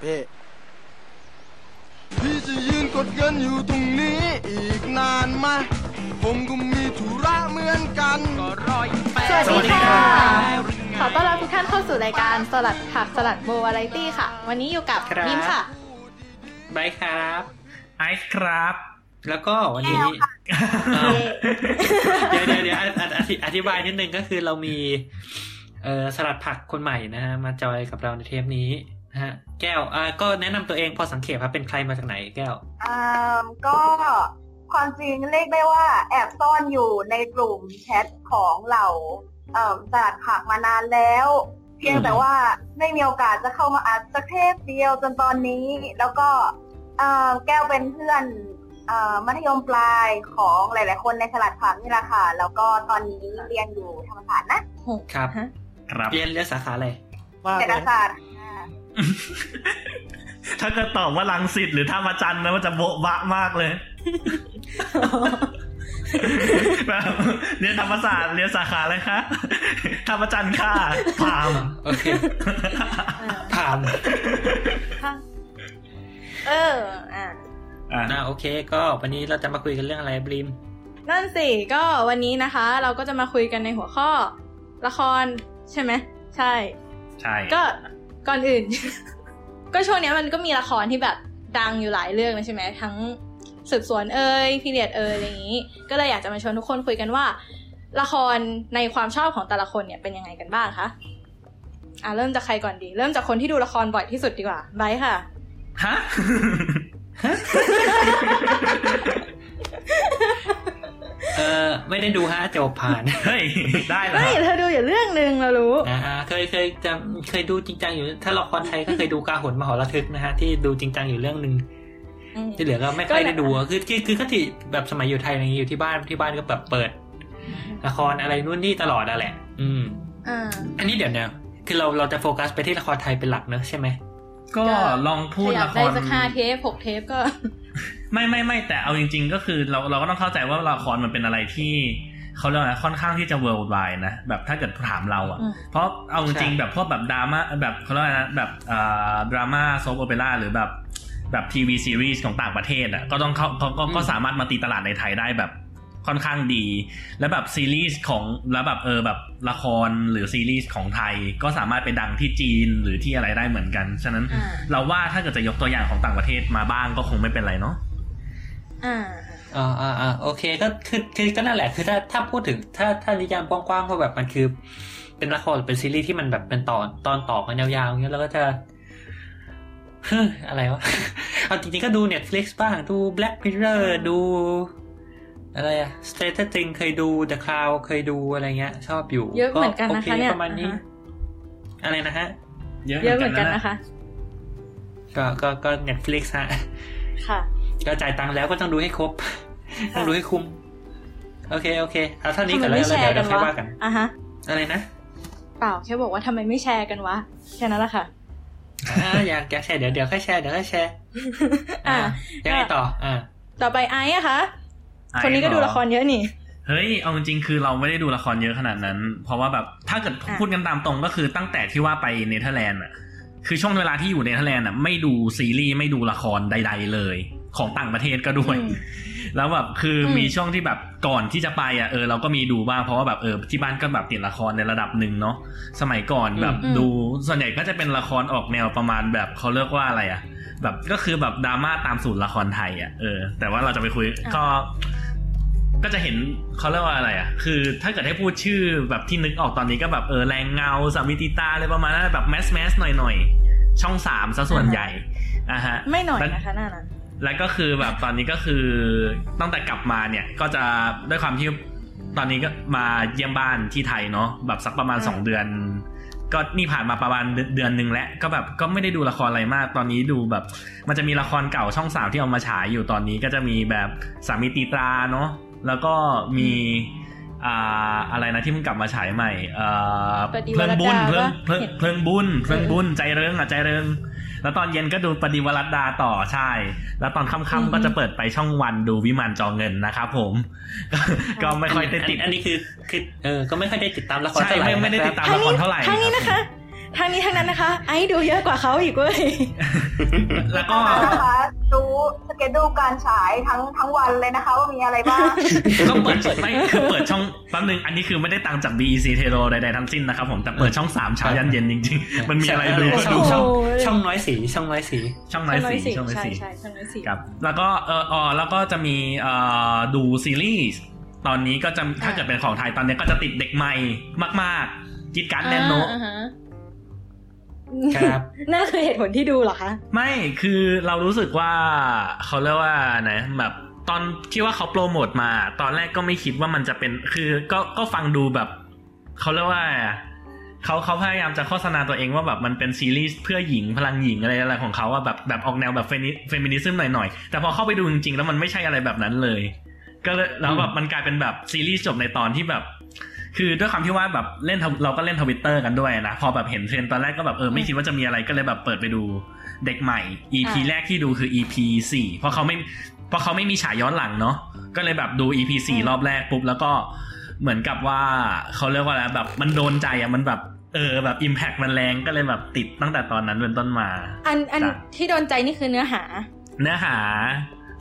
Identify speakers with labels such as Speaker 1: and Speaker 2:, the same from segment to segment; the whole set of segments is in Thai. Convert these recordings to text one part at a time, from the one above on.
Speaker 1: เพ่พี่จะยืนกดเงินอยู่ตรงนี้อีกนานไหมผมก็มีธุระเหมือนกัน
Speaker 2: สวัสดีค่ะ ขอต้อนรับทุกท่านเข้าสู่รายการสลัดผักสลัดโบวาไรตี้ค่ะ วันนี้อยู่กับ
Speaker 3: ครับ
Speaker 2: ยิ้มค่ะ
Speaker 3: ไบร์ทครับ
Speaker 4: ไอซ์ครับ
Speaker 3: แล้วก็วันนี้อ้าวเดี๋ยวเดี๋ยวเดี๋ยวอธิอธิอธิบายนิดนึงก็คือเรามีเอ่อสลัดผักคนใหม่นะฮะมาจอยกับเราในเทปนี้นะ ฮะแก้วอ่าก็แนะนำตัวเองพอสังเขปครับเป็นใครมาจากไหนแก้ว
Speaker 5: อ่าก็ความจริงเรียกได้ว่า แอบซ่อนอยู่ในกลุ่มแชทของเหล่าเอ่อตลาดผักมานานแล้ว เพียงแต่ว่าไม่มีโอกาสจะเข้ามาอัดสักเทปเดียวจนตอนนี้ แล้วก็เอ่อแก้วเป็นเพื่อนเอ่อมัธยมปลายของหลาย ๆ คนในตลาดผักนี่แหละค่ะ แล้วก็ตอนนี้เรียนอยู่ธรรมศาสตร์นะครับ
Speaker 2: ฮะ
Speaker 4: ครับ
Speaker 3: เรียนเรียนสาขาอะไร
Speaker 1: ว่า
Speaker 5: เศรษฐ
Speaker 1: เลย
Speaker 5: ศาสตร์ค่ะ
Speaker 4: ถ้าเกิดตอบว่าลังสิตหรือท่ามาจันทร์นะมันจะโบ๊ะบะมากเลยแบบเรียนธรรมศาสตร์เรียนสาขาอะไรคะธรรมจันทร์ค่ะพาม
Speaker 3: โอเคผ่าน
Speaker 2: เอออะ
Speaker 4: อ่า
Speaker 3: นะโอเค ก็วันนี้เราจะมาคุยกันเรื่องอะไรบลิม
Speaker 2: นั่นสิก็วันนี้นะคะ เราก็จะมาคุยกันในหัวข้อ ละครใช่ไหมใช่
Speaker 4: ใช่
Speaker 2: ก็ ก่อนอื่น ก็ช่วงนี้มันก็มีละครที่แบบดังอยู่หลายเรื่องเลยใช่ไหมทั้งสืบสวนเอ่ยพีเรียดเอ่ยอะไรอย่างนี้ ก็เลยอยากจะมาชวนทุกคนคุยกันว่า ละครในความชอบของแต่ละคนเนี่ยเป็นยังไงกันบ้างคะอะเริ่มจากใครก่อนดี เริ่มจากคนที่ดูละครบ่อยที่สุดดีกว่าไบค่ะ
Speaker 4: ฮะ
Speaker 3: เออไม่ได้ดูฮะจบผ่าน
Speaker 4: เฮ้ยได้เหรอ
Speaker 2: ไม่เธอดูอยู่เรื่องหนึ่งเรารู้
Speaker 3: อ่าเคยเคยจะเคยดูจริงจังอยู่ ถ้าละครไทยก็เคยดูกาหนมหรทึกนะฮะที่ดูจริงจังอยู่เรื่องหนึ่ง
Speaker 2: อืม
Speaker 3: ที่เหลือก็ไม่ค่อยได้ดูอะคือคือคือก็ที่แบบสมัยอยู่ไทยอะไรอย่างงี้อยู่ที่บ้านที่บ้านก็แบบเปิดละครอะไรนู่นนี่ตลอดอะแหละ อืม
Speaker 2: อ่า
Speaker 3: อันนี้เดี๋ยวเนี่ยคือเราเราจะโฟกัสไปที่ละครไทยเป็นหลักเนอะใช่ไหม
Speaker 4: ก็ลองพูด
Speaker 2: ขยั
Speaker 4: ละ
Speaker 2: บ
Speaker 4: ค
Speaker 2: ได้
Speaker 4: ร
Speaker 2: สักห้าเทปหกเทปก็
Speaker 4: ไม่ไม่ไม่แต่เอาจริง ๆ ก็คือเราเราก็ต้องเข้าใจว่าละครมันเป็นอะไรที่เขาเรียกว่าอะไรค่อนข้างที่จะ world wide นะแบบถ้าเกิดถามเราอะ
Speaker 2: อืม
Speaker 4: เพราะเอาจริง
Speaker 3: ใช่
Speaker 4: ๆแบบพวกแบบดราม่าแบบเขาเรียกว่าอะไรนะแบบอ่าดราม่าโซฟโอเปร่าหรือแบบแบบทีวีซีรีส์ของต่างประเทศอะก็ต้องเข้าก็ก็ก็สามารถมาตีตลาดในไทยได้แบบค่อนข้างดี แล้วแบบซีรีส์ของแล้วแบบเออแบบละครหรือซีรีส์ของไทย ก็สามารถไปดังที่จีนหรือที่อะไรได้เหมือนกัน ฉะนั้น
Speaker 2: อ่า
Speaker 4: เราว่าถ้าเกิดจะยกตัวอย่างของต่างประเทศมาบ้างก็คงไม่เป็นไรเนาะ
Speaker 2: อ่า
Speaker 3: อ่าอ่าอ่าโอเคก็คือคือก็นั่นแหละคือถ้าถ้าพูดถึงถ้าถ้านิยามกว้างๆว่าแบบมันคือ เป็นละครหรือเป็นซีรีส์ที่มันแบบเป็นตอนตอนต่อกันยาวๆอย่างเงี้ยแล้วก็จะเฮ้ยอะไรวะเอาจริงๆก็ดู Netflix บ้างดู Black Mirror ดู อะไรอะ Stranger Things เคยดู The Crown เคยดูอะไรเงี้ย ชอบอยู่
Speaker 2: เยอะเหมือนกันนะคะ
Speaker 3: โอ
Speaker 2: เนี่ย
Speaker 3: ประมาณนี้
Speaker 2: อ่าฮะ
Speaker 3: อะไรนะฮะ
Speaker 2: เยอะเหมือนกันนะคะ
Speaker 3: ก็ก็ก็ Netflix ฮะ
Speaker 2: ค่ะ
Speaker 3: ก็จ่ายตังค์แล้วก็ต้องดูให้ครบ ต้องดูให้คุ้ม โอเคโอเคเอาเท่านี้ก่อน
Speaker 2: ทำไม
Speaker 3: แล้ว
Speaker 2: ไม่
Speaker 3: แล้ว
Speaker 2: แช
Speaker 3: เดี๋ย
Speaker 2: ร์
Speaker 3: ว
Speaker 2: กันวะ
Speaker 3: เดี๋ยวค่อยว่ากัน
Speaker 2: อะฮะ
Speaker 3: อะไรนะ
Speaker 2: เปล่าแค่บอกว่าทำไมไม่แชร์กันวะ แค่นั้นแหละค่ะ
Speaker 3: อ่าอยากอยากแชร์เดี๋ยวเดี๋ยวค่อยแชร์เดี๋ยวค่อยแชร์
Speaker 2: อ่า
Speaker 3: ยังไงต่อ อ่า
Speaker 2: ต่อไปไอซ์อะคะ
Speaker 4: ไอซ์
Speaker 2: คนนี้ก็ดู
Speaker 4: เหรอ
Speaker 2: ละครเยอะนี่
Speaker 4: เฮ้ย เอาจริงๆคือเราไม่ได้ดูละครเยอะขนาดนั้น เพราะว่าแบบถ้าเกิด
Speaker 2: อะ
Speaker 4: พูดกันตามตรงก็คือตั้งแต่ที่ว่าไปเนเธอร์แลนด์อะ คือช่วงเวลาที่อยู่เนเธอร์แลนด์อะไม่ดูซีรีส์ไม่ดูละครใด ๆ เลย ของต่างประเทศก็ด้วย
Speaker 2: อืม
Speaker 4: แล้วแบบคืออ
Speaker 2: ม
Speaker 4: มีช่วงที่แบบก่อนที่จะไปอะเออเราก็มีดูบ้างเพราะว่าแบบเออที่บ้านก็แบบติดละครในระดับหนึ่งเนาะสมัยก่อนแบบ
Speaker 2: อืม
Speaker 4: ดูส่วนใหญ่ก็จะเป็นละครออกแนวประมาณแบบเขาเรียกว่าอะไรอะ แบบก็คือแบบดราม่าตามสูตรละครไทยอะเออ แต่ว่าเราจะไปคุยก็ก็จะเห็นเขาเรียกว่าอะไรอะ คือถ้าเกิดให้พูดชื่อแบบที่นึกออกตอนนี้ก็แบบเออแรงเงาสามิติตาอะไรประมาณนั้นแบบแมสแมสหน่อยหน่อยๆช่องสามซะส่วนใหญ่อะฮะ
Speaker 2: ไม่หน่อย
Speaker 4: แล้ว
Speaker 2: นะคะหน้านั้น
Speaker 4: แล้วก็คือแบบตอนนี้ก็คือตั้งแต่กลับมาเนี่ยก็จะด้วยความที่ตอนนี้ก็มาเยี่ยมบ้านที่ไทยเนาะแบบสักประมาณ
Speaker 2: อืม
Speaker 4: สองเดือน ก็นี่ผ่านมาประมาณเดือนเดือนหนึ่งแล้วก็แบบก็ไม่ได้ดูละครอะไรมาก ตอนนี้ดูแบบ มันจะมีละครเก่าช่องสามที่เอามาฉายอยู่ตอนนี้ก็จะมีแบบสามีตีตราเนาะแล้วก็มีอ่าอะไรนะที่เพิ่งกลับมาฉายใหม่เอ่อ
Speaker 2: ปฏิ
Speaker 4: เพลิงบุญ
Speaker 2: วรรดา
Speaker 4: เพลิง
Speaker 2: ปะ
Speaker 4: เพลิง
Speaker 2: เห็น
Speaker 4: เพลิงบุญเพลิงบุญใจเริงอะใจเริง แล้วตอนเย็นก็ดูปฏิวรัตดาต่อใช่ แล้วตอน
Speaker 2: อืม
Speaker 4: ค่ำๆก็จะเปิดไปช่องวันดูวิมานจอเงินนะครับผมก็ก็ไม่ค่อยได้ติด
Speaker 3: อันนี้คือคือเออก็ไม่ค่อยได้ติดตามละคร
Speaker 4: ใช่
Speaker 3: เท่าไหร่
Speaker 4: ไม่ไม่ได้
Speaker 3: นะครับ
Speaker 4: ติดตามละครเท่าไหร่
Speaker 2: ครั้งนี้นะคะ ทางนี้ทางนั้นนะคะ ไอ้ดูเยอะกว่าเขาอีกเว้ย
Speaker 4: แล้วก็
Speaker 5: นะคะรู้สเกจดูการฉายทั้งทั้งวันเลยนะคะ ว่ามีอะไรบ้าง
Speaker 4: ก็เปิดไม่คือเปิดช่องแป๊บนึงอันนี้คือไม่ได้ตังค์จาก BEC t e l o ใดๆทั้งสิ้นนะครับผมแต่เปิดช่องสามเช้ายันเย็นจริงๆ มันมีอะไรดูก็
Speaker 3: ช่อ
Speaker 4: ดู
Speaker 3: งช่อง
Speaker 2: โอ้ย
Speaker 3: ช่องน้อยสีช่องน้อยสี
Speaker 4: ช่องน้อยสีช่องน้อย
Speaker 2: ใช่
Speaker 4: สี
Speaker 2: ใช่ช่องน้อยสี
Speaker 4: ครับแล้วก็เอออแล้วก็จะมีเอ่อดูซีรีส์ตอนนี้ก็จะถ้าเกิดเป็นของไทยตอนนี้ก็จะติดเด็กใหม่มากๆกิดการแนนโน
Speaker 2: อ่าฮะ
Speaker 3: ครับ
Speaker 2: นั่นคือเหตุผลที่ดูเหรอคะ
Speaker 4: ไม่คือเรารู้สึกว่าเขาเรียกว่าไหนแบบตอนที่ว่าเขาโปรโมทมา ตอนแรกก็ไม่คิดว่ามันจะเป็น คือก็ก็ฟังดูแบบเขาเรียกว่าเขาเขาพยายามจะโฆษณาตัวเองว่าแบบมันเป็นซีรีส์เพื่อหญิงพลังหญิงอะไรอะไรของเขาว่าแบบแบบออกแนวแบบ femi feminism หน่อยๆแต่พอเข้าไปดูจริงๆ แล้วมันไม่ใช่อะไรแบบนั้นเลย ก็เลยแล้วแบบมันกลายเป็นแบบซีรีส์จบในตอนที่แบบ คือด้วยความที่ว่าแบบเล่นทวิเราก็เล่นทวิตเตอร์กันด้วยนะ พอแบบเห็นเทรนด์ตอนแรกก็แบบเออไม่คิดว่าจะมีอะไรก็เลยแบบเปิดไปดูเด็กใหม่ EP
Speaker 2: อ่า
Speaker 4: แรกที่ดูคือ EP สี่เพราะเขาไม่เพราะเขาไม่มีฉายย้อนหลังเนาะก็เลยแบบดู EP สี่รอบแรกปุ๊บแล้วก็เหมือนกับว่าเขาเรียกว่าอะไรแบบมันโดนใจอะมันแบบเออแบบ impact มันแรงก็เลยแบบติดตั้งแต่ตอนนั้นเป็นต้นมา
Speaker 2: อันอัน
Speaker 4: จ้ะ
Speaker 2: ที่โดนใจนี่คือเนื้อหา
Speaker 4: เนื้อหา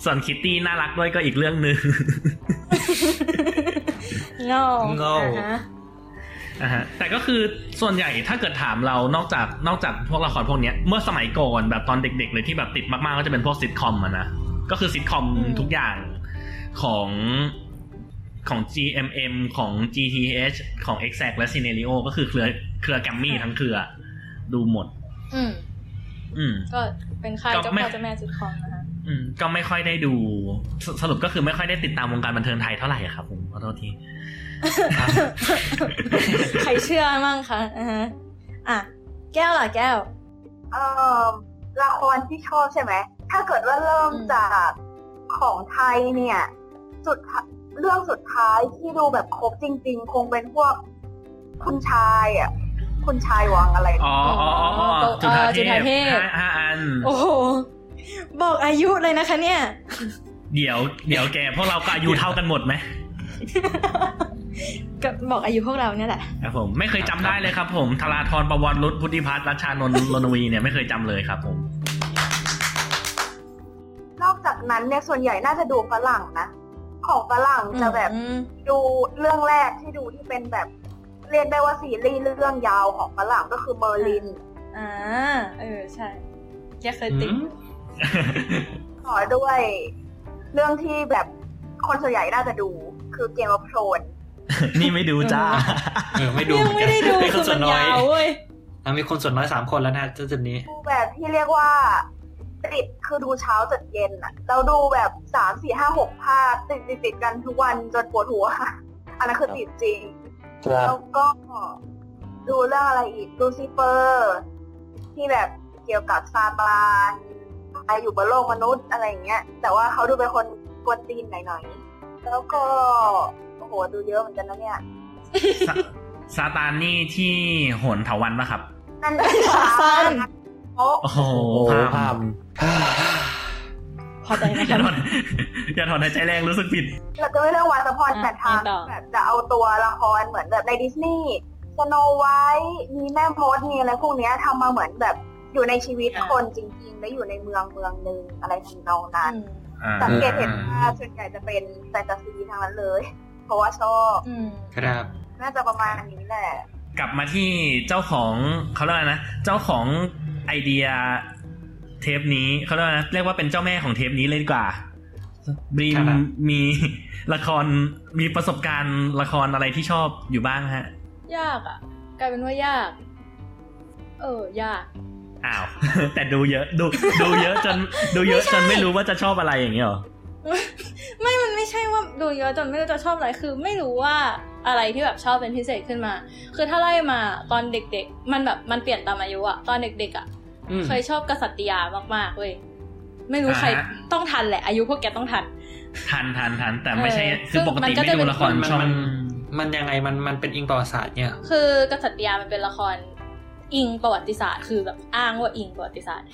Speaker 4: ส่วนคิตตี้น่ารักด้วยก็อีกเรื่องหนึ่ง
Speaker 2: เงา
Speaker 3: เงา
Speaker 2: อ่ฮะ
Speaker 4: อ่าฮะแต่ก็คือส่วนใหญ่ถ้าเกิดถามเรานอกจากนอกจากพวกละครพวกเนี้ย เมื่อสมัยก่อนแบบตอนเด็ก ๆ เลยที่แบบติดมากๆก็จะเป็นพวกซิทคอมอะนะก็คือซิทคอมทุกอย่างของของ GMM ของ GTH ของ Exact และ Scenario ก็คือเครือเครือแกรมมี่ทั้งเครือ ดูหมด
Speaker 2: อืม
Speaker 4: อืม
Speaker 2: ก็เป็นค่าย
Speaker 4: ก็
Speaker 2: เจ้า
Speaker 4: ไม่
Speaker 2: พ่อเจ้าแม่ซิทคอมนะคะ
Speaker 4: อืม ก็ไม่ค่อยได้ดูสสรุปก็คือไม่ค่อยได้ติดตามวงการบันเทิงไทยเท่าไหร่อะครับผมขอโทษที
Speaker 2: ใครเชื่อมั่งคะอ่าฮะอะแก้วล่ะแก้ว
Speaker 5: เอ่อละครที่ชอบใช่ไหม ถ้าเกิดว่าเริ่ม
Speaker 2: อืม
Speaker 5: จากของไทยเนี่ย สุดท้ายเรื่องสุดท้ายที่ดูแบบครบจริง ๆ คงเป็นพวกคุณชายอะคุณชายวังอะไร
Speaker 4: อ๋ออ๋ออ๋ออ๋อ
Speaker 2: เออ
Speaker 4: จุฬา
Speaker 2: จุฬาเท
Speaker 4: เท
Speaker 2: พ
Speaker 4: พห้าห้าอัน
Speaker 2: โอ้โห บอกอายุเลยนะคะ เนี่ย
Speaker 4: เดี๋ยว เดี๋ยวแกพวกเราก็อายุเท่ากันหมดไหม
Speaker 2: ก็บอกอายุพวกเราเนี่ยแหละ
Speaker 4: ครับผมไม่เคยจำได้เลยครับ ผมธราธรประวัติรุษพุทธิพัฒน์รัชชานนท์รณวีเนี่ยไม่เคยจำเลยครับผม
Speaker 5: นอกจากนั้นเนี่ยส่วนใหญ่น่าจะดูฝรั่งนะของฝรั่งจะแบบ
Speaker 2: อืม
Speaker 5: ดูเรื่องแรกที่ดูที่เป็นแบบ เรียกได้ว่าซีรีส์เรื่องยาวของฝรั่งก็คือเมอร์ลิน
Speaker 2: อ่าเออใช่แกเคยติด
Speaker 3: อืม
Speaker 5: ต่อด้วย เรื่องที่แบบคนส่วนใหญ่น่าจะดูคือเกม of Thrones
Speaker 4: นี่ไม่ดูจ้า
Speaker 3: เออไม่ดู
Speaker 2: ยังไม่ได้ดู
Speaker 3: มีค
Speaker 2: คื
Speaker 3: น
Speaker 2: อ
Speaker 3: ส่
Speaker 2: มั
Speaker 3: วนนน้อย
Speaker 2: ยาวเว้ย
Speaker 3: อะมีคนส่วนน้อยสามคนแล้วนะจุดนี้
Speaker 5: ดูแบบที่เรียกว่าติดคือดูเช้าจนเย็นอะเราดูแบบสามสี่ห้าหกภาคติดติดติดกันทุกวันจนปวดหัว อันนั้นคือติดจริง แล้วก็ดูเรื่องอะไรอีก ดูซิเฟอร์ ที่แบบเกี่ยวกับซาตานอะ ไรอยู่บนโลกมนุษย์อะไรอย่างเงี้ย แต่ว่าเขาดูเป็นคนกวนตีนหน่อยๆ แล้วก็โอ้โหดูเยอะเหมือนกันนะเนี่ย
Speaker 4: ซาซาตานนี่ที่โหนเถาวันปะครับ
Speaker 5: นั่น
Speaker 2: สั้น
Speaker 5: โอ้
Speaker 4: โอ้โห
Speaker 6: โอ้
Speaker 4: ภาพ
Speaker 6: ภาพ
Speaker 2: พอใจนะ
Speaker 4: อย่า
Speaker 2: คะ
Speaker 4: ถอนอย่าถอนหายใจแรงรู้สึกผิด
Speaker 5: เราจะไม่เรื่องวายสปอน
Speaker 2: อะ
Speaker 5: แต่ทาง
Speaker 2: ไปต่อ
Speaker 5: แบบจะเอาตัวละครเหมือนแบบในดิสนีย์สโนไวท์มีแม่มดมีอะไรพวกเนี้ยทำมาเหมือนแบบ อยู่ในชีวิตคนจริงๆ และอยู่ในเมืองเมืองหนึ่งอะไรทำนองนั้น
Speaker 2: อืม
Speaker 4: อ่า
Speaker 5: สังเกตเห็นว่าส่วนใหญ่จะเป็นแฟนตาซีทั้งนั้นเลย เพราะว่าชอบ
Speaker 2: อืม
Speaker 3: ครับ
Speaker 5: น่าจะประมาณนี้แหละ
Speaker 4: กลับมาที่เจ้าของเขาเรียกว่าอะไรนะ เจ้าของไอเดียเทปนี้เขาเรียกว่านะเรียกว่าเป็นเจ้าแม่ของเทปนี้เลยดีกว่าบรีม
Speaker 3: ครับ
Speaker 4: มีละครมีประสบการณ์ละครอะไรที่ชอบอยู่บ้างฮะ
Speaker 2: ยากอะ กลายเป็นว่ายาก เออ ยาก
Speaker 4: อ้าว แต่ดูเยอะดูดูเยอะจนดูเยอะจนไม่รู้ว่าจะชอบอะไรอย่างเงี้ยหรอ
Speaker 2: ไม่ มันไม่ใช่ว่าดูเยอะจนไม่รู้จะชอบอะไร คือไม่รู้ว่าอะไรที่แบบชอบเป็นพิเศษขึ้นมา คือถ้าไล่มาตอนเด็ก ๆ มันแบบมันเปลี่ยนตามอายุอะตอนเด็กๆอะ
Speaker 3: อืม
Speaker 2: เคยชอบกษัตริยามากๆเว้ย ไม่รู้ใคร
Speaker 4: อ่า
Speaker 2: ต้องทันแหละ อายุพวกแกต้องทัน
Speaker 4: ทันทันทันแต่ไม่ใช่
Speaker 2: เออ
Speaker 4: คือปกติ
Speaker 2: ซึ่งมันก็
Speaker 4: ไม่
Speaker 2: จะ
Speaker 4: ดู
Speaker 2: เป็น
Speaker 4: ละคร
Speaker 3: มัน
Speaker 4: ช่อง
Speaker 3: มันมันยังไงมันมันเป็นอิงประวัติศาสตร์เนี่ย
Speaker 2: คือกษัตริยามันเป็นละคร อิงประวัติศาสตร์ คือแบบอ้างว่าอิงประวัติศาสตร์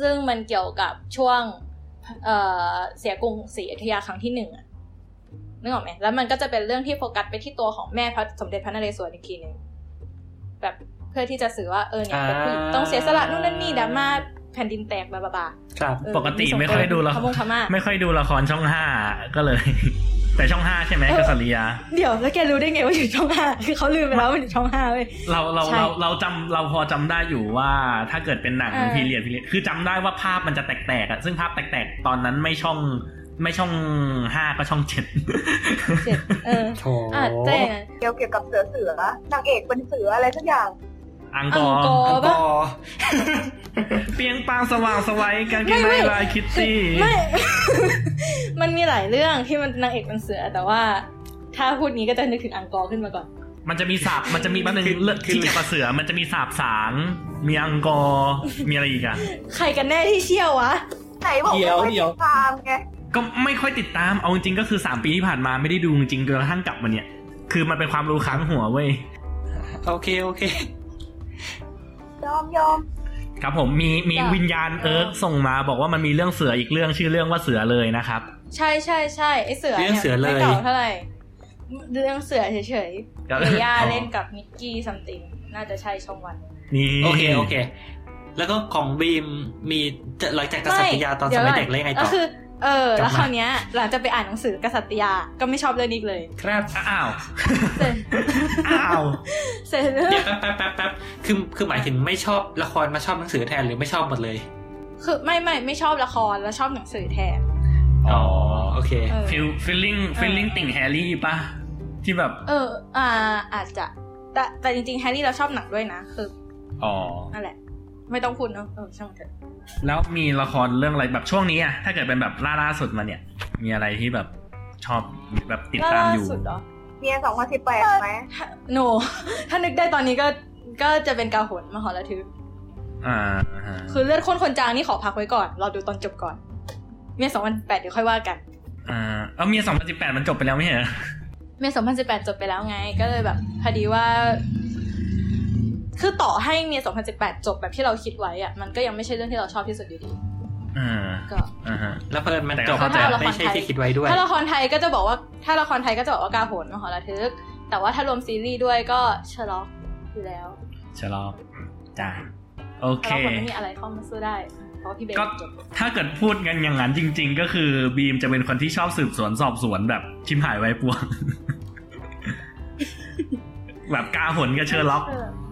Speaker 2: ซึ่งมันเกี่ยวกับช่วงเอ่อเสียกรุงศรีอยุธยาครั้งที่หนึ่งอะนึกออกไหมแล้วมันก็จะเป็นเรื่องที่โฟกัสไปที่ตัวของแม่พระสมเด็จพระนเรศวรอีกทีหนึ่งแบบเพื่อที่จะสื่อว่าเออเนี่ยเป็นผู้หญิงต้องเสียสละนู่นนั่นนี่ดราม่าแผ่นดินแตกบลาบลาบลา
Speaker 3: ครับ
Speaker 2: เออ
Speaker 4: ปกติไม่ค่อยดูละ
Speaker 2: พมงพม่า
Speaker 4: ไม่ค่อยดูละครช่องห้าก็เลย แต่ช่องห้าใช่ไหมกษัตริยา
Speaker 2: เดี๋ยวแล้วแกรู้ได้ไงว่าอยู่ช่องห้าคือเขาลืมไปแล้วว่ามันอยู่ช่องห้าเว้ย
Speaker 4: เราเรา
Speaker 2: ใช่
Speaker 4: เราเราจำเราพอจำได้อยู่ว่าถ้าเกิดเป็นหนัง
Speaker 2: เออ
Speaker 4: พีเรียดพีเรียดคือจำได้ว่าภาพมันจะแตกๆอะซึ่งภาพแตกๆตอนนั้นไม่ช่องไม่ช่องห้าก็ช่องเจ็ด
Speaker 2: เจ็ดเออ
Speaker 3: โถ
Speaker 2: อะแต่อย่างนั้น
Speaker 5: เกี่ยวเกี่ยวกับเสือเสือนางเอกเป็นเสืออะไรสักอย่าง
Speaker 4: อังก
Speaker 2: อั
Speaker 4: องร์
Speaker 2: กอ
Speaker 3: อั
Speaker 2: ร์
Speaker 3: งก
Speaker 2: ปะ
Speaker 3: อร์
Speaker 4: เปียงปางสว่างสวัยการกิน
Speaker 2: ไม่
Speaker 4: ไม่
Speaker 2: ไม่
Speaker 4: ลายคิตตี้
Speaker 2: ไม่ มันมีหลายเรื่องที่มันนางเอกเป็นเสือแต่ว่า ถ้าพูดนี้ก็จะนึกถึงอังกอร์ขึ้นมาก่อน
Speaker 4: มันจะมีสาบมันจะมีบ้านหนึ่งเลือกที่เกี่ยวกับเสือ มันจะมีสาบสาง มีอังกอร์มีอะไรอีกอะ
Speaker 2: ใครกันแน่ที่เชี่ยววะ
Speaker 5: ไหนบอกว่าไม่ติดตามไง
Speaker 4: ก็ไม่ค่อยติดตามเอาจริงๆก็คือสามปีที่ผ่านมาไม่ได้ดูจริงๆจนกระทั่งกลับมาเนี่ย คือมันเป็นความรู้ค้างหัวเว้ย
Speaker 3: โอเคโอเค
Speaker 5: ยอมยอม
Speaker 4: ครับผมมีมี
Speaker 2: จ้ะ
Speaker 4: วิญญาณเอิร์กส่งมาบอกว่ามันมีเรื่องเสืออีกเรื่องชื่อเรื่องว่าเสือเลยนะครับ
Speaker 2: ใช่ใช่ใช่ไอเสือ
Speaker 3: เรื่อง
Speaker 2: เนี่ย
Speaker 3: เสือเลย
Speaker 2: ไม่เก่าเท่าไหร่เรื่องเสือเฉย
Speaker 4: ก็
Speaker 2: ๆเอย่าเล่นกับมิกกี้ซัมติงน่าจะใช่ช่องวัน
Speaker 4: นี่
Speaker 3: โอเคโอเค แล้วก็ของบีมมีจะหลังจากกษัตริยาตอนสมัยเด็กเล่นไงต่
Speaker 2: ก็
Speaker 3: อ
Speaker 2: คือ เออ
Speaker 3: กลับมา
Speaker 2: แล้วคราวเนี้ยหลังจากไปอ่านหนังสือกษัตริยาก็ไม่ชอบเรื่องนี้อีกเลย
Speaker 3: ครับ
Speaker 4: อ้าว
Speaker 2: เสร็จ
Speaker 4: อ้าว
Speaker 2: เสร็จแล้ว
Speaker 3: เดี๋ยวแป๊บแป๊บแป๊บแป๊บคือคือหมายถึงไม่ชอบละครมาชอบหนังสือแทนหรือไม่ชอบหมดเลย
Speaker 2: คือไม่ไม่ไม่ชอบละครแล้วชอบหนังสือแทน
Speaker 3: อ๋อโอเค
Speaker 2: เออ
Speaker 4: feel feeling feeling ติ่งแฮร์รี่ปะที่แบบ
Speaker 2: เออ อ่าอาจจะ แต่แต่จริงๆแฮร์รี่เราชอบหนังด้วยนะคือ
Speaker 4: อ๋อ
Speaker 2: นั่นแหละ ไม่ต้องพูดเนอะเออช่างมันเถอะ
Speaker 4: แล้วมีละครเรื่องอะไรแบบช่วงนี้อะถ้าเกิดเป็นแบบล่าล่าสุดมาเนี่ย มีอะไรที่แบบชอบแบบติดตามอยู่
Speaker 2: ล่สุดเหรอ
Speaker 5: เมียสองพันสิบแปดไหม
Speaker 2: ถ้าโนถ้านึกได้ตอนนี้ก็ก็จะเป็นกาหนมหรทึก
Speaker 4: อ่าฮะ
Speaker 2: คือเลือดข้นคนจางนี่ขอพักไว้ก่อนรอดูตอนจบก่อน เมียสองพันแปดเดี๋ยวค่อยว่ากัน
Speaker 4: อ่าเอาเมียสองพันสิบแปดมันจบไปแล้วไม่ใช่เหรอ
Speaker 2: เมียสองพันสิบแปดจบไปแล้วไง ก็เลยแบบพอดีว่า คือต่อให้เมียสองพันสิบแปดจบแบบที่เราคิดไว้อะมันก็ยังไม่ใช่เรื่องที่เราชอบที่สุดอยู่ดี
Speaker 4: อ่า
Speaker 2: ก็
Speaker 4: อ่าฮะ
Speaker 3: แล้วเพลินมัน
Speaker 4: แต่
Speaker 3: จ
Speaker 4: ก็
Speaker 3: บ
Speaker 4: เข้าใจ
Speaker 3: แบบไม่ใช่ที่คิดไว้ด้วย
Speaker 2: ถ้าละครไทยก็จะบอกว่า ถ้าละครไทยก็จะบอกว่ากาโหนมหรทึก แต่ว่าถ้ารวมซีรีส์ด้วยก็เชอร์ล็อกอยู่แล้วเช
Speaker 4: อร์ล็อกจ้าโอเค
Speaker 2: แต่ละคนไม่มีอะไรเข้ามาสู้ได้เพราะว่าพี่เบน
Speaker 4: ก็
Speaker 2: จบ
Speaker 4: ถ้าเกิดพูดกันอย่างนั้นจริง ๆ ก็คือบีมจะเป็นคนที่ชอบสืบสวนสอบสวนแบบชิบหายวายป่วงแบบโคนันกับเชอร์ล็อก
Speaker 2: เออ
Speaker 4: อือหือ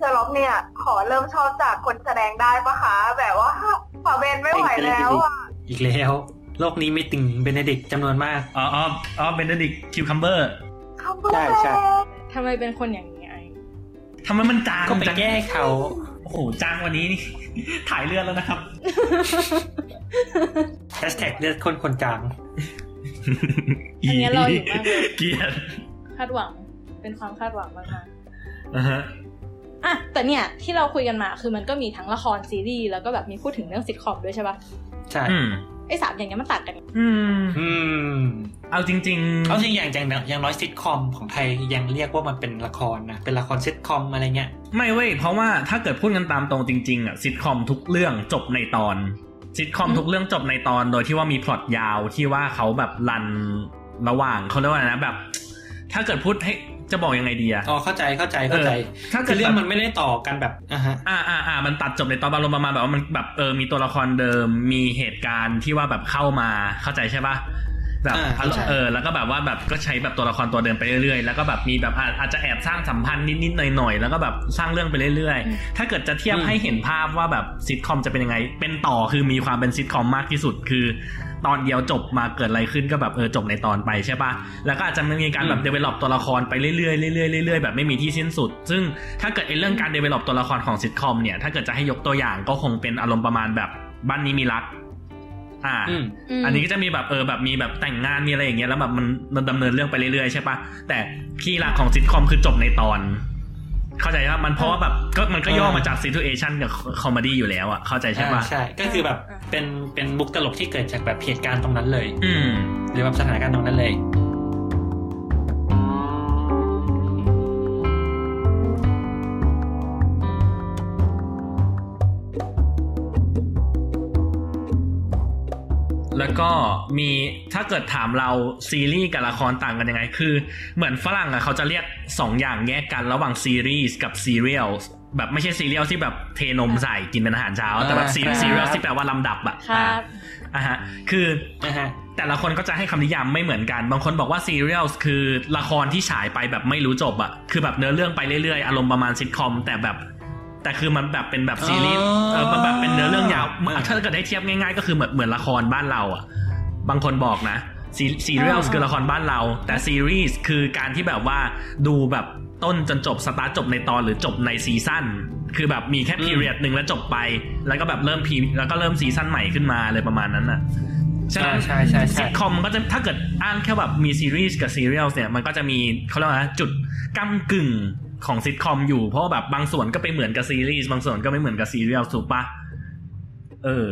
Speaker 4: เชอร์
Speaker 2: ล็อก
Speaker 5: เนี่ย ขอเริ่มชอบจากคนแสดงได้ปะคะ แบบว่าฝาเบนไม่ไหวแล้วอะ
Speaker 3: อีกแล้ว โลกนี้มีติ่งเบเนดิกต์จำนวนมาก
Speaker 4: อ๋ออ๋ออ๋อเบนเดดิกคิวคัมเบอร์
Speaker 5: คำเบอร์
Speaker 3: ใช่ใช่
Speaker 2: ทำไมเป็นคนอย่างนี้ไอ
Speaker 4: ทำไมมันจาง
Speaker 3: ก็ไป
Speaker 4: จัง
Speaker 3: แก้เขา
Speaker 4: โอ้โหจางวันนี้นี่ถ่ายเลือดแล้วนะครับ
Speaker 3: แฮชแท็กเลือดคนคนจาง
Speaker 2: อันนี้เราอยู่มากเลย
Speaker 4: เกลียด
Speaker 2: คาดหวัง เป็นความคาดหวังมาก
Speaker 4: อ่าฮะ
Speaker 2: ๆ อะแต่เนี่ยที่เราคุยกันมาคือมันก็มีทั้งละครซีรีส์แล้วก็แบบมีพูดถึงเรื่องซิทคอมด้วยใช่ปะ
Speaker 3: ใช่
Speaker 4: อืม
Speaker 2: ไอ้สามอย่างเงี้ยมันต่างกันยังไง
Speaker 4: อืม
Speaker 3: อืม
Speaker 4: เอาจริง ๆ
Speaker 3: เขาจริงอย่างอย่างอย่างน้อยซิทคอมของไทยยังเรียกว่ามันเป็นละครนะ เป็นละครซิทคอมอะไรเงี้ย
Speaker 4: ไม่เว้ย เพราะว่าถ้าเกิดพูดกันตามตรงจริง ๆ อะซิทคอมทุกเรื่องจบในตอน ซิทคอมทุกเรื่องจบในตอนโดยที่ว่ามีพล็อตยาวที่ว่าเขาแบบรันระหว่างเขาเรียกว่าอะไรนะแบบ ถ้าเกิดพูดให้ จะบอกยังไงดีอะ
Speaker 3: อ๋อเข้าใจเข้าใจเข้าใจ
Speaker 4: เออถ้าเกิ
Speaker 3: คื
Speaker 4: ด
Speaker 3: อเรื่อง
Speaker 4: แบบ
Speaker 3: มันไม่ได้ต่อกันแบบอะฮะ
Speaker 4: อ่าอ่าอ่ามันตัดจบในตอนบารมณ์ประมาณแบบว่ามันแบบเออมีตัวละครเดิมมีเหตุการณ์ที่ว่าแบบเข้ามาเข้าใจใช่ปะแบบ
Speaker 3: อ่าเข้าใจ
Speaker 4: เออแล้วก็แบบว่าแบบก็ใช้แบบตัวละครตัวเดิมไปเรื่อยๆแล้วก็แบบมีแบบอาอาจจะแอบสร้างสัมพันธ์นิดๆหน่อยๆแล้วก็แบบสร้างเรื่องไปเรื่อย
Speaker 2: อืม
Speaker 4: ๆถ้าเกิดจะเทียบให้เห็นภาพว่าแบบซิทคอมจะเป็นยังไง เป็นต่อคือมีความเป็นซิทคอมมากที่สุดคือ ตอนเดียวจบมาเกิดอะไรขึ้นก็แบบเออจบในตอนไปใช่ปะแล้วก็อาจจะมีการแบบ
Speaker 3: อืม
Speaker 4: develop ตัวละครไปเรื่อยๆเรื่อยๆเรื่อยๆแบบไม่มีที่สิ้นสุด ซึ่งถ้าเกิดไอ้เรื่องการ develop ตัวละครของซิทคอมเนี่ยถ้าเกิดจะให้ยกตัวอย่างก็คงเป็นอารมณ์ประมาณแบบบ้านนี้มีรักอ่า
Speaker 3: อืม
Speaker 2: ม
Speaker 4: อันนี้ก็จะมีแบบเออแบบมีแบบแต่งงานมีอะไรอย่างเงี้ยแล้วแบบมันมันดำเนินเรื่องไปเรื่อยๆใช่ปะแต่ key หลักของซิทคอมคือจบในตอน เข้าใจว่ามันเพราะว่าแบบก็มันก็ย่อมาจาก situation กับคอมเมดี้อยู่แล้วอะเข้าใจใช่ปะ
Speaker 3: อ่าใช่ ก็คือแบบ
Speaker 2: อ่า
Speaker 3: เป็นเป็นมุกตลกที่เกิดจากแบบเหตุการณ์ตรงนั้นเลย
Speaker 4: อืม
Speaker 3: หรือแบบสถานการณ์ตรงนั้นเลย
Speaker 4: แล้วก็มีถ้าเกิดถามเราซีรีส์กับละครต่างกันยังไง คือเหมือนฝรั่งอะเขาจะเรียกสองอย่างแยกกันระหว่างซีรีส์กับ serial แบบไม่ใช่ซีเรียลที่แบบเทนมใส่กินเป็นอาหารเช้า แต่แบบซี
Speaker 3: อ่า
Speaker 4: serial ที่แปลว่าลำดับอะ
Speaker 2: ครับ
Speaker 4: อะฮะคือ
Speaker 3: นะฮะ
Speaker 4: แต่ละคนก็จะให้คำนิยามไม่เหมือนกัน บางคนบอกว่า serial คือละครที่ฉายไปแบบไม่รู้จบอะคือแบบเนื้อเรื่องไปเรื่อยๆ อารมณ์ประมาณซิทคอมแต่แบบ แต่คือมันแบบเป็นแบบซีรีส์
Speaker 3: อ๋อ
Speaker 4: เออมันแบบเป็นเนื้อเรื่องยาว
Speaker 3: อ่า
Speaker 4: ถ้าเกิดให้เทียบง่าย ๆ ก็คือเหมือนเหมือนละครบ้านเราอะบางคนบอกนะซี serial
Speaker 2: อ่า
Speaker 4: คือละครบ้านเรา แต่ซีรีส์คือการที่แบบว่าดูแบบต้นจนจบสตาร์ทจบในตอนหรือจบในซีซั่นคือแบบมีแค่ period หนึ่งแล้วจบไป แล้วก็แบบเริ่มพีแล้วก็เริ่มซีซั่นใหม่ขึ้นมาเลยประมาณนั้นน่ะฉะนั้น
Speaker 3: ใช่ใช่ใช่
Speaker 4: ซิทคอมมันก็จะถ้าเกิดอ้างแค่แบบมีซีรีส์กับ serial เนี่ยมันก็จะมีเขาเรียกว่าอะไรจุดก้ำกึ่ง ของซิทคอมอยู่เพราะว่าแบบบางส่วนก็ไปเหมือนกับซีรีส์บางส่วนก็ไม่เหมือนกับ serial ถูกปะเออ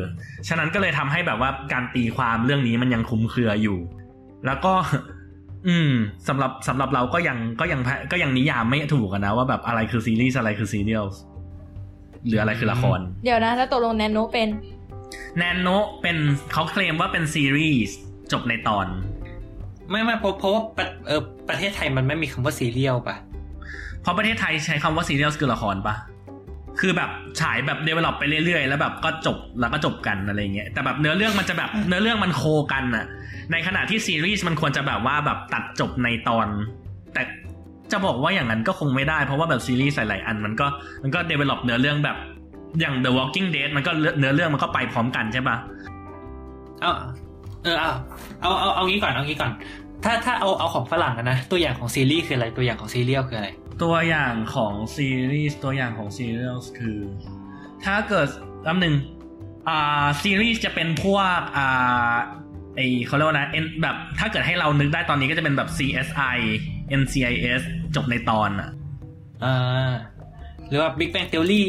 Speaker 4: ฉะนั้นก็เลยทำให้แบบว่าการตีความเรื่องนี้มันยังคลุมเครืออยู่ แล้วก็ อืมสำหรับสำหรับเราก็ยังก็ยังก็ยังนิยามไม่ถูกอะนะว่าแบบอะไรคือซีรีส์อะไรคือซีเรียลหรืออะไรคือละคร
Speaker 2: เดี๋ยวนะ แล้วตกลงแนนโนเป็น
Speaker 4: แนนโนเป็นเขาเคลมว่าเป็นซีรีส์จบในตอน
Speaker 3: ไม่ไม่เพราะเพราะว่าประเออประเทศไทยมันไม่มีคำว่าซีเรียลป่ะ
Speaker 4: เพราะประเทศไทยใช้คำว่าซีเรียลคือละครปะคือแบบฉายแบบ develop ไปเรื่อยๆ แล้วแบบก็จบแล้วก็จบกันอะไรเงี้ยแต่แบบเนื้อเรื่องมันจะแบบเนื้อเรื่องมันโคกันอะในขณะที่ซีรีส์มันควรจะแบบว่าแบบตัดจบในตอน แต่จะบอกว่าอย่างนั้นก็คงไม่ได้เพราะว่าแบบซีรีส์หลายๆอันมันก็มันก็ develop เนื้อเรื่องแบบอย่าง The Walking Dead มันก็เนื้อเรื่องมันก็ไปพร้อมกันใช่ปะ
Speaker 3: เอาเออเอาเอาเอาเอางี้ก่อนเอางี้ก่อน ถ้าถ้าเอาเอาของฝรั่งนะตัวอย่างของซีรีส์คืออะไรตัวอย่างของ serial คืออะไร
Speaker 4: ตัวอย่างของซีรีส์ตัวอย่างของซีเรียลคือ ถ้าเกิดลำหนึ่งอ่าซีรีส์จะเป็นพวกอ่าไอเขาเรียกว่านะ N แบบถ้าเกิดให้เรานึกได้ตอนนี้ก็จะเป็นแบบ CSI NCIS จบในตอนอะ
Speaker 3: อ่าหรือว่า Big Bang Theory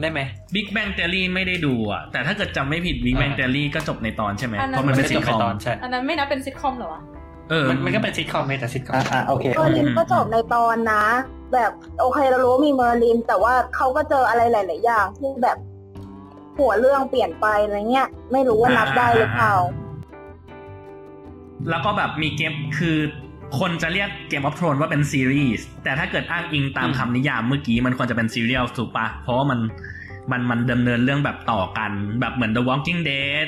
Speaker 3: ได้ไหม
Speaker 4: Big Bang Theory ไม่ได้ดูอะแต่ถ้าเกิดจำไม่ผิด Big Bang
Speaker 3: อ่า
Speaker 4: Theory ก็จบในตอนใช่ไหม
Speaker 2: อันนั้น
Speaker 4: เพราะมันเป็น
Speaker 3: จ
Speaker 4: ซิ
Speaker 3: บ
Speaker 4: ท
Speaker 3: ไป
Speaker 4: คอม
Speaker 3: ตอนใช่
Speaker 2: อันนั้นไม่นับเป็นซิทคอมเหรอวะ
Speaker 4: เออ
Speaker 3: มันมันก็เป็นซิทคอมไงแต่ซิทคอม
Speaker 6: อ่าอ่าโอเค
Speaker 5: เมอร์ลินก็จบในตอนนะ แบบโอเคเรารู้ว่ามีเมอร์ลิน แต่ว่าเขาก็เจออะไรหลาย ๆ อย่างที่แบบหัวเรื่องเปลี่ยนไปอะไรเงี้ย ไม่รู้ว่านับได้หรือเปล่า
Speaker 4: แล้วก็แบบมีเกมคือคนจะเรียก Game of Thrones ว่าเป็นซีรีส์แต่ถ้าเกิดอ้างอิงตาม
Speaker 3: อืม
Speaker 4: คำนิยามเมื่อกี้มันควรจะเป็น serial ถูกปะเพราะว่ามันมันมันดำเนินเรื่องแบบต่อกัน แบบเหมือน The Walking Dead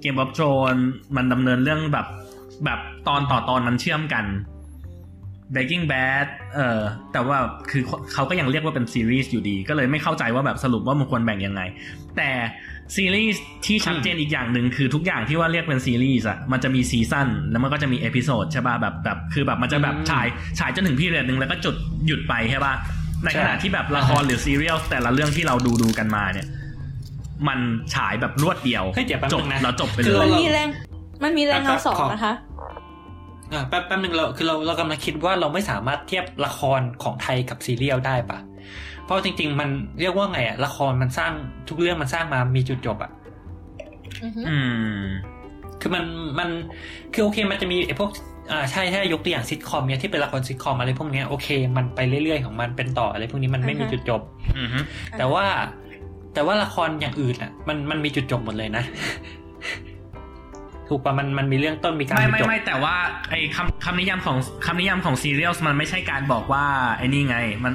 Speaker 4: Game of Thrones มันดำเนินเรื่องแบบ แบบตอนต่อตอนมันเชื่อมกัน Breaking Bad เออแต่ว่าคือเขาก็ยังเรียกว่าเป็นซีรีส์อยู่ดี ก็เลยไม่เข้าใจว่าแบบสรุปว่ามันควรแบ่งยังไง แต่ซีรีส์ที่ชัดเจนอีกอย่างหนึ่งคือทุกอย่างที่ว่าเรียกเป็นซีรีส์อะมันจะมีซีซั่นแล้วมันก็จะมี episode ใช่ป่ะแบบแบบคือแบบมันจะแบบ
Speaker 3: อืม
Speaker 4: ฉายฉายจนถึง period หนึ่งแล้วก็จุดหยุดไปใช่ป่ะในขณะ
Speaker 3: ใช่
Speaker 4: ที่แบบละครหรือ serial แต่ละเรื่องที่เราดูดูกันมาเนี่ย มันฉายแบบรวดเดียว
Speaker 3: เฮ้ยเดี๋ยวแป๊บ
Speaker 4: จบ
Speaker 3: นึงนะ
Speaker 4: แล้วจบไป
Speaker 3: คื
Speaker 4: เล
Speaker 3: อ
Speaker 2: มัน
Speaker 4: ย
Speaker 2: มีแรง มันมีแรงเงาสองนะคะ
Speaker 3: อ่าแป๊บแป๊บนึงเราคือเราเรากำลังคิดว่าเราไม่สามารถเทียบละครของไทยกับซีเรียลได้ปะเพราะจริง ๆ มันเรียกว่าไงอะละครมันสร้างทุกเรื่องมันสร้างมามีจุดจบอะ
Speaker 2: อือฮึ
Speaker 4: อืม
Speaker 3: คือมันมันคือโอเคมันจะมีไอ้พวกอ่าใช่ใช่ยกตัวอย่างซิทคอมเนี่ยที่เป็นละครซิทคอมอะไรพวกเนี้ยโอเค มันไปเรื่อยๆของมันเป็นต่ออะไรพวกนี้มันไม่มีจุดจบ
Speaker 4: อือฮึ
Speaker 3: แต่ว่าแต่ว่าละครอย่างอื่นอะ มันมันมีจุดจบหมดเลยนะ ถูกปะมันมันมีเรื่องต้นมีการ
Speaker 4: ไม่
Speaker 3: มี
Speaker 4: ไม่
Speaker 3: จบ
Speaker 4: ไม่แต่ว่าไอ้คำคำนิยามของคำนิยามของ serial มันไม่ใช่การบอกว่าไอ้นี่ไง มัน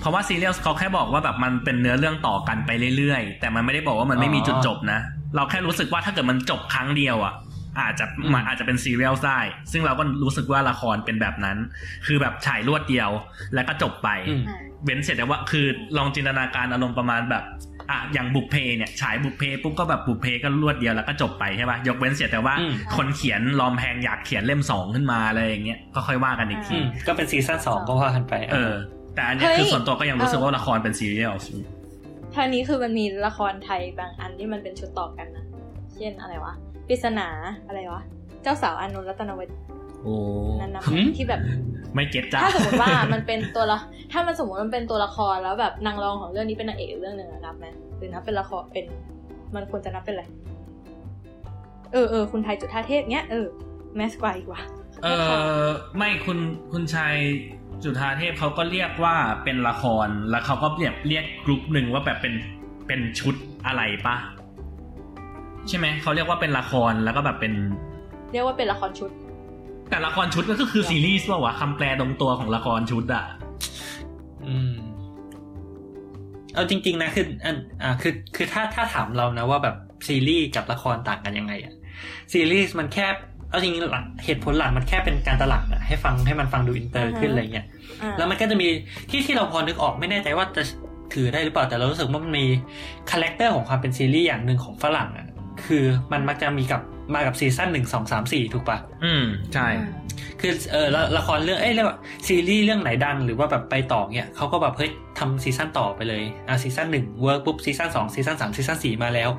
Speaker 4: เพราะว่า serial เขาแค่บอกว่าแบบมันเป็นเนื้อเรื่องต่อกันไปเรื่อยๆ แต่มันไม่ได้บอกว่ามันไม่มีจุดจบนะ เราแค่รู้สึกว่าถ้าเกิดมันจบครั้งเดียวอะอาจจะมันอาจจะเป็น serial ได้ ซึ่งเราก็รู้สึกว่าละครเป็นแบบนั้น คือแบบฉายรวดเดียวแล้วก็จบไป
Speaker 3: อืม
Speaker 4: เว้นเสร็จแต่ว่าคือลองจินตนาการอารมณ์ประมาณแบบ อะอย่างบุพเพเนี่ยฉายบุพเพปุ๊บก็แบบบุพเพก็รวดเดียวแล้วก็จบไปใช่ป่ะยกเว้นเสร็จแต่ว่า
Speaker 3: อืม
Speaker 4: คนเขียนลอมแพงอยากเขียนเล่มสองขึ้นมาอะไรอย่างเงี้ยก็ค่อยว่ากันอีก
Speaker 3: อื
Speaker 4: ที
Speaker 3: มก็เป็นซีซั่นสองก็ว่ากันไป
Speaker 4: เออ แต่อันเนี้ย
Speaker 2: เฮ้ย
Speaker 4: คือส่วนตัวก็ยังรู้สึกว่าละครเป็นซีเรียล
Speaker 2: ทางนี้คือมันมีละครไทยบางอันที่มันเป็นชุดต่อกันนะเช่นอะไรวะปริศนาอะไรวะเจ้าสาวอานนท์รัตนว
Speaker 4: โอ้
Speaker 2: นั้นนะ
Speaker 3: หืม
Speaker 2: ที่แบบ
Speaker 4: ไม่เก็ตจ้า
Speaker 2: ถ้าสมมติว่ามันเป็นตัวละถ้ามันสมมติมันเป็นตัวละครแล้วแบบนางรองของเรื่องนี้เป็นนางเอกอีกเรื่องหนึ่งอะนับไหมหรือนับเป็นละครเป็น มันควรจะนับเป็นอะไรเออเออคุณไทยจุฑาเทพเนี้ยเออแมสกว่าอีกว่า
Speaker 4: เออไม่คุณคุณชายจุฑาเทพเขาก็เรียกว่าเป็นละครแล้วเขาก็เรียกเรียกกลุ่มหนึ่งว่าแบบเป็นเป็นชุดอะไรปะใช่ไหมเขาเรียกว่าเป็นละครแล้วก็แบบเป็น
Speaker 2: เรียกว่าเป็นละครชุด
Speaker 4: แต่ละครชุดก็คือซีรีส์ป่าวะคำแปลตรงตัวของละครชุดอะ
Speaker 3: อืม เอาจริง ๆ นะคืออันอ่าคือคือถ้าถ้าถามเรานะว่าแบบซีรีส์กับละครต่างกันยังไงอะซีรีส์มันแค่เอาจริงๆหลักเหตุผลหลักมันแค่เป็นการตลาดอะให้ฟังให้มันฟังดูอินเตอร์
Speaker 2: อ่าฮะ
Speaker 3: ขึ้นอะไรเงี้ย
Speaker 2: อ่า
Speaker 3: แล้วมันก็จะมีที่ที่เราพอนึกออกไม่แน่ใจว่าจะถือได้หรือเปล่าแต่เรารู้สึกว่ามันมี character ของความเป็นซีรีส์อย่างหนึ่งของฝรั่งอะ คือมันมักจะมีกับมากับซีซั่นหนึ่งสองสามสี่ถูกปะ
Speaker 4: อืม ใช่
Speaker 3: คือเออละละครเรื่องเอ้ยเรียกว่าซีรีส์เรื่องไหนดังหรือว่าแบบไปต่อเนี่ยเขาก็แบบเฮ้ยทำซีซั่นต่อไปเลยอะซีซั่นหนึ่ง work ปุ๊บซีซั่นสองซีซั่นสามซีซั่นสี่มาแล้ว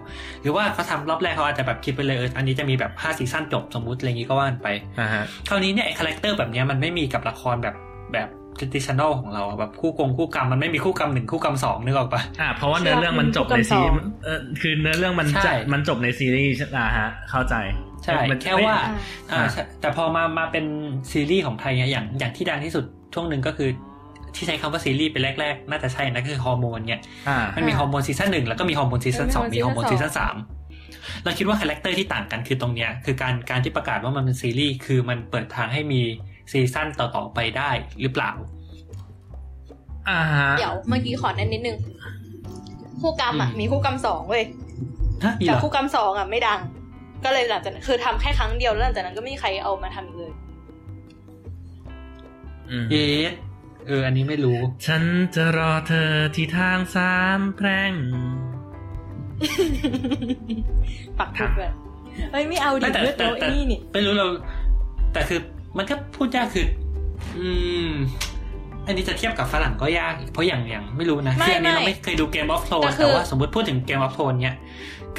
Speaker 3: หรือว่าเขาทำรอบแรกเขาอาจจะแบบคิดไปเลยเอออันนี้จะมีแบบห้าซีซั่นจบสมมุติอะไรอย่างงี้ก็ว่ากันไป
Speaker 4: อ่าฮะ
Speaker 3: คราวนี้เนี่ยไอ้ character แบบเนี้ยมันไม่มีกับละครแบบแบบ traditional ของเราอะแบบคู่กงคู่กรรมมันไม่มีคู่กรรมหนึ่งคู่กรรมสองนึกออกปะ
Speaker 4: อ่าเพราะว่าเนื้อเรื่องมันจบในซีเออคือเนื้อเรื่องมัน
Speaker 3: ใช่
Speaker 4: จะมันจบในซีรีส์ใช่อ่าฮะ เข้าใจ
Speaker 3: ใช่
Speaker 4: มัน
Speaker 3: แค่ว่า
Speaker 2: อ่า
Speaker 3: อ่าใช่แต่พอมามาเป็นซีรีส์ของไทยเนี่ยอย่างอย่างที่ดังที่สุดช่วงหนึ่งก็คือที่ใช้คำว่าซีรีส์เป็นแรกๆ น่าจะใช่นะคือฮอร์โมนเนี่ย
Speaker 4: อ่า
Speaker 3: มันมีฮอร์โมนซีซั่นหนึ่งแล้วก็มีฮอร์โมนซีซั่นสองมีฮอร์โมนซีซั่นสามเราคิดว่า character ที่ต่างกันคือตรงเนี้ยคือการการที่ประกาศว่ามันเป็นซีรีส์คือมันเปิดทางให้มี ซีซั่นต่อๆไปได้หรือเปล่า
Speaker 4: อ่าฮะ
Speaker 2: เดี๋ยวเมื่อกี้ขอแย้งนิดนึง คู่กรรมอะ
Speaker 3: อืม
Speaker 2: มีคู่กรรมสองเว้ย
Speaker 3: ฮะมี
Speaker 2: แต่
Speaker 3: เหรอ
Speaker 2: คู่กรรมสองอะไม่ดัง ก็เลยหลังจากนั้นคือทำแค่ครั้งเดียวแล้วหลังจากนั้นก็ไม่มีใครเอามาทำอีกเลย
Speaker 4: อืม
Speaker 3: yes เออ อันนี้ไม่รู้
Speaker 4: ฉันจะรอเธอที่ทางสามแพร่ง
Speaker 2: ปักทุกแบบเอ้ยไม่เอาดิ
Speaker 3: ไม่แต่
Speaker 2: เลือก
Speaker 3: แต่
Speaker 2: เรา
Speaker 3: แต่
Speaker 2: ไอ้นี่นี่
Speaker 3: ไม่รู้เรา แต่คือ มันก็พูดยากคือ อืม อันนี้จะเทียบกับฝรั่งก็ยากอีกเพราะอย่างอย่างไม่รู้นะคืออันนี้เราไม่เคยดูเกมออฟโ r นแต่ว่าสมมติพูดถึงเกมออฟโ r นเนี่ย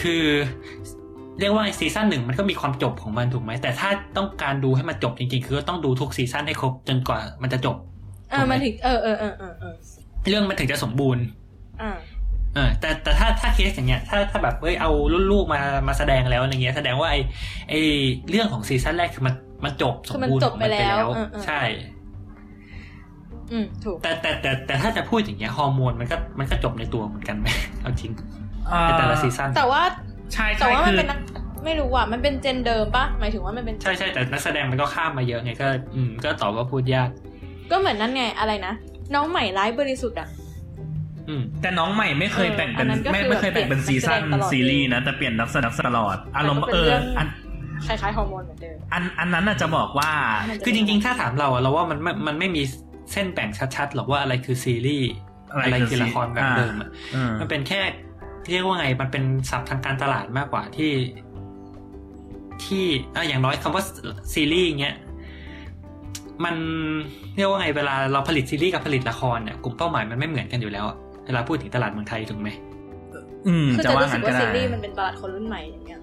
Speaker 3: คือเรียกว่าซีซั่นหนึ่งมันก็มีความจบของมันถูกไหมแต่ถ้าต้องการดูให้มันจบจริงๆ คือก็ต้องดูทุกซีซั่นให้ครบจนกว่ามันจะจบ
Speaker 2: เออมันถึงเออเออเออเออเออ
Speaker 3: เรื่องมันถึงจะสมบูรณ์
Speaker 2: อ่า
Speaker 3: เออแต่แต่ถ้าถ้าเคสอย่างเงี้ยถ้าถ้าแบบเอ้ยเอารุ่นลูกมามาแสดงแล้วอะไรเงี้ยแสดงว่าไอไอเรื่องของซีซั่นแรกคือมัน มันจบสมบูรณ์
Speaker 2: คือมันจบ
Speaker 3: ของมัน
Speaker 2: ไป
Speaker 3: ไป
Speaker 2: แล้
Speaker 3: แล้วว
Speaker 2: เออเออ
Speaker 3: ใช่
Speaker 2: อืมถูก
Speaker 3: แต่แต่แต่แต่ถ้าจะพูดอย่างเงี้ยฮอร์โมนมันก็มันก็จบในตัวเหมือนกันไหมเอาจริง
Speaker 4: อ่า
Speaker 3: ในแต่ละซีซั่น
Speaker 2: แต่ว่า
Speaker 4: ใช่
Speaker 2: แต่
Speaker 4: ใช่
Speaker 2: ว่ามั
Speaker 4: คื
Speaker 2: น
Speaker 4: อ
Speaker 2: เป็นนักไม่รู้อะมันเป็น gen เดิมปะหมายถึงว่ามันเป็น
Speaker 3: ใช่ใช่แต่นักแสดงมันก็ข้ามมาเยอะไงก็ อืม ก็ตอบว่าพูดยาก
Speaker 2: ก็เหมือนนั่นไงอะไรนะน้องใหม่ร้ายบริสุทธิ์อะ
Speaker 3: อืม
Speaker 4: แต่น้องใหม่ไม่เคย
Speaker 2: เออ
Speaker 4: แบ่ง
Speaker 2: อั
Speaker 4: เป็น
Speaker 2: นนั้นก็
Speaker 4: ไม่
Speaker 2: คือ
Speaker 4: ไม่เคยแบ่งเป็น
Speaker 2: แบบ
Speaker 4: ซีซั่น
Speaker 2: เปลี่ยนนักแสดงตลอด
Speaker 4: ซีรีส์นะแต่เปลี่ยนนักแสดงตลอดอารมณ์
Speaker 2: แต่ก็เป็น
Speaker 4: เออ
Speaker 2: เรื่อง
Speaker 4: อัน
Speaker 2: คล้ายๆฮอร์โมนเหมือนเดิม
Speaker 4: อันอันนั้นน่ะจะบอกว่า
Speaker 3: คือจริงๆ ถ้าถามเราอะเราว่ามันไม่มันไม่มีเส้นแบ่งชัดๆหรอกว่าอะไรคือซีรีส์
Speaker 4: อะไร
Speaker 3: อะไร
Speaker 4: คือ
Speaker 3: คือละครแบบ
Speaker 4: อ่า
Speaker 3: เดิมอะ
Speaker 4: อืม
Speaker 3: มันเป็นแค่เรียกว่าไงมันเป็นศัพท์ทางการตลาดมากกว่าที่ ที่อะอย่างน้อยคำว่าซีรีส์เงี้ยมันเรียกว่าไงเวลาเราผลิตซีรีส์กับผลิตละครเนี่ยกลุ่มเป้าหมายมันไม่เหมือนกันอยู่แล้วอะเวลาพูดถึงตลาดเมืองไทยถูกไหม
Speaker 4: อืม
Speaker 2: คือ
Speaker 4: จะ
Speaker 2: จะ
Speaker 4: ว่า
Speaker 2: รู้สึ
Speaker 4: งั้
Speaker 2: ก
Speaker 4: นก็
Speaker 2: ว่า
Speaker 4: ได้
Speaker 2: ซีรีส์มันเป็นตลาดคนรุ่นใหม่อย่างเงี้ย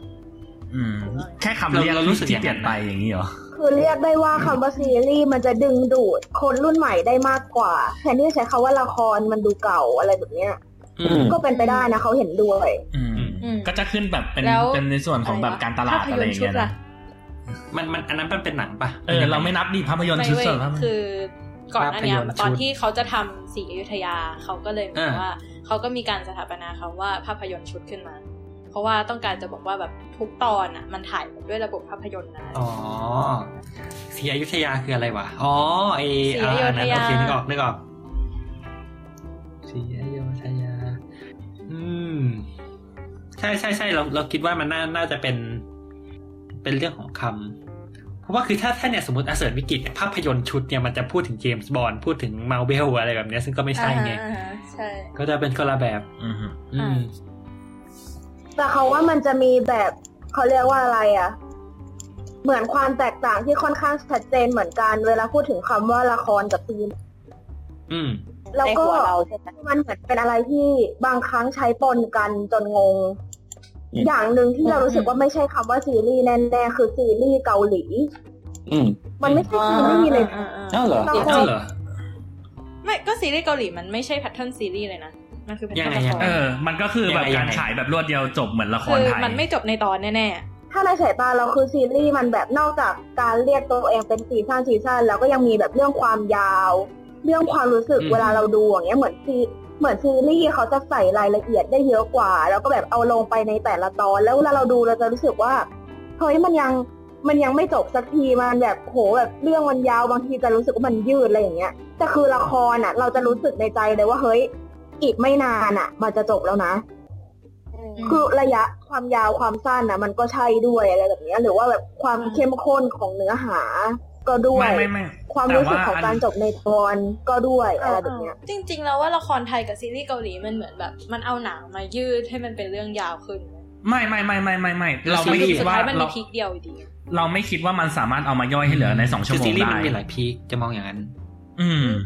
Speaker 4: อืม แค่คำเรียก
Speaker 3: เรารู้สึก
Speaker 4: ที่
Speaker 3: อย่าง
Speaker 4: เปลี่ยน
Speaker 3: นั้น
Speaker 4: ไปอย่างนี้เหรอ
Speaker 5: คือเรียกได้ว่าคำว่าซีรีส์มันจะดึงดูดคนรุ่นใหม่ได้มากกว่าแทนที่จะใช้คำว่าละครมันดูเก่าอะไรแบบเนี้ย
Speaker 3: อืม
Speaker 5: ก็เป็นไปได้นะเขาเห็นด้วย
Speaker 4: อืม
Speaker 2: อืม
Speaker 4: ก็จะขึ้นแบบเป็น
Speaker 2: แล้ว
Speaker 4: เป็นในส่วนของแบบการตลาด
Speaker 2: ภพ
Speaker 4: อะไร
Speaker 2: ย
Speaker 4: อนย่าง
Speaker 2: ชุด
Speaker 4: เงี้ย
Speaker 2: ล่ะ
Speaker 4: นะ
Speaker 3: มันมันอันนั้นมันเป็นหนังปะ
Speaker 4: เออเราไม่นับดิภาพยนตร์
Speaker 2: ไม่
Speaker 4: ชุด
Speaker 2: เว้ย
Speaker 4: สดภาพยนตร์
Speaker 2: คือก่อนหน้าเนี้ย
Speaker 3: ภาพยนตร์
Speaker 2: ตอน
Speaker 3: ชุด
Speaker 2: ที่เขาจะทำสีอยุธยาเขาก็เลยเหมือน
Speaker 3: อ่า
Speaker 2: ว่าเขาก็มีการสถาปนาคำว่าภาพยนตร์ชุดขึ้นมาเพ ราะว่าต้องการจะบอกว่าแบบทุกตอนอะมันถ่ายด้วยระบบภาพยนตร์นะ
Speaker 3: อ๋อศรีอยุธยาคืออะไรวะอ๋อไอ
Speaker 2: ศรีอยุธยา
Speaker 3: โอเคนึกออกนึกออกศรีอยุธยา อืม ใช่ใช่ใช่เราเราคิดว่ามันน่าน่าจะเป็น เป็นเรื่องของคำเพราะว่าคือถ้าถ้าเนี่ยสมมติอาเสิร์ตวิกฤตเนี่ยภาพยนตร์ชุดเนี่ยมันจะพูดถึงเจมส์บอนด์พูดถึงมาเวลอะไรแบบเนี้ยซึ่งก็ไม่ใช่ไง
Speaker 2: อ่าฮะใช่
Speaker 3: ก็จะเป็นคนละแบบ
Speaker 4: อืม
Speaker 3: อืม
Speaker 5: แต่เขาว่ามันจะมีแบบเขาเรียกว่าอะไรอะเหมือนความแตกต่างที่ค่อนข้างชัดเจนเหมือนกัน เวลาพูดถึงคำว่าละครกับซีรีส์
Speaker 3: อืม
Speaker 5: แล้ว
Speaker 6: ใน
Speaker 5: ก็
Speaker 6: หัวเราใช่ไหม
Speaker 5: มันเหมือนเป็นอะไรที่บางครั้งใช้ปนกันจนงง อย่างหนึ่งที่เรารู้สึกว่าไม่ใช่คำว่าซีรีส์แน่ๆคือซีรีส์เกาหลี
Speaker 6: อืม
Speaker 5: มันไม่ใช่ซีรีส์เลย
Speaker 2: อ่าอ่า
Speaker 6: เอ้าเหรอ
Speaker 5: เรา
Speaker 3: เอ้าเหรอ
Speaker 2: ไม่ก็ซีรีส์เกาหลีมันไม่ใช่ pattern ซีรีส์เลยนะ มันคือแพทเทิร์น
Speaker 3: ยังไง
Speaker 2: ละคร
Speaker 4: เออ มันก็คือแบบ
Speaker 3: ยังไง
Speaker 4: การ
Speaker 3: ยังไง
Speaker 4: ฉายแบบรวดเดียวจบเหมือนละคร
Speaker 2: คือ
Speaker 4: ไทย
Speaker 2: มันไม่จบในตอนแน่
Speaker 5: ถ้าในสายตาเราคือซีรีส์มันแบบนอกจากการเรียกตัวเองเป็นซีซั่นซีซั่นแล้วก็ยังมีแบบเรื่องความยาว เรื่องความรู้สึก
Speaker 3: อืม
Speaker 5: เวลาเราดูอย่างเงี้ยเหมือนซีเหมือนซีรีส์เขาจะใส่รายละเอียดได้เยอะกว่า แล้วก็แบบเอาลงไปในแต่ละตอน แล้วเวลาเราดูเราจะรู้สึกว่าเฮ้ยมันยังมันยังไม่จบสักทีมันแบบโหแบบเรื่องมันยาวบางทีจะรู้สึกว่ามันยืดอะไรอย่างเงี้ยแต่คือละครอะ เราจะรู้สึกในใจเลยว่าเฮ้ย อีกไม่นานอะ มันจะจบแล้วนะ
Speaker 2: ๆ
Speaker 5: คือระยะความยาวความสั้นนะมันก็ใช่ด้วยอะไรแบบเนี้ยหรือว่าแบบความ
Speaker 2: อืม
Speaker 5: เข้มข้นของเนื้อหาก็ด้วย
Speaker 4: ไม่ไม่ไม่
Speaker 5: ความรู้สึก
Speaker 4: แต่
Speaker 5: ของการ
Speaker 4: น
Speaker 5: จบในตอนก็ด้วยอะไรแบบเนี้ย
Speaker 2: จริง ๆ แล้วว่าละครไทยกับซีรีส์เกาหลีมันเหมือนแบบ มันเอาหนังมายืดให้มันเป็นเรื่องยาวขึ้น
Speaker 4: ไม่ไม่ไม่ไม่ไม่ไม่เรา
Speaker 2: ซึ่ง
Speaker 4: ไม่คิด
Speaker 2: สุด
Speaker 4: ว่า
Speaker 2: ท้ายมันมี
Speaker 4: เรา
Speaker 2: พีคเดียวอยู่ดี
Speaker 4: เราไม่คิดว่ามันสามารถเอามาย่อยให้เหลือในสองชั่วโม
Speaker 3: คืซี
Speaker 4: ง
Speaker 3: รีส์
Speaker 4: ได้
Speaker 3: มันมีหลายพีคจะมองอย่างนั้น
Speaker 4: อืม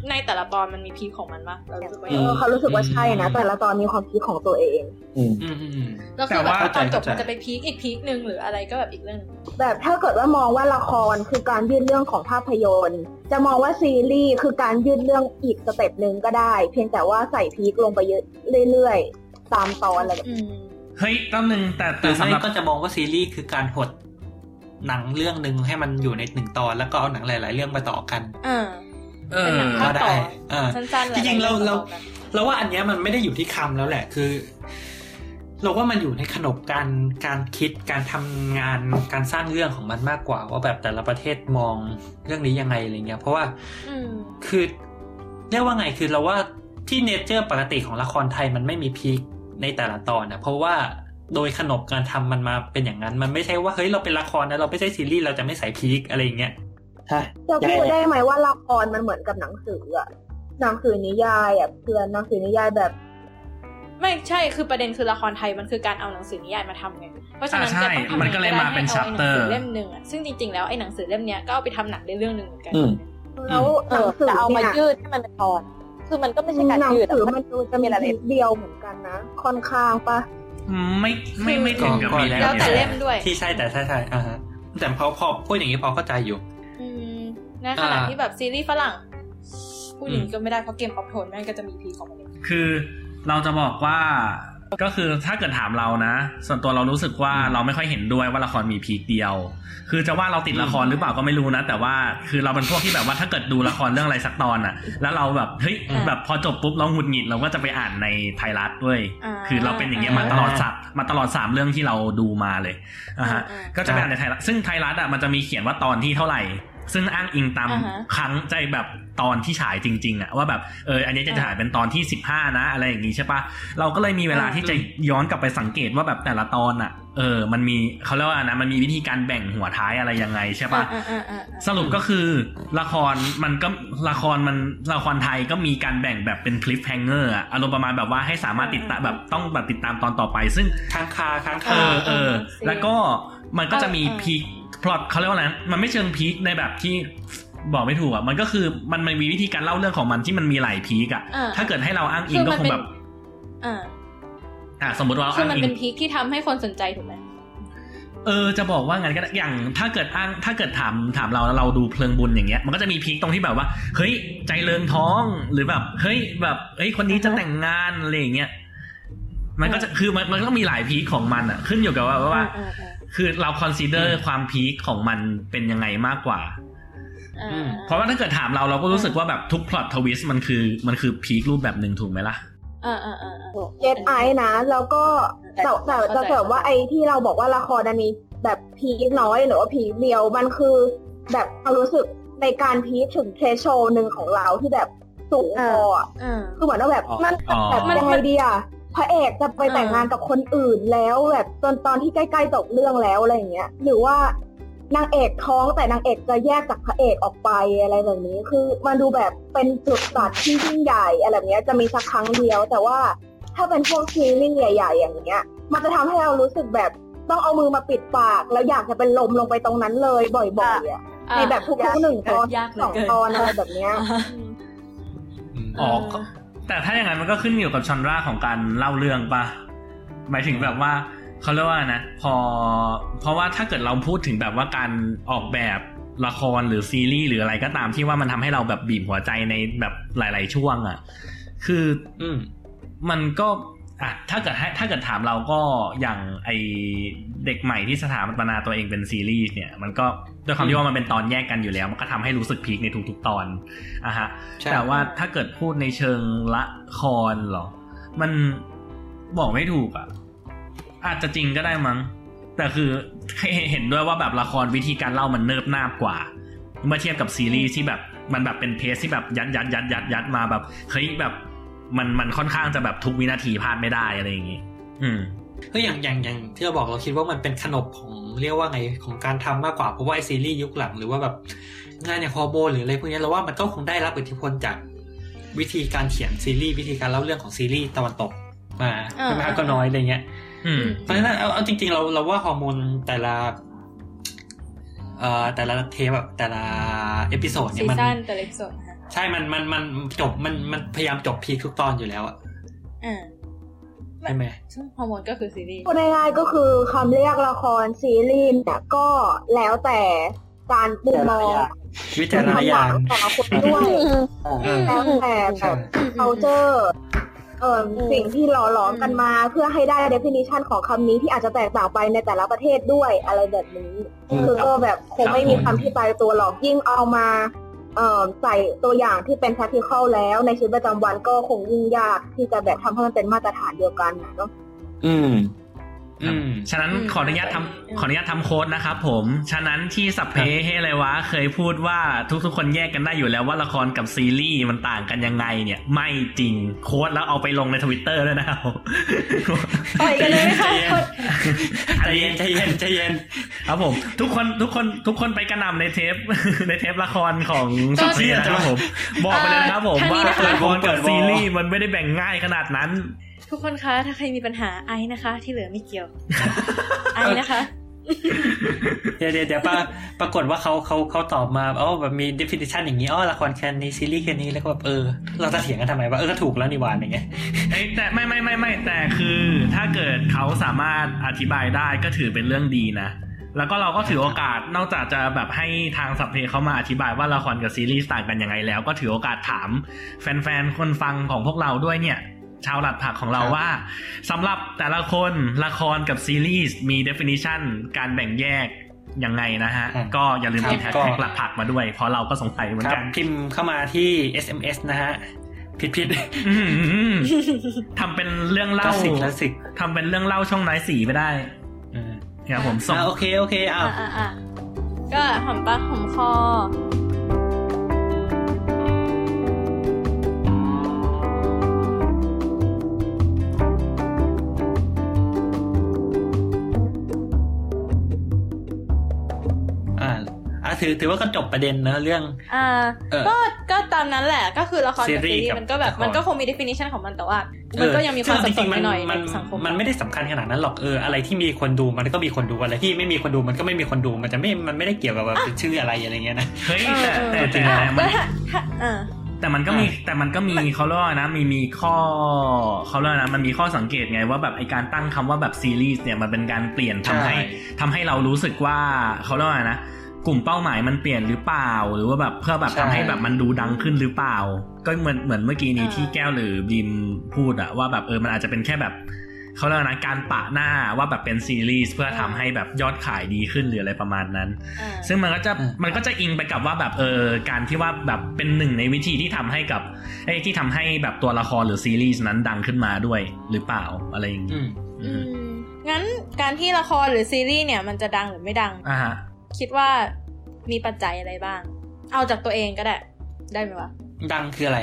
Speaker 2: ในแต่ละตอนมันมีพีคของมันปะเรารู้สึกว่า
Speaker 5: เออเขารู้สึกว่าใช่นะ แต่ละตอนมีความคิดของตัวเอง
Speaker 6: อืม
Speaker 3: อืมอืมอืม
Speaker 2: ก็คือแบบ
Speaker 4: แต่ว่า
Speaker 2: ตอนจบ
Speaker 3: เข้าใจ
Speaker 2: มันจะไปพีคอีกพีคหนึ่งหรืออะไรก็แบบอีกเรื่องหนึง
Speaker 5: แบบถ้าเกิดว่ามองว่าละครคือการยืดเรื่องของภาพยนตร์ จะมองว่าซีรีส์คือการยืดเรื่องอีกสเต็ปหนึ่งก็ได้ เพียงแต่ว่าใส่พีคลงไปเยอะเรื่อยๆตามตอนอะไรแบบ
Speaker 2: อืม
Speaker 4: เฮ้ยตั้งหนึ่งแต่
Speaker 3: ห
Speaker 4: แต่
Speaker 3: รือ
Speaker 4: สำ
Speaker 3: ไม่
Speaker 4: หรับ
Speaker 3: ก็จะมองว่าซีรีส์คือการหดหนังเรื่องหนึ่งให้มันอยู่ในหนึ่งตอนแล้วก็เอาหนังหลาย ๆ เรื่องมาต่อกัน
Speaker 2: อ่า
Speaker 4: เอ
Speaker 2: เป็น
Speaker 4: อ
Speaker 2: หนังภาค
Speaker 3: ก็ได้
Speaker 2: ต่อ
Speaker 3: อ่า
Speaker 2: สั้นๆ
Speaker 3: จริงๆเราเรา
Speaker 2: ต่อกัน
Speaker 3: เราว่าอันเนี้ยมันไม่ได้อยู่ที่คำแล้วแหละคือ เราว่ามันอยู่ในขนบการการคิดการทำงานการสร้างเรื่องของมันมากกว่า ว่าแบบแต่ละประเทศมองเรื่องนี้ยังไงอะไรเงี้ย เพราะว่า
Speaker 2: อืม
Speaker 3: คือเรียกว่าไงคือเราว่าที่ nature ปกติของละครไทยมันไม่มี peak ในแต่ละตอนนะเพราะว่าโดยขนบการทำมันมาเป็นอย่างนั้น มันไม่ใช่ว่าเฮ้ยเราเป็นละครนะเราไม่ใช่ซีรีส์เราจะไม่ใส่ peak อะไรอย่างเงี้ย
Speaker 6: ใช่
Speaker 5: จะพูด
Speaker 6: ยังไง
Speaker 5: ได้ไหมว่าละครมันเหมือนกับหนังสืออะหนังสือนิยายอะเพื่อนหนังสือนิยายแบบ
Speaker 2: ไม่ใช่คือประเด็นคือละครไทยมันคือการเอาหนังสือนิยายมาทำไงเพราะฉะนั้น
Speaker 4: อ่าใช่
Speaker 2: จะต้องทำ
Speaker 4: มันก็เลยมาเป็น
Speaker 2: ให้อไอ้หนังสือ
Speaker 4: chapter
Speaker 2: เล่มหนึ่งอะซึ่งจริงๆแล้วไอ้หนังสือเล่มเนี้ยก็เอาไปทำหนังได้เรื่องหนึ่งเหมือนกัน
Speaker 6: อืม
Speaker 5: แล้วหนังสือ
Speaker 7: แต่เอามา
Speaker 5: เนี่ย
Speaker 7: ยืดให้มันเป็นตอนคือมันก็ไม่ใช่การ
Speaker 5: หนัง
Speaker 7: ยืด
Speaker 5: สือ
Speaker 7: อะ
Speaker 5: มันดูจะมีนิดเดียวเหมือนกันนะค่อนข้างปะ
Speaker 4: ไม่ไม่ไม่ถึงกับ
Speaker 3: ก็
Speaker 4: มี
Speaker 3: ก็
Speaker 2: แล้วแต่เล่มด้วย
Speaker 3: ที่ใช่แต่ใช่ใช่อ่าฮะแต่พอพอพูดอย่างนี้พอเข้าใจอยู่
Speaker 2: อืม ในขณะ
Speaker 3: อ่า
Speaker 2: ที่แบบซีรีส์ฝรั่งพูดอย่างนี้ก็ไม่ได้เพราะเกมออฟโทนแม่งก็จะมีพีคของมันเอง
Speaker 4: คือเราจะบอกว่าก็คือถ้าเกิดถามเรานะ ส่วนตัวเรารู้สึกว่าเราไม่ค่อยเห็นด้วยว่าละครมีพีคเดียว คือจะว่าเราติดละครหรือเปล่าก็ไม่รู้นะ แต่ว่าคือเราเป็นพวกที่แบบว่าถ้าเกิดดูละครเรื่องอะไรสักตอนอะ แล้วเราแบบเฮ้ยแบบพอจบปุ๊บเราหงุดหงิดเราก็จะไปอ่านในไทยรัฐด้วยาคือเราเป็นอย่างเงี้ยมาตลอดสับมาตลอดสามเรื่องที่เราดูมาเลยอะฮะ
Speaker 2: อ่าๆ
Speaker 4: ก็จะไปอ่านในไทยรัฐซึ่งไทยรัฐอะมันจะมีเขียนว่าตอนที่เท่าไหร่ ซึ่งอ้างอิงตาม
Speaker 2: อ่าฮะ
Speaker 4: ครั้งใจแบบตอนที่ฉายจริงๆอะว่าแบบเอออันนี้จะฉายเป็นตอนที่สิบห้านะ อะไรอย่างงี้ใช่ปะเราก็เลยมีเวลาที่จะย้อนกลับไปสังเกตว่าแบบแต่ละตอนอะเออ มันมีเขาเรียกว่านะมันมีวิธีการแบ่งหัวท้ายอะไรยังไงใช่ปะ
Speaker 2: อ่าอ่าอ่า
Speaker 4: สรุปก็คือละครมันก็ละครมันละครไทยก็มีการแบ่งแบบเป็นคลิปแฮงเกอร์อะอารมณ์ประมาณแบบว่าให้สามารถติดตามแบบต้องแบบติดตามตอนต่อไป ซึ่ง
Speaker 3: ค้างคาค้าง
Speaker 4: เอ
Speaker 3: คา
Speaker 4: อเออแล้วก็มันก็จะมี
Speaker 2: เออ
Speaker 4: พีค พล็อตเขาเรียกว่าอะไรนะมันไม่เชิงพีคในแบบที่บอกไม่ถูกอะมันก็คือมันมีวิธีการเล่าเรื่องของมันที่มันมีหลายพีคอะ
Speaker 2: อ่า
Speaker 4: ถ้าเกิดให้เราอ้างอิ
Speaker 2: คื
Speaker 4: ง
Speaker 2: อ
Speaker 4: ก็
Speaker 2: มัน
Speaker 4: คง
Speaker 2: เป็น
Speaker 4: แบบ
Speaker 2: อ่า
Speaker 4: อะสมมติว่าเรา
Speaker 2: คือ
Speaker 4: อ้าง
Speaker 2: มัน
Speaker 4: อิ
Speaker 2: เป็
Speaker 4: ง
Speaker 2: นพีคที่ทำให้คนสนใจถูกไหม
Speaker 4: เออจะบอกว่างั้นก็ได้อย่างถ้าเกิดอ้างถ้าเกิดถามถามเราแล้วเราดูเพลิงบุญอย่างเงี้ย มันก็จะมีพีคตรงที่แบบว่าเฮ้ยใจเริงท้องหรือแบบเฮ้ยแบบเฮ้ยคนนี้จะแต่งงานอะไรอย่างเงี้ยมันก็จะคือมันมันก็มีหลาย peak ของมันอะ ขึ้นอยู่กับว่าว่า
Speaker 2: อ่าอ่า
Speaker 4: คือเรา consider ความ peak ของมันเป็นยังไงมากกว่า
Speaker 2: อ่า
Speaker 3: อืม
Speaker 4: เพราะว่าถ้าเกิดถามเราเราก็รู้สึกว่าแบบทุก plot twist มันคือมันคือ peak รูปแบบหนึ่งถูกไหมล่ะ
Speaker 2: อ่าอ่าอ่าอ่า
Speaker 5: เจ็ดไอนะแล้วก็แต่แต่
Speaker 2: เข้าใจ
Speaker 5: จะเสริมว่าไอที่เราบอกว่าละครอันนี้แบบ peak น้อยหรือว่า peak เดียวมันคือ แบบความรู้สึกในการพีคถึงเทโชหนึ่งของเราที่แบบสูงพออะ
Speaker 2: อ่า
Speaker 5: คือเหมือนว่าแบบ
Speaker 6: อ๋อ
Speaker 5: มัน
Speaker 4: อ๋อ
Speaker 5: แบบ
Speaker 2: มัน
Speaker 5: ยังไงดีอะ พระเอกจะไปแต่งงานกับคนอื่นแล้วแบบจนตอนที่ใกล้ๆจบเรื่องแล้วอะไรอย่างเงี้ย หรือว่านางเอกท้องแต่นางเอกจะแยกจากพระเอกออกไปอะไรแบบนี้ คือมันดูแบบเป็นจุดตัดที่ยิ่งใหญ่อะไรแบบเนี้ยจะมีสักครั้งเดียว แต่ว่าถ้าเป็นพวกซีรีส์ใหญ่ๆอย่างเงี้ย มันจะทำให้เรารู้สึกแบบต้องเอามือมาปิดปาก แล้วอยากจะเป็นลมลงไปตรงนั้นเลยบ่อยๆอะในแบบทุกๆหนึ่งตอน
Speaker 2: ยากเหลื
Speaker 5: ส
Speaker 2: อ
Speaker 5: อง
Speaker 2: เกิน
Speaker 5: ตอนอะไรแบบเนี้ย
Speaker 2: อ่า
Speaker 3: อืม
Speaker 4: อ๋อก็ แต่ถ้าอย่างนั้นมันก็ขึ้นอยู่กับชอนราของการเล่าเรื่องปะหมายถึงแบบว่าเขาเรียกว่านะพอเพราะว่าถ้าเกิดเราพูดถึงแบบว่าการออกแบบละครหรือซีรีส์หรืออะไรก็ตามที่ว่ามันทำให้เราแบบบีบหัวใจในแบบหลาย ๆ ช่วงอะ่ะ คือ
Speaker 3: อืม
Speaker 4: มันก็อะถ้าเกิดให้ถ้าเกิดถามเราก็อย่างไอเด็กใหม่ที่สถาปนาตัวเองเป็นซีรีส์เนี่ย มันก็ ด้วยความที่ว่ามันเป็นตอนแยกกันอยู่แล้ว มันก็ทำให้รู้สึกพีคในทุกๆตอนอะฮะ
Speaker 3: ใช่
Speaker 4: แต่ว่าถ้าเกิดพูดในเชิงละครเหรอ มันบอกไม่ถูกอะ อาจจะจริงก็ได้มั้ง แต่คือให้เห็นด้วยว่าแบบละครวิธีการเล่ามันเนิบนาบกว่า เมื่อเทียบกับซีรีส์ที่แบบมันแบบเป็นเพจที่แบบยัดยัดยัดยัดยัดมาแบบเฮ้ยแบบมันมันค่อนข้างจะแบบทุกวินาทีพลาดไม่ได้อะไรอย่างงี้ อืม
Speaker 3: ก็อย่างอย่างอย่างที่เราบอกเราคิดว่ามันเป็นขนบของเรียกว่าไงของการทำมากกว่าเพราะว่าไอซีรีส์ยุคหลังหรือว่าแบบงานอย่างฮอร์โมนหรืออะไรพวกนี้เราว่ามันก็คงได้รับอิทธิพลจากวิธีการเขียนซีรีส์วิธีการเล่าเรื่องของซีรีส์ตะวันตกมา
Speaker 2: อ่า
Speaker 3: ไม่มากก็น้อยอะไรเงี้ย
Speaker 4: อืม
Speaker 3: เพราะฉะนั้นเอาเอาจริง ๆ เราเราว่าฮอร์โมนแต่ละเอ่อแต่ละเทปแบบแต่ละ episode เนี่ยมัน
Speaker 2: ซีซั่นแต่ละ episode นะคะ
Speaker 3: ใช่มันมันมันจบมันมันพยายามจบ peak ทุกตอนอยู่แล้วอะ
Speaker 2: อ่า
Speaker 3: ใช่ไหม
Speaker 2: ซึ่งฮอร์โมนก็คือซีรีส์
Speaker 5: พูดง่ายๆก็คือคำเรียกละครซีรีส์เนี่ยก็แล้วแต่การมุมมอง
Speaker 3: วิจารณญาณ
Speaker 5: ของแต่ละคนด้วย
Speaker 3: เออ
Speaker 5: แล้วแต่แบบ culture เอ่อสิ่งที่หล่อหลอมกันมาเพื่อให้ได้ definition ของคำนี้ที่อาจจะแตกต่างไปในแต่ละประเทศด้วยอะไรแบบนี้
Speaker 3: อืม
Speaker 5: คือก็แบบคงไม่มีคำที่ตายตัวหรอกยิ่งเอามาเอ่อ ใส่ตัวอย่างที่เป็น practical แล้วในชีวิตประจำวันก็คงยิ่งยากที่จะแบบทำให้มันเป็นมาตรฐานเดียวกันนะเนาะ
Speaker 1: อืม
Speaker 3: อืม
Speaker 4: ฉะนั้น
Speaker 2: อืม
Speaker 4: ขออนุญาตทำขออนุญาตทำโค้ดนะครับผม ฉะนั้นที่สัพเพเฮเลยวะ เคยพูดว่าทุกๆ คนแยกกันได้อยู่แล้วว่าละครกับซีรีส์มันต่างกันยังไงเนี่ย ไม่จริงโค้ดแล้วเอาไปลงในทวิตเตอร์ด้วยนะครับ
Speaker 2: ปล่อยกันเลยไหมคะ
Speaker 3: ใจเย็นใจเย็นใจเย็น
Speaker 4: ครับผม ทุกคนทุกคนทุกคนไปกระหน่ำในเทปในเทปละครของสัพเพนะครับผม บอกไปเลยนะครับผม
Speaker 2: ทางนี้
Speaker 4: ว่า
Speaker 2: นะคะ
Speaker 4: ละครกับซีรีส์มันไม่ได้แบ่งง่ายขนาดนั้น
Speaker 2: ทุกคนคะ ถ้าใครมีปัญหาไอนะคะ ที่เหลือไม่เกี่ยว ไอนะคะ
Speaker 3: เดี๋ยวเดี๋ยวเดี๋ยวปาปรากฏว่าเขาเขาเขาตอบมาอ๋อแบบมี definition อย่างนี้อ๋อละครแค่นี้ซีรีส์แค่นี้แล้วก็แบบเออ เราจะเถียงกันทำไมว่าเออก็ถูกแล้วนี่หวานอย่างเงี้ย
Speaker 4: เอ้ยแต่ไม่ไม่ไม่ไม่แต่คือ ถ้าเกิดเขาสามารถอธิบายได้ก็ถือเป็นเรื่องดีนะแล้วก็เราก็ถือโอกาสนอกจากจะแบบให้ทางสัพเพเขามาอธิบายว่าละครกับซีรีส์ต่างกันยังไงแล้ว ก็ถือโอกาสถามแฟนๆ คนฟังของพวกเราด้วยเนี่ย ชาวหลัดผักของเรา
Speaker 3: ครับ
Speaker 4: ว่าสำหรับแต่ละคนละครกับซีรีส์มี definition การแบ่งแยกยังไงนะฮะ ก็อย่าลืมติดแฮชแท็กหลัดผักมาด้วย เพราะเราก็สงสัยเหมือ
Speaker 3: คนรับ
Speaker 4: กัน
Speaker 3: พิมพ์เข้ามาที่ SMS นะฮะผิดผิด
Speaker 4: อืมทำเป็นเรื่อง
Speaker 3: คลา
Speaker 4: เล่า
Speaker 3: สสิกคลาสสิก
Speaker 4: ทำเป็นเรื่องเล่าช่องน้อยสีไปได้
Speaker 3: อืม
Speaker 4: ครับผมส่ง
Speaker 3: อะโอเคโอเคอ้าว
Speaker 2: อ่าอ่าก็หอมปากหอมคอ
Speaker 3: อ่ ถือถือว่าก็จบประเด็นนะเรื่อง
Speaker 2: อ่า
Speaker 3: เออ
Speaker 2: ก็ก็ตามนั้นแหละก็คือละครกับ
Speaker 3: ซี
Speaker 2: ซี
Speaker 3: รี
Speaker 2: รี
Speaker 3: ส์
Speaker 2: ส์
Speaker 3: กับ
Speaker 2: มันก็แบบ
Speaker 3: ละคร
Speaker 2: มันก็คงมี definition ของมันแต่ว่า มันก็ยังมีความ
Speaker 3: เออ
Speaker 2: สับส
Speaker 3: จริ
Speaker 2: น
Speaker 3: งๆ
Speaker 2: ไปหน่อย
Speaker 3: มัน
Speaker 2: ในสังคม
Speaker 3: มันไม่ได้สำคัญขนาดนั้นหรอกเอออะไรที่มีคนดูมันก็มีคนดูอะไรที่ไม่มีคนดูมันก็ไม่มีคนดูมันจะไม่มันไม่ได้เกี่ยวกับแบบเป็นชื่ออะไรอะไรเงี้ยนะ
Speaker 4: เฮ้ย
Speaker 2: เออ
Speaker 4: แต่
Speaker 2: เออ
Speaker 4: แต่
Speaker 3: จริ
Speaker 4: แต่
Speaker 3: งๆ
Speaker 4: แต่มัน
Speaker 2: ก็ถ้าถ้าอ่า
Speaker 4: แต่มันก็มี
Speaker 3: อะ
Speaker 4: แต่มันก็มีเขาเรียกว่านะมีมีข้อเขาเรียกว่านะมันมีข้อสังเกตไงว่าแบบไอการตั้งคำว่าแบบซีรีส์เนี่ยมันเป็นการเปลี่ยนทำให้ทำให้เรารู้สึกว่าเขาเรียกว่านะ กลุ่มเป้าหมายมันเปลี่ยนหรือเปล่า หรือว่าแบบเพื่อแบบ
Speaker 3: ใช่
Speaker 4: ทำให้แบบมันดูดังขึ้นหรือเปล่า ก็เหมือนเหมือนเมื่อกี้นี้
Speaker 2: อ่า
Speaker 4: ที่แก้วหรือบีมพูดอะว่าแบบเออมันอาจจะเป็นแค่แบบเขาเรียกว่านะการปะหน้าว่าแบบเป็นซีรีส์เพื่อทำให้แบบยอดขายดีขึ้นหรืออะไรประมาณนั้น
Speaker 2: อ่า
Speaker 4: ซึ่งมันก็จะ
Speaker 3: อืม
Speaker 4: มันก็จะอิงไปกับว่าแบบเออการที่ว่าแบบเป็นหนึ่งในวิธีที่ทำให้กับไอ้ยที่ทำให้แบบตัวละครหรือซีรีส์นั้นดังขึ้นมาด้วยหรือเปล่าอะไรอย่าง
Speaker 3: อื
Speaker 4: นี้
Speaker 3: ม
Speaker 2: อืมงั้นการที่ละครหรือซีรีส์เนี่ยมันจะดังหรือไม่ดัง
Speaker 4: อ่าฮะ
Speaker 2: คิดว่ามีปัจจัยอะไรบ้าง เอาจากตัวเองก็ได้ ได้ไหมวะ
Speaker 3: ดังคืออะไร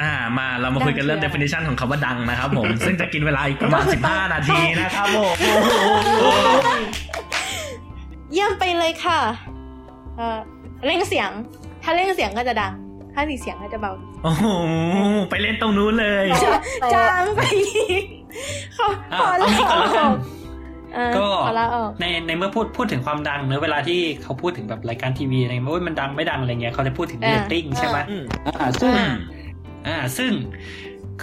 Speaker 4: อ่า มาเรามาคุยกันเรื่อง
Speaker 2: ดังคืออะไร
Speaker 4: definition ของคำว่าดังนะครับผม ซึ่งจะกินเวลาอีกประมาณ 15 นาทีนะครับผม
Speaker 2: เยี่ยมไปเลยค่ะ เออเร่งเสียง ถ้าเร่งเสียงก็จะดัง ถ้าสีเสียงก็จะเบา
Speaker 4: โอ้โห ไปเล่นตรงนู้นเลย
Speaker 2: จะจางไปอีกขอ
Speaker 3: อะ
Speaker 2: ขอ
Speaker 3: เอา
Speaker 2: ลา
Speaker 3: งี้ ก่อน
Speaker 2: อ
Speaker 3: แล้วกั
Speaker 2: อนกเออ
Speaker 3: ก็
Speaker 2: ขอลาออก
Speaker 3: ในในเมื่อพูดพูดถึงความดังเนอะเวลาที่เขาพูดถึงแบบรายการทีวีอะไรเงี้ยว่ามันดังไม่ดังอะไรเงี้ยเขาจะพูดถึง
Speaker 2: อ่า
Speaker 3: เรตติ้งใช่ไหม
Speaker 1: อ่าซึ่ง
Speaker 2: อ่า
Speaker 3: อ่าซึ่ง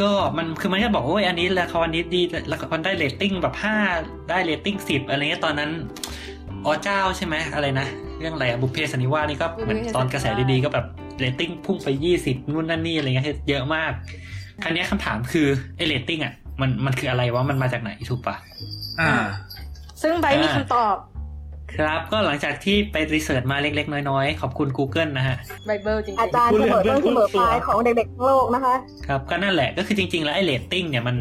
Speaker 3: ก็มันคือมันก็บอกว่าโอ้ยอันนี้ละครนี้ดีละครได้เรตติ้งแบบห้าได้เรตติ้งสิบอะไรเงี้ยตอนนั้นอ๋อเจ้าใช่ไหมอะไรนะเรื่องอะไรอะบุพเพสันนิวาสนี่ก็เหมือนตอนกระแสดีๆก็แบบเรตติ้งพุ่งไปยี่สิบนู่นนั่นนี่อะไรเงี้ยเยอะมากครั้งนี้ยคำถามคือไอเรตติ้งอะมันมันคืออะไรวะมันมาจากไหนถูกปะ
Speaker 4: อ่า
Speaker 2: ซึ่งไบร์ทมี
Speaker 3: อ่า
Speaker 2: คำตอบ
Speaker 3: ครับก็หลังจากที่ไป research มาเล็ก ๆ น้อยๆ ขอบคุณ Google นะฮะ
Speaker 2: ไบเบิลจริง
Speaker 5: อาจารย์เสมอต้นเสมอปลายของเด็กๆทั้งโลกนะคะ
Speaker 3: ครับก็นั่นแหละก็คือจริง ๆ แล้วไอ้เรตติ้งเนี่ยมัน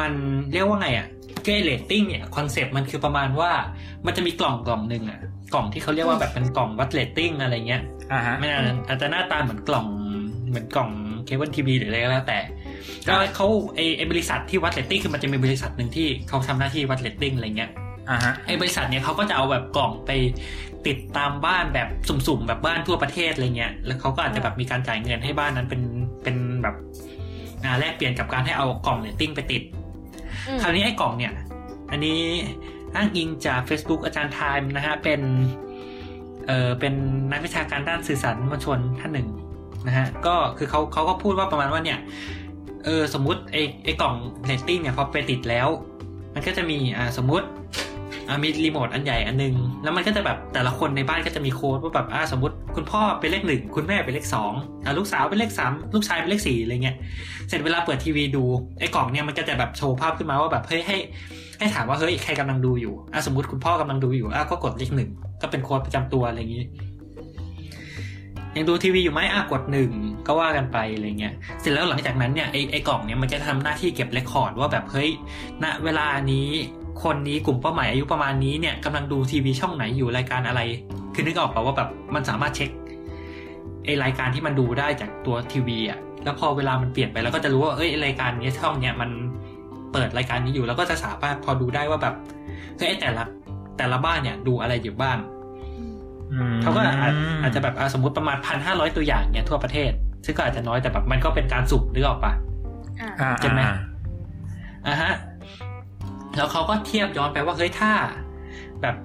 Speaker 3: มันเรียกว่าไงอะก็ไอ้เรตติ้งเนี่ยคอนเซปต์มันคือประมาณว่ามันจะมีกล่องกล่องหนึ่งอะกล่องที่เขาเรียกว่าแบบเป็นกล่องวัดเรตติ้งอะไรเงี้ย
Speaker 4: อ่าฮะ
Speaker 3: ไม่อาจอาจจะหน้าตาเหมือนกล่องเหมือนกล่องเคเบิลทีวีหรืออะไรก็แล้วแต่ ก็เขาไอ้ไอ้บริษัทที่วัดเรตติ้งคือมันจะมีบริษัทหนึ่งที่เขาทำหน้าที่วัดเรตติ้งอะไรเงี้ย
Speaker 4: อ่าฮะ
Speaker 3: ไอ้บริษัทเนี่ยเขาก็จะเอาแบบกล่องไปติดตามบ้านแบบสุ่มๆแบบบ้านทั่วประเทศอะไรเงี้ย แล้วเขาก็อาจจะแบบมีการจ่ายเงินให้บ้านนั้นเป็นเป็นแบบอ่าแลกเปลี่ยนกับการให้เอากล่องเรตติ้งไปติด
Speaker 2: อืม
Speaker 3: คราวนี้ไอ้กล่องเนี่ย อันนี้อ้างอิงจาก Facebook อาจารย์ไทม์นะฮะ เป็น เออเป็นนักวิชาการด้านสื่อสารมวลชนท่านหนึ่งนะฮะ ก็คือเขาเขาก็พูดว่าประมาณว่าเนี่ย เออสมมติไอไอกล่องเรตติ้งเนี่ยพอไปติดแล้ว มันก็จะมีอ่าสมมติอ่ามีรีโมทอันใหญ่อันหนึ่ง แล้วมันก็จะแบบแต่ละคนในบ้านก็จะมีโค้ดว่าแบบอ่าสมมติคุณพ่อเป็นเลขหนึ่งคุณแม่เป็นเลขสองอ่าลูกสาวเป็นเลขสามลูกชายเป็นเลขสี่อะไรเงี้ยเสร็จเวลาเปิดทีวีดูไอกล่องเนี่ยมันก็จะแบบโชว์ภาพขึ้นมาว่าแบบเฮ้ยให้ให้ถามว่าเฮ้ยใครกำลังดูอยู่อะสมมติคุณพ่อกำลังดูอยู่อะก็กดเลขหนึ่งก็เป็นโค้ดประจำตัวอะไรอย่างนี้ ยังดูทีวีอยู่ไหมอะกดหนึ่งก็ว่ากันไปอะไรเงี้ยเสร็จแล้วหลังจากนั้นเนี่ยไอ้ไอ้กล่องเนี่ยมันจะทำหน้าที่เก็บเรคคอร์ดว่าแบบเฮ้ยณเวลานี้คนนี้กลุ่มเป้าหมายอายุประมาณนี้เนี่ยกำลังดูทีวีช่องไหนอยู่รายการอะไร คือนึกออกป่าว่าแบบมันสามารถเช็คไอ้รายการที่มันดูได้จากตัวทีวีอะแล้วพอเวลามันเปลี่ยนไปแล้วก็จะรู้ว่าเอ้ยรายการนี้ช่องเนี้ยมันเปิดรายการนี้อยู่แล้วก็จะสามารถพอดูได้ว่าแบบเฮ้ยแต่ละแต่ละบ้านเนี่ยดูอะไรอยู่บ้าง เขาก็อาจอาจจะแบบอะสมมติประมาณพันห้าร้อยตัวอย่างเนี่ยทั่วประเทศ ซึ่งก็อาจจะน้อยแต่แบบมันก็เป็นการสุ่มนึกออกปะ
Speaker 2: อ่า
Speaker 4: อ่า
Speaker 3: เจ็บไหม
Speaker 4: อ่า
Speaker 3: อะฮะ แล้วเขาก็เทียบย้อนไปว่าเฮ้ยถ้า แบบ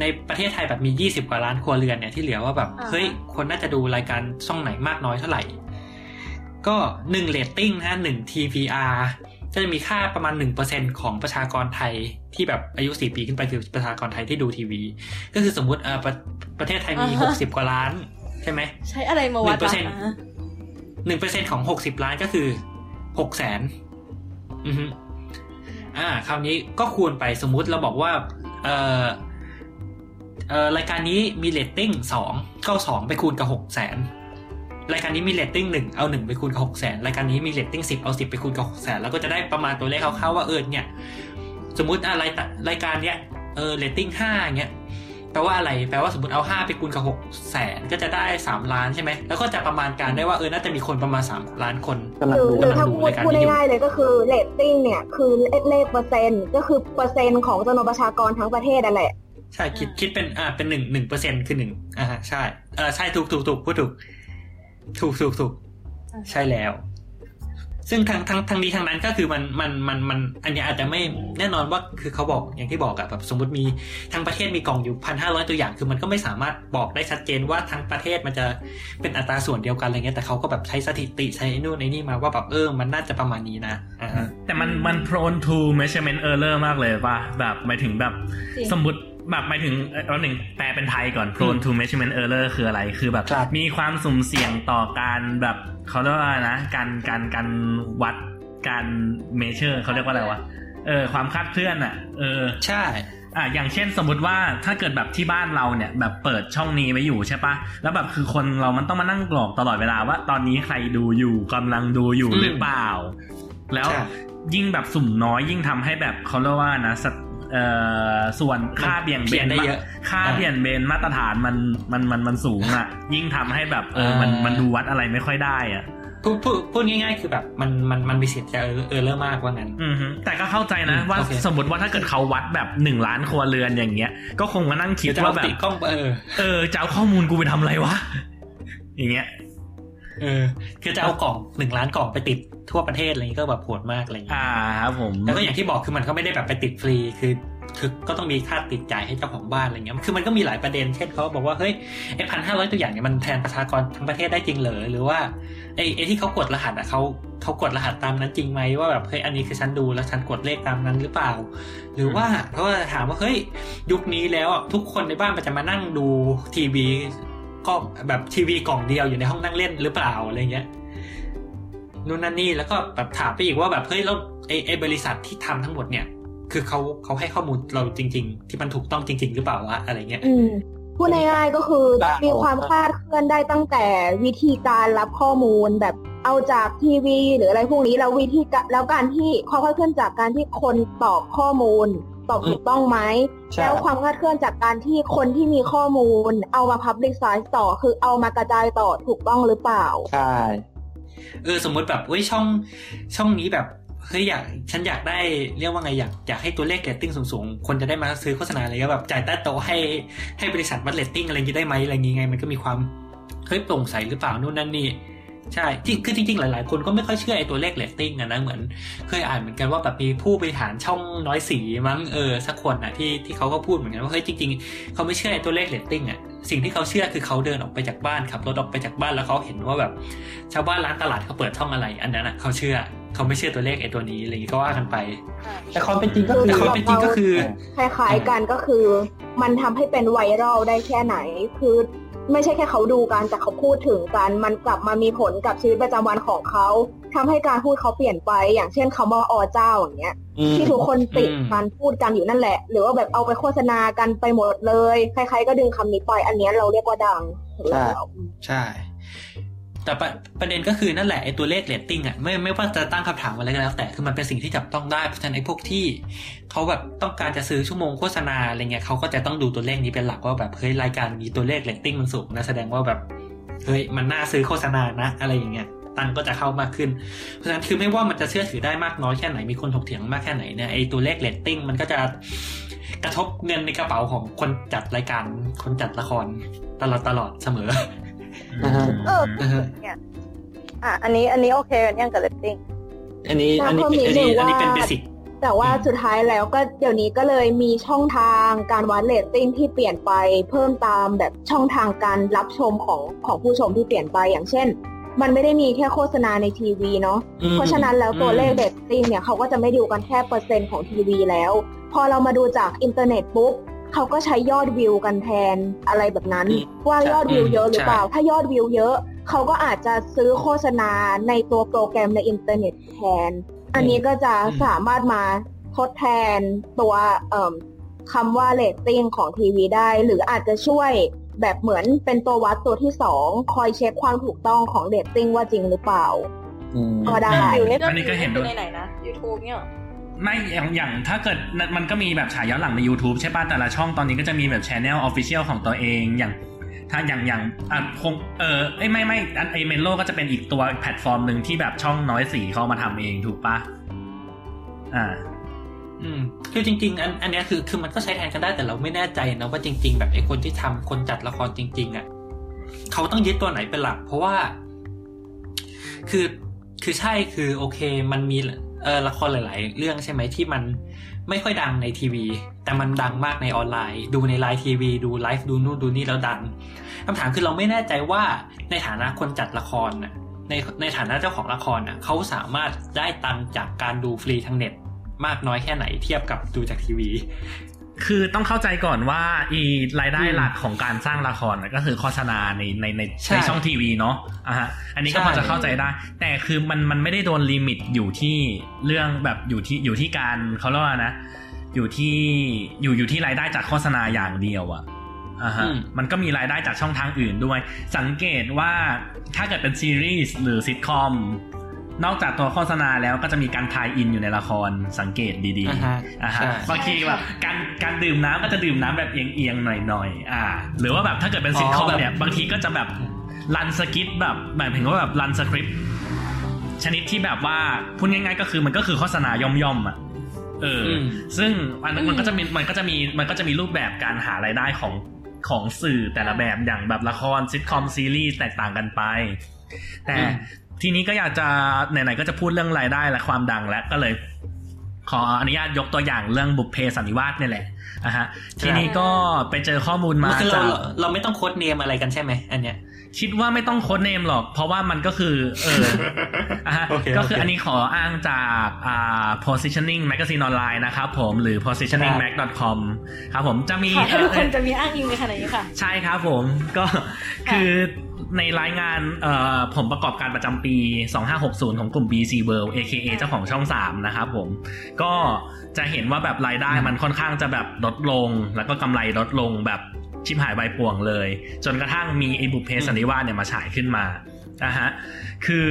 Speaker 3: ในประเทศไทยแบบมียี่สิบกว่าล้านครัวเรือนเนี่ยที่เหลือว่าแบบเฮ้ยคนน่าจะดูรายการช่องไหนมากน้อยเท่าไหร่ ก็หนึ่งเรตติ้งนะหนึ่ง TVR ก็จะมีค่าประมาณหนึ่งเปอร์เซ็นของประชากรไทย ที่แบบอายุสี่ปีขึ้นไปคือประชากรไทยที่ดูทีวี ก็คือสมมุติเอ่อประประเทศไทยมีหกสิบกว่าล้าน ใช่ไหม
Speaker 2: ใช้อะไรมาวัดวะ
Speaker 3: 1%
Speaker 2: อ่า
Speaker 3: หนึ่งเปอร์เซ็นของหกสิบล้านก็คือหกแสนอือฮึอ่า คราวนี้ก็คูณไปสมมุติเราบอกว่า เอ่อเอ่อรายการนี้มีเรตติ้งสองก็เอาสองไปคูณกับหกแสนรายการนี้มีเรตติ้งหนึ่งเอาหนึ่งไปคูณกับหกแสนรายการนี้มีเรตติ้งสิบเอาสิบไปคูณกับหกแสนแล้วก็จะได้ประมาณตัวเลขคร่าวๆว่าเออเนี่ย สมมุติอะไรายรายการเนี้ยเออเรตติ้งห้าเงี้ยแปลว่าอะไร แปลว่าสมมติเอาห้าไปคูณกับหกแสนก็จะได้สามล้านใช่ไหม แล้วก็จะประมาณการได้ว่าเออ น่าจะมีคนประมาณสามล้านคน
Speaker 6: กำลัง
Speaker 5: หรือ
Speaker 6: ดู
Speaker 5: หรือกำ
Speaker 3: ลัง
Speaker 5: ถ้า
Speaker 3: ดู
Speaker 5: พูด
Speaker 3: รายการ
Speaker 5: พูด
Speaker 3: นี้อยู่
Speaker 5: ง่ายๆเลยก็คือเรตติ้งเนี่ย คือเลขเปอร์เซ็นต์ ก็คือเปอร์เซ็นต์ของจำนวนประชากรทั้งประเทศนั่นแหละ
Speaker 3: ใช่ คิดคิดเป็นอ่าเป็นหนึ่งหนึ่งเปอร์เซ็นคือหนึ่งอ่าใช่เออใช่ถูกถูกถูกพูดถูก ถูกถูกถูกใช่แล้ว ซึ่งทางทางทางนี้ทางนั้นก็คือมันมันมันมันอันเนี้ยอาจจะไม่แน่นอนว่าคือเขาบอกอย่างที่บอกอะแบบสมมติมีทั้งประเทศมีกล่องอยู่พันห้าร้อยตัวอย่าง คือมันก็ไม่สามารถบอกได้ชัดเจนว่าทั้งประเทศมันจะเป็นอัตราส่วนเดียวกันอะไรเงี้ยแต่เขาก็แบบใช้สถิติใช้ไอ้นู่นไอ้นี่มาว่าแบบเออมันน่าจะประมาณนี้นะอ่าฮะ
Speaker 4: แต่มันมัน prone to measurement error มากเลยป่ะแบบหมายถึงแบบ
Speaker 2: จริง
Speaker 4: สมมติ แบบหมายถึงเอ่อเอาหนึ่งแปลเป็นไทยก่อน prone to measurement error คืออะไรคือแบบ
Speaker 3: ครับ
Speaker 4: มีความสุ่มเสี่ยงต่อการแบบเขาเรียกว่านะ การการการวัดการ measure เขาเรียกว่าอะไรวะเออความคาดเคลื่อนอะ เออ
Speaker 3: ใช่
Speaker 4: อะอย่างเช่นสมมติว่าถ้าเกิดแบบที่บ้านเราเนี่ย แบบเปิดช่องนี้ไว้อยู่ใช่ปะแล้วแบบคือคนเรามันต้องมานั่งกรอกตลอดเวลาว่า ตอนนี้ใครดูอยู่กำลังดูอยู่
Speaker 3: อืม
Speaker 4: หรือเปล่า แล้ว
Speaker 3: ใช่
Speaker 4: ยิ่งแบบสุ่มน้อยยิ่งทำให้แบบเขาเรียกว่านะ สัดเอ่อส่วนค่าเบี่ยง
Speaker 3: เปลี่
Speaker 4: เบ
Speaker 3: ยน
Speaker 4: น
Speaker 3: ได้เยอะ
Speaker 4: ค่า
Speaker 3: อ่า
Speaker 4: เบี่ยงเบนมาตรฐานมันมันมันมันสูงอะ ยิ่งทำให้แบบเออมัน
Speaker 3: อ่ามั
Speaker 4: มันดูวัดอะไรไม่ค่อยได้อะ
Speaker 3: พูดพูดพูดง่ายๆคือแบบมันมันมันมีสิทธิ์จะเออเออเลอร์มากว่างั้น
Speaker 4: อือฮึแต่ก็เข้าใจนะ
Speaker 3: อืม
Speaker 4: ว่า
Speaker 3: โอเค
Speaker 4: สมมติว่าถ้าเกิดเขาวัดแบบหนึ่งล้านครัวเรือนอย่างเงี้ย ก็คงมานั่งคิด
Speaker 3: จะ
Speaker 4: ว่า
Speaker 3: เอา
Speaker 4: แบบ
Speaker 3: ติดกล้องเออ
Speaker 4: เออจะเอาข้อมูลกูไปทำอะไรวะอย่างเงี้ย
Speaker 3: เออ คือจะเอากล่องหนึ่งล้านกล่องไปติดทั่วประเทศอะไรอย่างนี้ก็แบบโหดมากอะไรอย่างนี้
Speaker 4: อ่าครับผม
Speaker 3: แล้วก็อย่างที่บอกคือมันก็ไม่ได้แบบไปติดฟรีคือคือก็ต้องมีค่าติดจ่ายให้เจ้าของบ้านอะไรเงี้ย คือมันก็มีหลายประเด็น เช่นเขาบอกว่าเฮ้ยไอ้พันห้าร้อยตัวอย่างเนี่ยมันแทนประชากรทั้งประเทศได้จริงเหรอ หรือว่าไอ้ไอ้ที่เขากดรหัสอะเขาเขากดรหัสตามนั้นจริงไหมว่าแบบเฮ้ยอันนี้คือฉันดูแล้วฉันกดเลขตามนั้นหรือเปล่า หรือว่าเขาก็จะถามว่าเฮ้ยยุคนี้แล้วอะทุกคนในบ้านมันจะมานั่งดูทีวี ก็แบบทีวีกล่องเดียวอยู่ในห้องนั่งเล่นหรือเปล่าอะไรเงี้ยนู่นนั่นนี่แล้วก็แบบถามไปอีกว่าแบบเฮ้ยแล้วไอ้ไอ้บริษัทที่ทำทั้งหมดเนี่ย คือเขาเขาให้ข้อมูลเราจริง ๆ ที่มันถูกต้องจริง ๆ หรือเปล่าวะอะไรเงี้ย
Speaker 5: พูดง่ายๆก็คือมีความคลาดเคลื่อนได้ตั้งแต่วิธีการรับข้อมูลแบบเอาจากทีวี หรืออะไรพวกนี้แล้ววิธีแล้วการที่ความคลาดเคลื่อนจากการที่คนตอบข้อมูล ตอบถูกต้องไหม
Speaker 6: ใช่
Speaker 5: แล้วความคลาดเคลื่อนจากการที่คนที่มีข้อมูล เอามา publicize ต่อ คือเอามากระจายต่อถูกต้องหรือเปล่า
Speaker 6: ใช่
Speaker 3: เออสมมติแบบเว้ยช่องช่องนี้แบบเฮ้ยอยากฉันอยากได้เรียกว่าไงอยากอยากให้ตัวเลขเรตติ้งสูงๆ คนจะได้มาซื้อโฆษณาอะไรก็แบบจ่ายใต้โต๊ะให้ให้บริษัทวัดเรตติ้งอะไรอย่างนี้ได้ไหมอะไรอย่างงี้ไง มันก็มีความเฮ้ยโปร่งใสหรือเปล่านู่นนั่นนี่ ใช่จริงคือจริงๆ หลายๆ คนก็ไม่ค่อยเชื่อไอ้ตัวเลขเรตติ้งอะนะเหมือน เคยอ่านเหมือนกันว่าแบบมีผู้บริหารช่องน้อยสีมั้งเออสักคนอะที่ที่เขาก็พูดเหมือนกันว่าเฮ้ยจริง ๆ เขาไม่เชื่อไอ้ตัวเลขเรตติ้งอะสิ่งที่เขาเชื่อคือเขาเดินออกไปจากบ้านขับรถออกไปจากบ้านแล้วเขาเห็นว่าแบบชาวบ้านร้านตลาดเขาเปิดช่องอะไร อันนั้นอะเขาเชื่อเขาไม่เชื่อตัวเลขไอ้ตัวนี้อะไรอย่างงี้ก็ว่ากันไป
Speaker 6: แต่ความเป็นจริงก็คือ
Speaker 3: แต่ความเป็นจริงก็คือ
Speaker 5: คล้ายๆกันก็คือ มันทำให้เป็นไวรัลได้แค่ไหนคือ ไม่ใช่แค่เขาดูกันแต่เขาพูดถึงกัน มันกลับมามีผลกับชีวิตประจำวันของเขาทำให้การพูดเขาเปลี่ยนไป อย่างเช่นคำว่าออเจ้าอย่างเงี้ย
Speaker 6: อืม
Speaker 5: ที่ทุกคนติด
Speaker 3: อืม
Speaker 5: การพูดกันอยู่นั่นแหละ หรือว่าแบบเอาไปโฆษณากันไปหมดเลย ใครๆก็ดึงคำนี้ไป อันเนี้ยเราเรียกว่าดัง
Speaker 6: ใช่
Speaker 3: ใช่ แต่ประประเด็นก็คือนั่นแหละไอ้ตัวเลขเรตติ้งอะไม่ไม่ว่าจะตั้งคำถามอะไรก็แล้ว แต่คือมันเป็นสิ่งที่จับต้องได้เพราะฉะนั้นไอ้พวกที่เขาแบบต้องการจะซื้อชั่วโมงโฆษณาอะไรเงี้ยเขาก็จะต้องดูตัวเลขนี้เป็นหลักว่าแบบเฮ้ยรายการนี้ตัวเลขเรตติ้งมันสูงนะแสดงว่าแบบเฮ้ยมันน่าซื้อโฆษณานะ อะไรอย่างเงี้ยตังก็จะเข้ามากขึ้น เพราะฉะนั้นคือไม่ว่ามันจะเชื่อถือได้มากน้อยแค่ไหน มีคนถกเถียงมากแค่ไหนเนี่ยไอ้ตัวเลขเรตติ้งมันก็จะกระทบเงินในกระเป๋าของคนจัดรายการ คนจัดละครตลอดตลอดเสมอ
Speaker 7: เออ
Speaker 3: นะฮะ
Speaker 7: อะอันนี้อันนี้โอเคกันยังกับเรตติ้ง
Speaker 6: อันนี้
Speaker 5: แล้ว
Speaker 6: อันนี้
Speaker 5: ก็มี
Speaker 3: อันนี้อันนี้เป็นเบสิก
Speaker 5: แต่ว่าสุดท้ายแล้วก็เดี๋ยวนี้ก็เลยมีช่องทางการวัดเรตติ้งที่เปลี่ยนไปเพิ่มตามแบบช่องทางการรับชมของของผู้ชมที่เปลี่ยนไปอย่างเช่น มันไม่ได้มีแค่โฆษณาในทีวีเนาะ
Speaker 3: อืม
Speaker 5: เพราะฉะนั้นแล้วตัว
Speaker 3: อืม
Speaker 5: เลขเรตติ้งเนี่ยเขาก็จะไม่ดูกันแค่เปอร์เซ็นต์ของทีวีแล้ว พอเรามาดูจากอินเทอร์เน็ตปุ๊บ เขาก็ใช้ยอดวิวกันแทนอะไรแบบนั้น
Speaker 6: อืม
Speaker 5: ว่ายอดวิวเยอะหรือเปล่า
Speaker 3: ใช่
Speaker 5: ถ้ายอดวิวเยอะ เขาก็อาจจะซื้อโฆษณาในตัวโปรแกรมในอินเทอร์เน็ตแทน อันนี้ก็จะสามารถมาทดแทนตัวเอิ่มคำว่าเรตติ้งของทีวีได้ หรืออาจจะช่วยแบบเหมือนเป็นตัววัดตัวที่สองคอยเช็คความถูกต้องของเรตติ้งว่าจริงหรือเปล่า
Speaker 6: อืม
Speaker 5: ก็ได้
Speaker 7: วิวนี่
Speaker 4: อันนี้ก็เห็นด้วย
Speaker 2: ในไหนนะ YouTube เนี่ยเหรอ
Speaker 4: ไม่อย่างอย่างถ้าเกิดมันก็มีแบบฉายย้อนหลังใน YouTube ใช่ป่ะแต่ละช่องตอนนี้ก็จะมีแบบช anel official ของตัวเองอย่างถ้าอย่างอย่างอะคงเออเอ้ไม่ไม่อันไอ Mello ก็จะเป็นอีกตัวแพลตฟอร์มหนึ่งที่แบบช่องน้อยสีเขามาทำเองถูกปะอ่า
Speaker 3: อืมคือจริง ๆ อันอันเนี้ยคือคือมันก็ใช้แทนกันได้แต่เราไม่แน่ใจนะว่าจริง ๆ แบบไอ้คนที่ทำคนจัดละครจริง ๆอะเขาต้องยึดตัวไหนเป็นหลัก เพราะว่า คือคือใช่คือโอเค มันมี เออละครหลาย ๆ เรื่องใช่ไหมที่มันไม่ค่อยดังในทีวี แต่มันดังมากในออนไลน์ ดูในไลน์ทีวี ดูไลฟ์ดูนู่นดูนี่แล้วดังคำถามคือเราไม่แน่ใจว่าในฐานะคนจัดละครน่ะในในฐานะเจ้าของละครน่ะเขาสามารถได้ตังจากการดูฟรีทางเน็ตมากน้อยแค่ไหนเทียบกับดูจากทีวี
Speaker 4: คือต้องเข้าใจก่อนว่าอีรายได้
Speaker 3: อืม
Speaker 4: หลักของการสร้างละครน่ะก็คือโฆษณาในในใน
Speaker 3: ใช่
Speaker 4: ในช่องทีวีเนาะอะฮะอันนี้ก็
Speaker 3: ใช่
Speaker 4: พอจะเข้าใจได้ แต่คือมันมันไม่ได้โดนลิมิตอยู่ที่เรื่องแบบอยู่ที่อยู่ที่การเขาเรียกว่านะ อยู่ที่อยู่อยู่ที่รายได้จากโฆษณาอย่างเดียวอะอ่าฮะ
Speaker 3: อืม
Speaker 4: มันก็มีรายได้จากช่องทางอื่นด้วย สังเกตว่าถ้าเกิดเป็นซีรีส์หรือซิทคอม นอกจากตัวโฆษณาแล้วก็จะมีการ tie-in อยู่ในละครสังเกตดี
Speaker 3: อ่าฮะ
Speaker 4: ๆอ่าฮะ
Speaker 3: ใช่
Speaker 4: บางทีแบบการการดื่มน้ำก็จะดื่มน้ำแบบเอียงๆหน่อยๆอ่า หรือว่าแบบถ้าเกิดเป็นซิทคอม
Speaker 3: อ๋อแบบ
Speaker 4: เนี่ยบางทีก็จะแบบ run script แบบหมายถึงว่าแบบ run script ชนิดที่แบบว่าพูดง่ายๆก็คือมันก็คือโฆษณาย่อมๆอะเอออ
Speaker 3: ม
Speaker 4: ซึ่งอันนั้นมันก็จะมีมันก็จะมีมันก็จะมีรูปแบบการหารายได้ของของสื่อแต่ละแบบอย่างแบบละครซิทคอมซีรีส์แตกต่างกันไป แต่
Speaker 3: อืม
Speaker 4: ทีนี้ก็อยากจะไหนๆก็จะพูดเรื่องรายได้และความดังแล้วก็เลย ขออนุญาตยกตัวอย่างเรื่องบุพเพสันนิวาสเนี่ยแหละอะฮะทีนี้ก็ไปเจอข้อมูลมา
Speaker 3: คือเรา
Speaker 4: จาก
Speaker 3: เราเราไม่ต้องโค้ดเนมอะไรกันใช่ไหมอันเนี้ย
Speaker 4: คิดว่าไม่ต้องโค้ดเนมหรอก เพราะว่ามันก็คือเอออะฮะ
Speaker 3: โอเค
Speaker 4: ก็คือ
Speaker 3: โอเค
Speaker 4: อันนี้ขออ้างจากอ่า positioning magazine ออนไลน์นะครับผมหรือ positioningmag.com ครับผมจะมี
Speaker 2: ค่ะถ้าทุกคน
Speaker 4: เอ่อ
Speaker 2: จะมีอ้างอิงในขนาดนี้ค่ะ
Speaker 4: ใช่ครับผมก็คือ ในรายงานเอ่อผลประกอบการประจำปี 2560 ของกลุ่ม BEC World AKA เจ้าของช่อง 3 นะครับผม ก็จะเห็นว่าแบบรายได้มันค่อนข้างจะแบบลดลง แล้วก็กำไรลดลงแบบชิบหายวายป่วงเลย จนกระทั่งมีไอ้บุพเพสันนิวาสเนี่ยมาฉายขึ้นมาอะฮะ คือ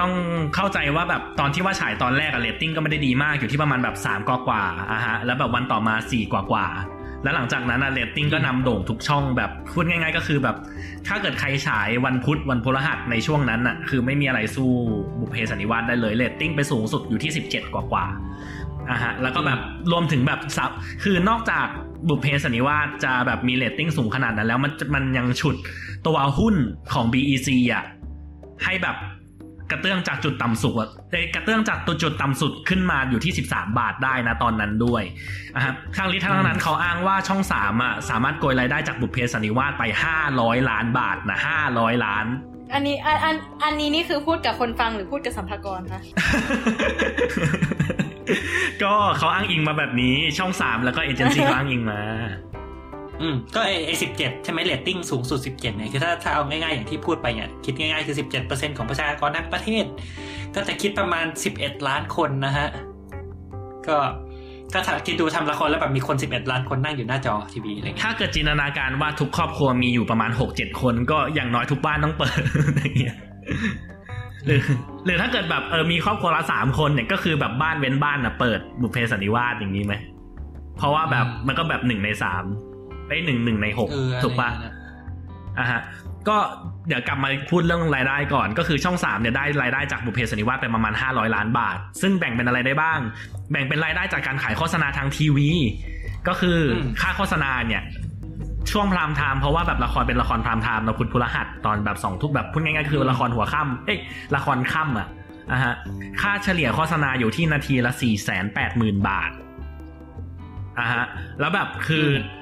Speaker 4: ต้องเข้าใจว่าแบบตอนที่ว่าฉายตอนแรกอะเรตติ้งก็ไม่ได้ดีมากอยู่ที่ประมาณแบบ 3กว่ากว่าๆอะฮะ แล้วแบบวันต่อมา 4 กว่ากว่าๆ แล้วหลังจากนั้นอะเรตติ้งก็นำโด่งทุกช่องแบบพูดง่าย ๆ ก็คือแบบ ถ้าเกิดใครฉายวันพุธวันพฤหัสในช่วงนั้นอะคือไม่มีอะไรสู้บุพเพสันนิวาสได้เลยเรตติ้งไปสูงสุดอยู่ที่ 17 กว่ากว่าๆอะฮะแล้วก็แบบรวมถึงแบบซับคือนอกจากบุพเพสันนิวาสจะแบบมีเรตติ้งสูงขนาดนั้นแล้วมันมันยังฉุดตัวหุ้นของ BEC อะให้แบบ กระเตื้องจากจุดต่ำสุดอะเอ้ยกระเตื้องจากตัวจุดต่ำสุดขึ้นมาอยู่ที่ 13 บาทได้นะตอนนั้นด้วยนะครับทางลิทางนั้นเขาอ้างว่าช่องสามอะสามารถโกยรายได้จากบุพเพสันนิวาสไป 500 ล้านบาทนะ500 ล้าน
Speaker 2: อันนี้อันอันอันนี้นี่คือพูดกับคนฟังหรือพูดกับสรรพากรคะ
Speaker 4: ก็เขาอ้างอิงมาแบบนี้ช่องสามแล้วก็เอเจนซี่ก็อ้างอิงมา
Speaker 3: อืมก็ไอ้ไอ้สิบเจ็ดใช่ไหมเรตติ้งสูงสุดสิบเจ็ดเนี่ยคือถ้าถ้าเอาง่ายๆอย่างที่พูดไปเนี่ยคิดง่ายๆคือสิบเจ็ดเปอร์เซ็นต์ของประชากรทั้งประเทศ ก็จะคิดประมาณสิบเอ็ดล้านคนนะฮะ ก็ถ้าถ้าคิดดูทำละครแล้วแบบมีคนสิบเอ็ดล้านคนนั่งอยู่หน้าจอทีวีอะไรเงี้ย
Speaker 4: ถ้าเกิดจินตนาการว่าทุกครอบครัวมีอยู่ประมาณหกเจ็ดคน ก็อย่างน้อยทุกบ้านต้องเปิดอย่างเงี้ยหรือหรือถ้าเกิดแบบเออมีครอบครัวละสามคนเนี่ยก็คือแบบบ้านเว้นบ้านนะเปิดบุพเพสันนิวาสอย่างนี้ไหมเพราะว่าแบบมันก็แบบหนึ่งในสาม ไอ้ยหนึ่งหนึ่งในหก
Speaker 3: เอออะไร
Speaker 4: ถูกปะ
Speaker 3: เงี้ย
Speaker 4: อะฮะก็เดี๋ยวกลับมาพูดเรื่องรายได้ก่อน ก็คือช่อง3เนี่ยได้รายได้จากบุพเพสันนิวาสไปประมาณ 500 ล้านบาท ซึ่งแบ่งเป็นอะไรได้บ้าง แบ่งเป็นรายได้จากการขายโฆษณาทางทีวี ก็คืออ
Speaker 3: ม
Speaker 4: ค่าโฆษณาเนี่ยช่วง prime time เพราะว่าแบบละครเป็นละคร prime time เราพุธพฤหัสตอนแบบสองทุ่มแบบพูดง่ายๆคือละครหัวค่ำเอ้ยละครค่ำอะอะฮะค่าเฉลี่ยโฆษณาอยู่ที่นาทีละ4 8 0 0 0 0บาทอะฮะแล้วแบบคือออ่า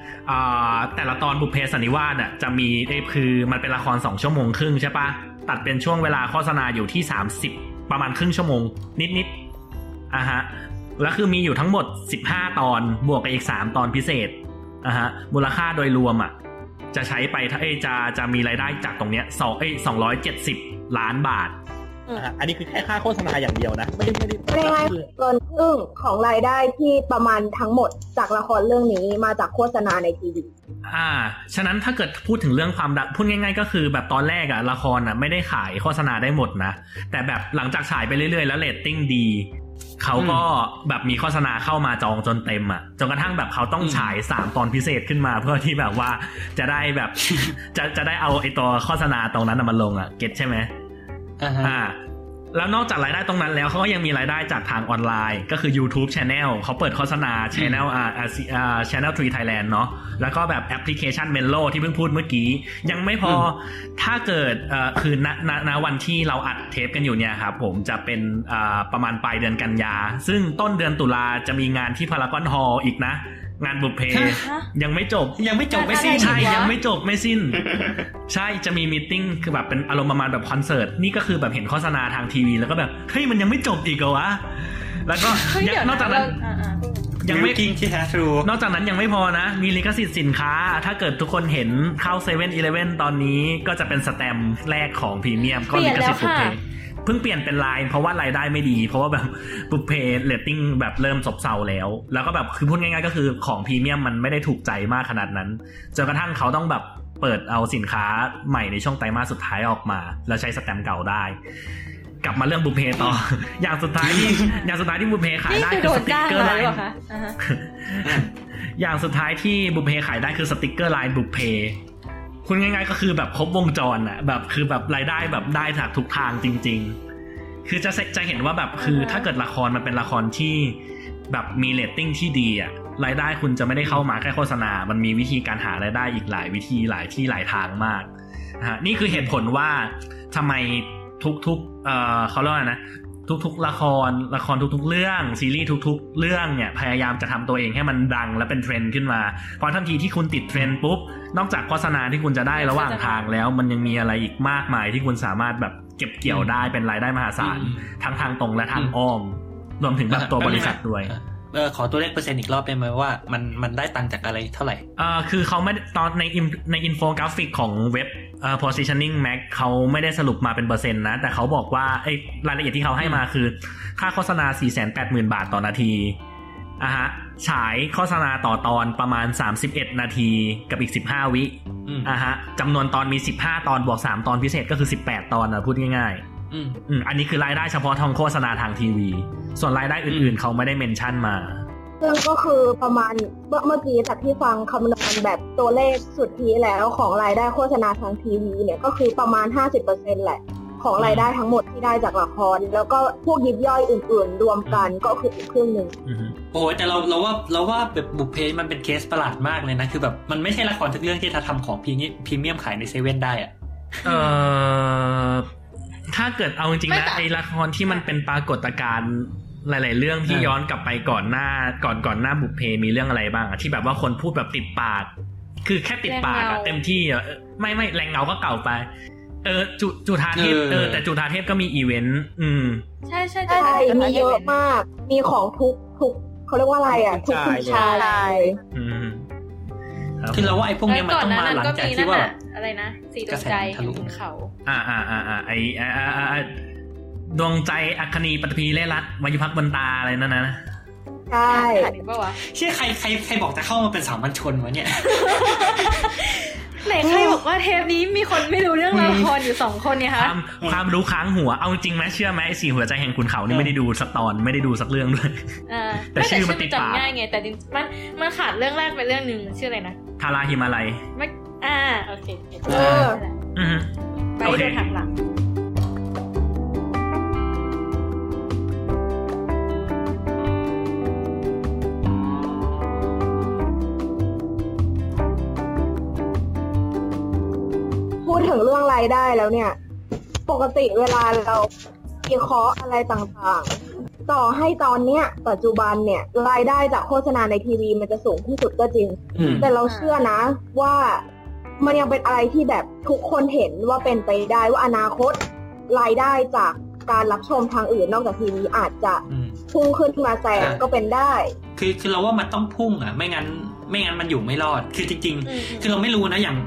Speaker 4: แต่ละตอนบุพเพสันนิวาสอะจะมีเอ้คือมันเป็นละครสองชั่วโมงครึ่งใช่ปะตัดเป็นช่วงเวลาโฆษณาอยู่ที่สามสิบประมาณครึ่งชั่วโมง นิดๆอะฮะแล้วคือมีอยู่ทั้งหมดสิบห้าตอนบวกกับอีกสามตอนพิเศษอะฮะมูลค่าโดยรวมอะจะใช้ไปถ้าเอจะจะมีรายได้จากตรงเนี้ยสองเอ้สองร้อยเจ็ดสิบล้านบาท
Speaker 6: อะอันนี้คือแค่ค่าโฆษณาอย่างเดียวนะ ไม่ได้ไม่ได้
Speaker 5: ไม่ง่ายๆเกินครึ่งของรายได้ที่ประมาณทั้งหมดจากละครเรื่องนี้มาจากโฆษณาในทีวี
Speaker 4: อ่า ฉะนั้นถ้าเกิดพูดถึงเรื่องความดังพูดง่าย ๆ ก็คือแบบตอนแรกอะละครอะไม่ได้ขายโฆษณาได้หมดนะ แต่แบบหลังจากฉายไปเรื่อยๆ แล้วเรตติ้งดีเขาก็แบบมีโฆษณาเข้ามาจองจนเต็มอะจนกระทั่งแบบเขาต้องฉายสามตอนพิเศษขึ้นมาเพื่อที่แบบว่าจะได้แบบจะจะได้เอาไอตัวโฆษณาตรงนั้นน่ะมาลงอะเก็ตใช่ไหม
Speaker 3: อ่าฮะ
Speaker 4: อ่า แล้วนอกจากรายได้ตรงนั้นแล้วเขาก็ยังมีรายได้จากทางออนไลน์ ก็คือ YouTube Channel เขาเปิดโฆษณา Channel อ่าอ่าอ่า Channel 3 Thailand เนาะแล้วก็แบบแอปพลิเคชัน Menlo ที่เพิ่งพูดเมื่อกี้ ยังไม่พออถ้าเกิดเอ่อคือณณณวันที่เราอัดเทปกันอยู่เนี่ยครับผมจะเป็นอ่าประมาณปลายเดือนกันยา ซึ่งต้นเดือนตุลาจะมีงานที่พารากอนฮอลอีกนะ งานบุพเพ
Speaker 2: ฮะ
Speaker 4: ยังไม่จบ
Speaker 3: ยังไม่จบไม่สิ้น
Speaker 2: อะไร
Speaker 4: ใช่
Speaker 2: อีกวะ
Speaker 4: ยังไม่จบไม่สิ้น ใช่จะมี meeting คือแบบเป็นอารมณ์ประมาณแบบคอนเสิร์ตนี่ก็คือแบบเห็นโฆษณาทางทีวี แล้วก็แบบเฮ้ยมันยังไม่จบอีกเหรอวะแล้วก็
Speaker 2: เฮ้ย
Speaker 4: ยัง
Speaker 2: เดี๋ยวน
Speaker 4: อกจากนั้น
Speaker 2: อ่าอ่า
Speaker 4: ยังไม่
Speaker 3: กิ้งที่แท้ true
Speaker 4: นอกจากนั้นยังไม่พอนะ มีลิขสิทธิ์สินค้า ถ้าเกิดทุกคนเห็นเข้าเซเว่นอีเลฟเว่นตอนนี้ก็จะเป็นสแตมป์แรกของพรีเมียมก็ลิขสิทธิ์บุพเพ เพิ่งเปลี่ยนเป็นไลน์เพราะว่ารายได้ไม่ดี เพราะว่าแบบบุพเพเรตติ้งแบบเริ่มซบเซาแล้ว แล้วก็แบบคือพูดง่ายๆก็คือของพรีเมียมมันไม่ได้ถูกใจมากขนาดนั้นจนกระทั่งเขาต้องแบบเปิดเอาสินค้าใหม่ในช่วงไตรมาสสุดท้ายออกมา แล้วใช้สแตมป์เก่าได้ กลับมาเรื่องบุพเพต่อ อย่างสุดท้ายที่อย่างสุดท้ายที่บุพเพขาย
Speaker 2: นี่
Speaker 4: ได้
Speaker 2: คือ
Speaker 4: คือสติ๊ก
Speaker 2: จ้าง
Speaker 4: เกอร์
Speaker 2: มาหรือเป
Speaker 4: น์
Speaker 2: ล่าคะอ่าฮะ
Speaker 4: อย่างสุดท้ายที่บุพเพขายได้คือสติกเกอร์ไลน์บุพเพ คุณง่ายๆก็คือแบบครบวงจรอะแบบคือแบบรายได้แบบได้จากทุกทางจริง ๆ คือจะจะเห็นว่าแบบคือถ้าเกิดละครมันเป็นละครที่แบบมีเรตติ้งที่ดีอะรายได้คุณจะไม่ได้เข้ามาแค่โฆษณา มันมีวิธีการหารายได้อีกหลายวิธีหลายที่หลายทางมากนะฮะนี่คือเหตุผลว่าทำไมทุกๆเอ่อเขาเรียกว่าไงนะ ทุกๆ ละคละครทุก ๆ เรื่อง ซีรีส์ทุก ๆ เรื่องเนี่ยพยายามจะทำตัวเองให้มันดังและเป็นเทรนด์ขึ้นมา เพราะทันทีที่คุณติดเทรนด์ปุ๊บ นอกจากโฆษณาที่คุณจะได้ระหว่างทางแล้ว มันยังมีอะไรอีกมากมายที่คุณสามารถแบบเก็บเกี่ยวได้เป็นรายได้มหาศาล
Speaker 3: อืม
Speaker 4: ทั้งทางตรงและทาง
Speaker 3: อืม
Speaker 4: อ้อม รวมถึงแบบตัวบริษัทด้วย
Speaker 3: เออขอตัวเลขเปอร์เซ็นต์อีกรอบได้ไหมว่ามันมันได้ตังค์จากอะไรเท่าไหร่
Speaker 4: อ่าคือเขาไม่ได้ตอนในอินในอินโฟกราฟิกของเว็บเอ่อ Positioning Mag เขาไม่ได้สรุปมาเป็นเปอร์เซ็นต์นะ แต่เขาบอกว่าไอ้รายละเอียดที่เขาให้มาคือ ค่าโฆษณา 480,000 บาทต่อนาทีอะฮะฉายโฆษณาต่อตอนประมาณ 31 นาทีกับอีก 15 วิ
Speaker 3: อืม
Speaker 4: อะฮะจำนวนตอนมี 15 ตอนบวก 3 ตอนพิเศษก็คือ 18 ตอนนะพูดง่าย
Speaker 3: อืม
Speaker 4: ๆ อืมอันนี้คือรายได้เฉพาะทางโฆษณาทางทีวี ส่วนรายได้อื่นๆ เขาไม่ได้เมนชั่นมา
Speaker 5: ซึ่งก็คือประมาณเมื่อเมื่อกี้จากที่ฟังคำนวณแบบตัวเลขสุดทีแล้วของรายได้โฆษณาทางทีวีเนี่ยก็คือประมาณ 50%แหละ ของรายได้ทั้งหมดที่ได้จากละคร แล้วก็พวกยิบย่อยอื่น ๆ รวมกันก็คืออีกครึ่งหนึ่ง
Speaker 4: อือฮึ
Speaker 3: โอ้ยแต่เราเราว่าเราว่าแบบบุพเพมันเป็นเคสประหลาดมากเลยนะ คือแบบมันไม่ใช่ละครทุกเรื่องที่จะทำของพรีเมียมพรีเมียมขายในเซเว่นได้อะ
Speaker 4: เออ ถ้าเกิดเอาจริงๆ
Speaker 2: ไม่
Speaker 4: นะ
Speaker 2: แต่
Speaker 4: ไอละครที่มันเป็นปรากฏการณ์หลาย ๆ เรื่องที่ย้อนกลับไปก่อนหน้าก่อนก่อนหน้าบุพเพมีเรื่องอะไรบ้างอะที่แบบว่าคนพูดแบบติดปาก คือแค่ติดปากอะเต็มที่อะเออไม่ไม่แรงเงาก็เก่าไป เออจุจุธาเทพเออแต่จุธาเทพก็มีอีเวนต์อืม
Speaker 2: ใช่ใช่
Speaker 5: ใช่มีเยอะมาก มีของทุกทุกเขาเรียกว่าอะไรอะทุกคุณชายเลย
Speaker 4: อืมครับ
Speaker 3: คือเราว่าไอ้พวกเนี้ยมัน
Speaker 2: ก่อน
Speaker 3: ต้อง
Speaker 2: หน้า
Speaker 3: มา
Speaker 2: นั้น
Speaker 3: หลัง
Speaker 2: ก็
Speaker 3: จาก
Speaker 2: มี
Speaker 3: ที่
Speaker 2: นั่น
Speaker 3: ว่า
Speaker 2: น่ะ อะไรนะสีดวงใจ
Speaker 3: กระแสทะลุ
Speaker 2: แห่งขุนเขา
Speaker 4: อ่าอ่าอ่าอ่าไออ่าอ่าอ่าอ่าดวงใจอัคนีปฐพีเล่รัตวายุพักบนตาอะไรนั่นนะ
Speaker 5: ใช่
Speaker 2: อ่านถึงปะวะ
Speaker 3: เชื่อใครใครใครบอกจะเข้ามาเป็นสามัญชนวะเนี่ย
Speaker 2: ไหนใครบอกว่าเทปนี้มีคนไม่รู้เรื่องละครอยู่สองคนเนี่ย
Speaker 4: ค
Speaker 2: คะ
Speaker 4: วามความรู้ค้างหัวเอาจริงไหมเชื่อไหมไอสี่หัวใจแห่งคุณเขานี่ไม่ได้ดูสักตอนไม่ได้ดูสักเรื่องด้วย
Speaker 2: อ่า
Speaker 4: แต่ชื่อมันติดปาก
Speaker 2: จำง่ายไงแต่จริงๆมันมันขาดเรื่องแรกไปเรื่องหนึ่งชื่ออะไรนะ
Speaker 4: ทาราฮิมาลัย
Speaker 2: ไม่ อ่าโอเค
Speaker 5: เออ
Speaker 4: อือฮึ
Speaker 2: ไป
Speaker 4: โอเค
Speaker 2: โดนหักหลัง
Speaker 5: พูดถึงเรื่องรายได้แล้วเนี่ย ปกติเวลาเราวิเคราะห์อะไรต่างๆ ต่อให้ตอนเนี้ย ปัจจุบันเนี่ย รายได้จากโฆษณาในทีวีมันจะสูงที่สุดก็จริง
Speaker 3: อืม
Speaker 5: แต่เราเชื่อนะว่า มันยังเป็นอะไรที่แบบทุกคนเห็นว่าเป็นไปได้ว่าอนาคตรายได้จากการรับชมทางอื่นนอกจากทีวีอาจจะ
Speaker 3: อืม
Speaker 5: พุ่งขึ้นมาแซง
Speaker 3: ใช่
Speaker 5: ก็เป็นได้
Speaker 3: คือคือเราว่ามันต้องพุ่งอะ ไม่งั้น ไม่งั้นมันอยู่ไม่รอด คือจริง
Speaker 2: อืม
Speaker 3: ๆคือเราไม่รู้นะอย่าง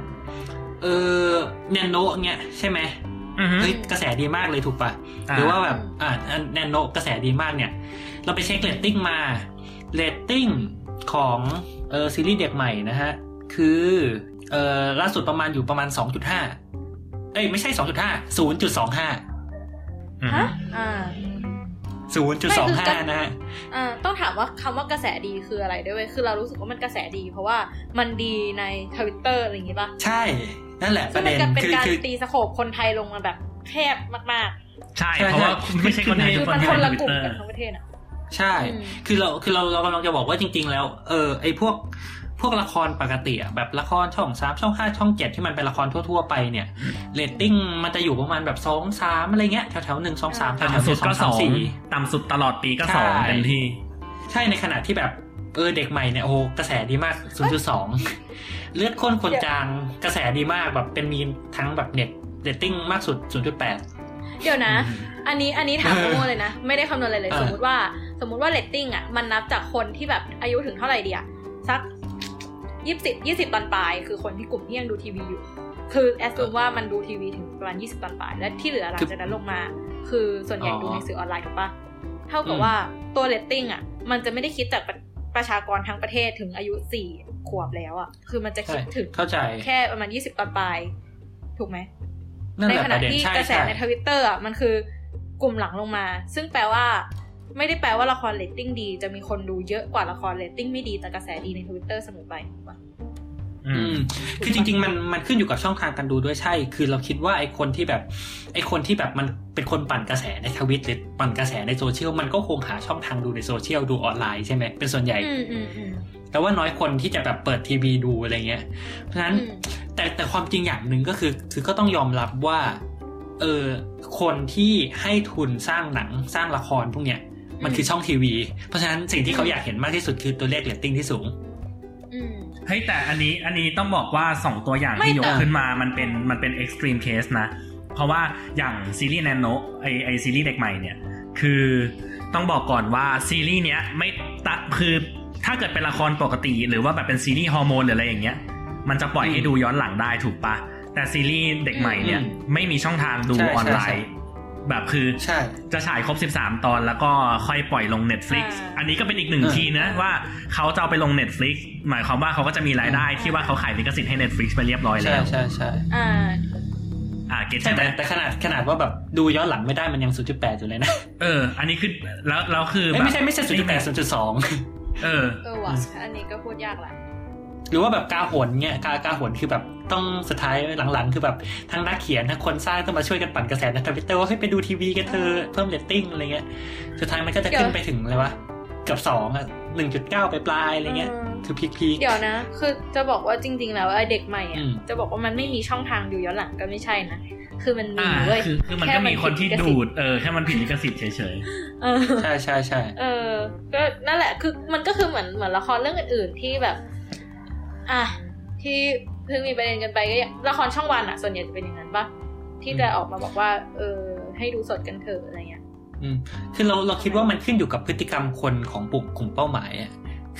Speaker 3: เออแนนโนเงี้ยใช่ไหม
Speaker 4: อือฮึ
Speaker 3: เฮ้ยกระแสดีมากเลยถูกปะ
Speaker 4: อ่า
Speaker 3: หรือว่าแบบอ่าแนนโนกระแสดีมากเนี่ย เราไปเช็คเรตติ้งมาเรตติ้งของเออซีรีส์เด็กใหม่นะฮะ คือ เออล่าสุดประมาณอยู่ประมาณ2.5เอ้ยไม่ใช่2.5 0.25
Speaker 4: อือฮึ
Speaker 2: ฮะอ่า
Speaker 3: 0.25นะฮะ
Speaker 2: อ่าต้องถามว่าคำว่ากระแสดีคืออะไรด้วยเวยคือเรารู้สึกว่ามันกระแสดี เพราะว่ามันดีในทวิตเตอร์อะไรอย่างงี้ป่ะ
Speaker 3: ใช่ นั่นแหละป
Speaker 2: ซึ่ง
Speaker 3: ระ
Speaker 2: มั
Speaker 3: เด็น
Speaker 2: นก็เป็น
Speaker 3: คือ
Speaker 2: การ
Speaker 3: คือ
Speaker 2: ตีสโคปคนไทยลงมาแบบแคบมาก
Speaker 4: ใช่
Speaker 3: ใช่
Speaker 4: เพราะว่า
Speaker 3: ใช่
Speaker 4: ไม่ใช่คนไทย
Speaker 2: ๆ
Speaker 4: ทุ
Speaker 2: คื
Speaker 4: ก
Speaker 2: อ
Speaker 4: คน
Speaker 2: มัน
Speaker 4: ที่
Speaker 2: คน
Speaker 4: เล่
Speaker 2: ละ
Speaker 4: นท
Speaker 2: ก
Speaker 4: วิ
Speaker 2: ลุ่
Speaker 4: ต
Speaker 2: ม
Speaker 4: เตอร์
Speaker 2: กันทั้งประเทศอะ
Speaker 3: ใช่
Speaker 2: อืม
Speaker 3: คือเราคือเราเรากำลังจะบอกว่าจริง ๆ แล้ว เออไอพวกพ วกละครปกติอะแบบละครช่องสามช่องห้าช่องเจ็ดที่มันเป็นละครทั่วๆไปเนี่ยเรตติ้งมันจะอยู่ประมาณแบบสองสามอะไรเงี้ยแถวๆหนึ่งสองสามแถวๆ
Speaker 4: ต่ำสุด
Speaker 3: สอ
Speaker 4: ก็
Speaker 3: ง
Speaker 4: ส
Speaker 3: สา
Speaker 4: อ
Speaker 3: ม
Speaker 4: ง
Speaker 3: สี่
Speaker 4: ต่ำสุดตลอดปีก็
Speaker 3: ใช่
Speaker 4: สองเต็มที่
Speaker 3: ใช่ในขณะที่แบบเออเด็กใหม่เนี่ยโอ้โหกระแสดีมาก 0.2 เลือดข้นคนจางกระแสดีมากแบบเป็นมีมทั้งแบบเน็ตเรตติ้งมากสุด 0.8
Speaker 2: เดี๋ยวนะ อันนี้อันนี้ถามโง่ๆเลยนะ ไม่ได้คำนวณอะไรเลย
Speaker 3: เออ
Speaker 2: สมมติว่า สมมติว่าเรตติ้งอะมันนับจากคนที่แบบอายุถึงเท่าไหร่ดีอะสัก ยี่สิบยี่สิบตอนปลาย คือคนที่กลุ่มที่ยังดูทีวีอยู่ คือ assume ว่ามันดูทีวีถึงประมาณยี่สิบตอนปลาย และที่เหลือหลังจากนั้นลงมา คือส่วนใหญ่ดูในสื่อออนไลน์ถูกปะเท่ากับว่าตัวเรตติ้งอะ มันจะไม่ได้คิดจากประประชากรทั้งประเทศถึงอายุสี่ขวบแล้วอะ คือมันจะคิดถึง
Speaker 3: เข้าใจ
Speaker 2: แค่ประมาณยี่สิบตอนปลาย ถูกไหม
Speaker 3: นั่
Speaker 2: น
Speaker 3: แหละป
Speaker 2: ณะ
Speaker 3: ระเด็น
Speaker 2: ใช่
Speaker 3: ใช่ในขณะที่
Speaker 2: กระแส
Speaker 3: ใน
Speaker 2: ทวิตเตอร์อะมันคือกลุ่มหลังลงมา ซึ่งแปลว่า ไม่ได้แปลว่าละครเรตติ้งดี จะมีคนดูเยอะกว่าละครเรตติ้งไม่ดีแต่กระแสดีในทวิตเตอร์เสมอไปถูกปะ
Speaker 4: อืม
Speaker 3: มคือจริง ๆ มันมันขึ้นอยู่กับช่องทางการดูด้วยใช่ คือเราคิดว่าไอ้คนที่แบบ ไอคนที่แบบมันเป็นคนปั่นกระแสในทวิตหรือปั่นกระแสในโซเชียลมันก็คงหาช่องทางดูในโซเชียลดูออนไลน์ใช่ไหมเป็นส่วนใหญ่
Speaker 2: อืมอืมอืม
Speaker 3: แต่ว่าน้อยคนที่จะแบบเปิดทีวีดูอะไรเงี้ย เพราะฉะนั้น
Speaker 2: อืม
Speaker 3: แต่แต่ความจริงอย่างหนึ่งก็คือ คือก็ต้องยอมรับว่า เออคนที่ให้ทุนสร้างหนังสร้างละครพวกเนี้ย มันคือช่องทีวี เพราะฉะนั้นสิ่งที่เขาอยากเห็นมากที่สุดคือตัวเลขเรตติ้งที่สูง
Speaker 2: อืม
Speaker 4: เฮ้ยแต่อันนี้อันนี้ต้องบอกว่าสองตัวอย่าง
Speaker 2: ไม่
Speaker 4: ที่ยก
Speaker 2: แต่
Speaker 4: ขึ้นมามันเป็นมันเป็น extreme case นะ เพราะว่าอย่างซีรีส์แนนโนไอไอซีรีส์เด็กใหม่เนี่ยคือต้องบอกก่อนว่าซีรีส์เนี้ยไม่ตะคือถ้าเกิดเป็นละครปกติ หรือว่าแบบเป็นซีรีส์ฮอร์โมนหรืออะไรอย่างเงี้ย มันจะปล่อยให้ดูย้อนหลังได้ถูกปะแต่ซีรีส์เด็กใหม่เนี่ย
Speaker 3: อืม
Speaker 4: ไม่มีช่องทางดู
Speaker 3: ใช่
Speaker 4: ออนไล
Speaker 3: ใช่
Speaker 4: น์
Speaker 3: ใช่
Speaker 4: แบบคือ
Speaker 3: ใช่
Speaker 4: จะฉายครบ 13 ตอนแล้วก็ค่อยปล่อยลง Netflix
Speaker 2: อ่า
Speaker 4: อันนี้ก็เป็นอีกหนึ่ง
Speaker 3: เออ
Speaker 4: ทีนะว่าเขาจะเอาไปลง Netflix หมายความว่าเขาก็จะมีรายได้ที่ว่าเขาขายลิขสิทธิ์ให้ Netflix ไปเรียบร้อย
Speaker 3: ใช่
Speaker 4: แล้ว
Speaker 3: ใช่ใช่
Speaker 2: อ่า
Speaker 4: อ่า get
Speaker 3: ใช่
Speaker 4: ใช่ไหม
Speaker 3: แต่แต่ขนาดขนาดว่าแบบดูย้อนหลังไม่ได้มันยัง 0.8 อยู่เลยนะ
Speaker 4: เออ อันนี้คือแล้วแล้วคือ
Speaker 3: เอ้ย
Speaker 4: แบบ
Speaker 3: ไม่ใช่ไม่ใช่ 0.8 0.2
Speaker 4: เออ
Speaker 2: เออว่ะอันนี้ก็พูดยากละ
Speaker 3: หรือว่าแบบกาหลเงี้ยกากาหลคือแบบต้องสุดท้ายหลังๆ คือแบบทั้งนักเขียนทั้งคนสร้างต้องมาช่วยกันปั่นกระแสในทวิตเตอร์ว่าให้ไปดูทีวีกันเถอะเพิ่มเรตติ้งอะไรเงี้ยสุดท้ายมันก็จะขึ้นไปถึงอะไรวะเกือบสองอะหนึ่งจุดเก้าไปปลายๆอะไรเงี้ยคือ peak peak
Speaker 2: เดี๋ยวนะ คือจะบอกว่าจริง ๆ แล้วไอ้เด็กใหม่
Speaker 3: อื
Speaker 2: อะ
Speaker 3: ม
Speaker 2: จะบอกว่ามันไม่มีช่องทางดูย้อนหลังก็ไม่ใช่นะคือมันมี
Speaker 4: อ่า
Speaker 2: เว้ย
Speaker 4: คือคือมัน
Speaker 2: แค่
Speaker 4: ก็มีคนที่
Speaker 2: ผิลิข
Speaker 4: ดู
Speaker 2: สิท
Speaker 4: ด
Speaker 2: ธิ์
Speaker 4: เออแค่มันผิดลิขสิทธิ์เฉย
Speaker 2: เออ
Speaker 3: ใช่ใช่ใช่
Speaker 2: เออ ก็นั่นแหละคือมันก็คือเหมือนเหมือนละครเรื่องอื่นๆที่แบบ อะที่เพิ่งมีประเด็นกันไปก็อย่างละครช่องวันอะ ส่วนใหญ่จะเป็นอย่างนั้นปะที่จะออกมาบอกว่า เออ ให้ดูสดกันเถอะอะไรเงี้ย
Speaker 3: อืมคือเราเราคิดว่ามันขึ้นอยู่กับพฤติกรรมคนของปุ่มกลุ่มเป้าหมายอะ